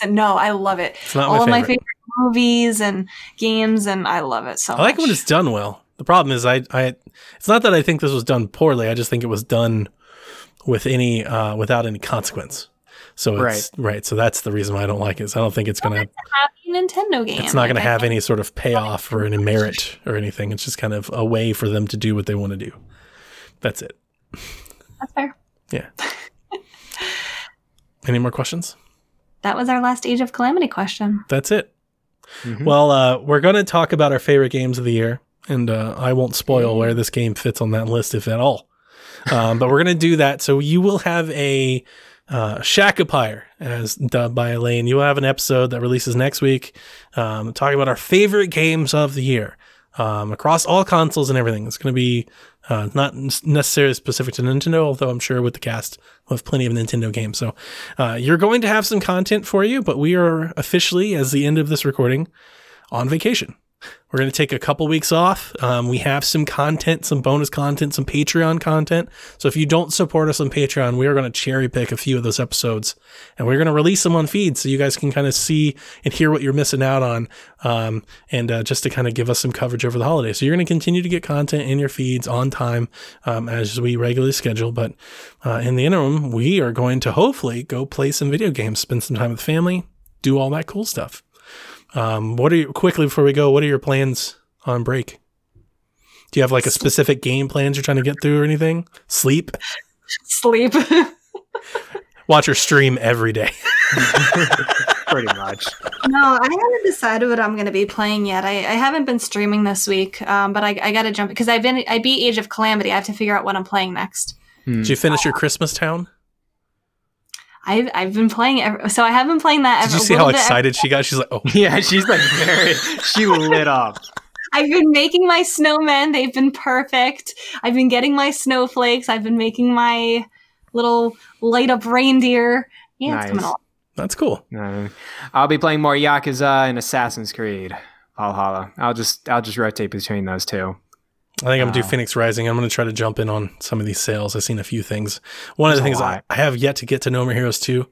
and no, I love it. It's not All my of my favorite. favorite movies and games, and I love it so I like much. when it's done well. The problem is, I, I, it's not that I think this was done poorly. I just think it was done with any, uh, without any consequence. So it's right. So that's the reason why I don't like it. So I don't think it's gonna, Happy Nintendo game. it's not gonna Like, I have any sort of payoff or any merit or anything. It's just kind of a way for them to do what they want to do. That's it. That's fair. Yeah. any more questions? That was our last Age of Calamity question. That's it. Mhm. Well, uh, we're going to talk about our favorite games of the year, and uh, I won't spoil where this game fits on that list, if at all. Um, but we're going to do that. So you will have a uh, Shackapire, as dubbed by Elaine. You will have an episode that releases next week, um, talking about our favorite games of the year um, across all consoles and everything. It's going to be uh, not necessarily specific to Nintendo, although I'm sure with the cast we'll have plenty of Nintendo games. So uh, you're going to have some content for you, but we are officially, as the end of this recording, on vacation. We're going to take a couple weeks off. Um, we have some content, some bonus content, some Patreon content. So if you don't support us on Patreon, we are going to cherry pick a few of those episodes and we're going to release them on feed so you guys can kind of see and hear what you're missing out on. Um, and uh, just to kind of give us some coverage over the holidays. So you're going to continue to get content in your feeds on time um, as we regularly schedule. But uh, in the interim, we are going to hopefully go play some video games, spend some time with family, do all that cool stuff. Um, what are you quickly before we go? What are your plans on break? Do you have like a specific game plans you're trying to get through or anything? Sleep, Sleep. watch your stream every day. Pretty much. no, I haven't decided what I'm going to be playing yet. I, I haven't been streaming this week, um, but I, I got to jump because I've been I beat Age of Calamity. I have to figure out what I'm playing next. Did you finish your Christmas Town? I've I've been playing it, so I have been playing that. Did you see how little bit excited she got? She's like, oh, Yeah, she's like very. She lit up. I've been making my snowmen. They've been perfect. I've been getting my snowflakes. I've been making my little light up reindeer. Yeah, it's coming Nice. along. that's cool. Uh, I'll be playing more Yakuza and Assassin's Creed Valhalla. I'll just I'll just rotate between those two. I think I'm gonna do Fenyx Rising. I'm gonna try to jump in on some of these sales. I've seen a few things. One of the things I. I have yet to get to No More Heroes 2.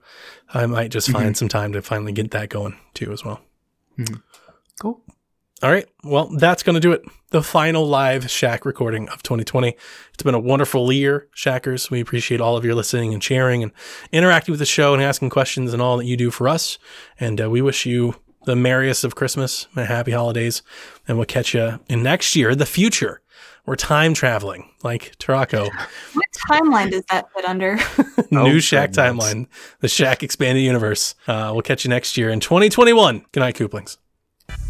I might just Mm-hmm. find some time to finally get that going too as well. Cool. All right. Well, that's going to do it. The final live Shack recording of 2020. It's been a wonderful year, Shackers. We appreciate all of your listening and sharing and interacting with the show and asking questions and all that you do for us. And uh, we wish you the merriest of Christmas and happy holidays. And we'll catch you in next year, the future. We're time traveling like Terrako. What timeline does that fit under? New Oh, Shack goodness. timeline, the Shack expanded universe. Uh, we'll catch you next year in 2021. Good night, Cooplings.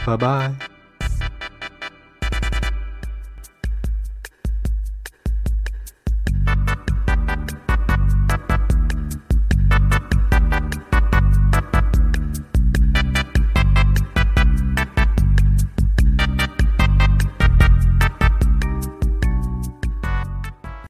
Bye bye.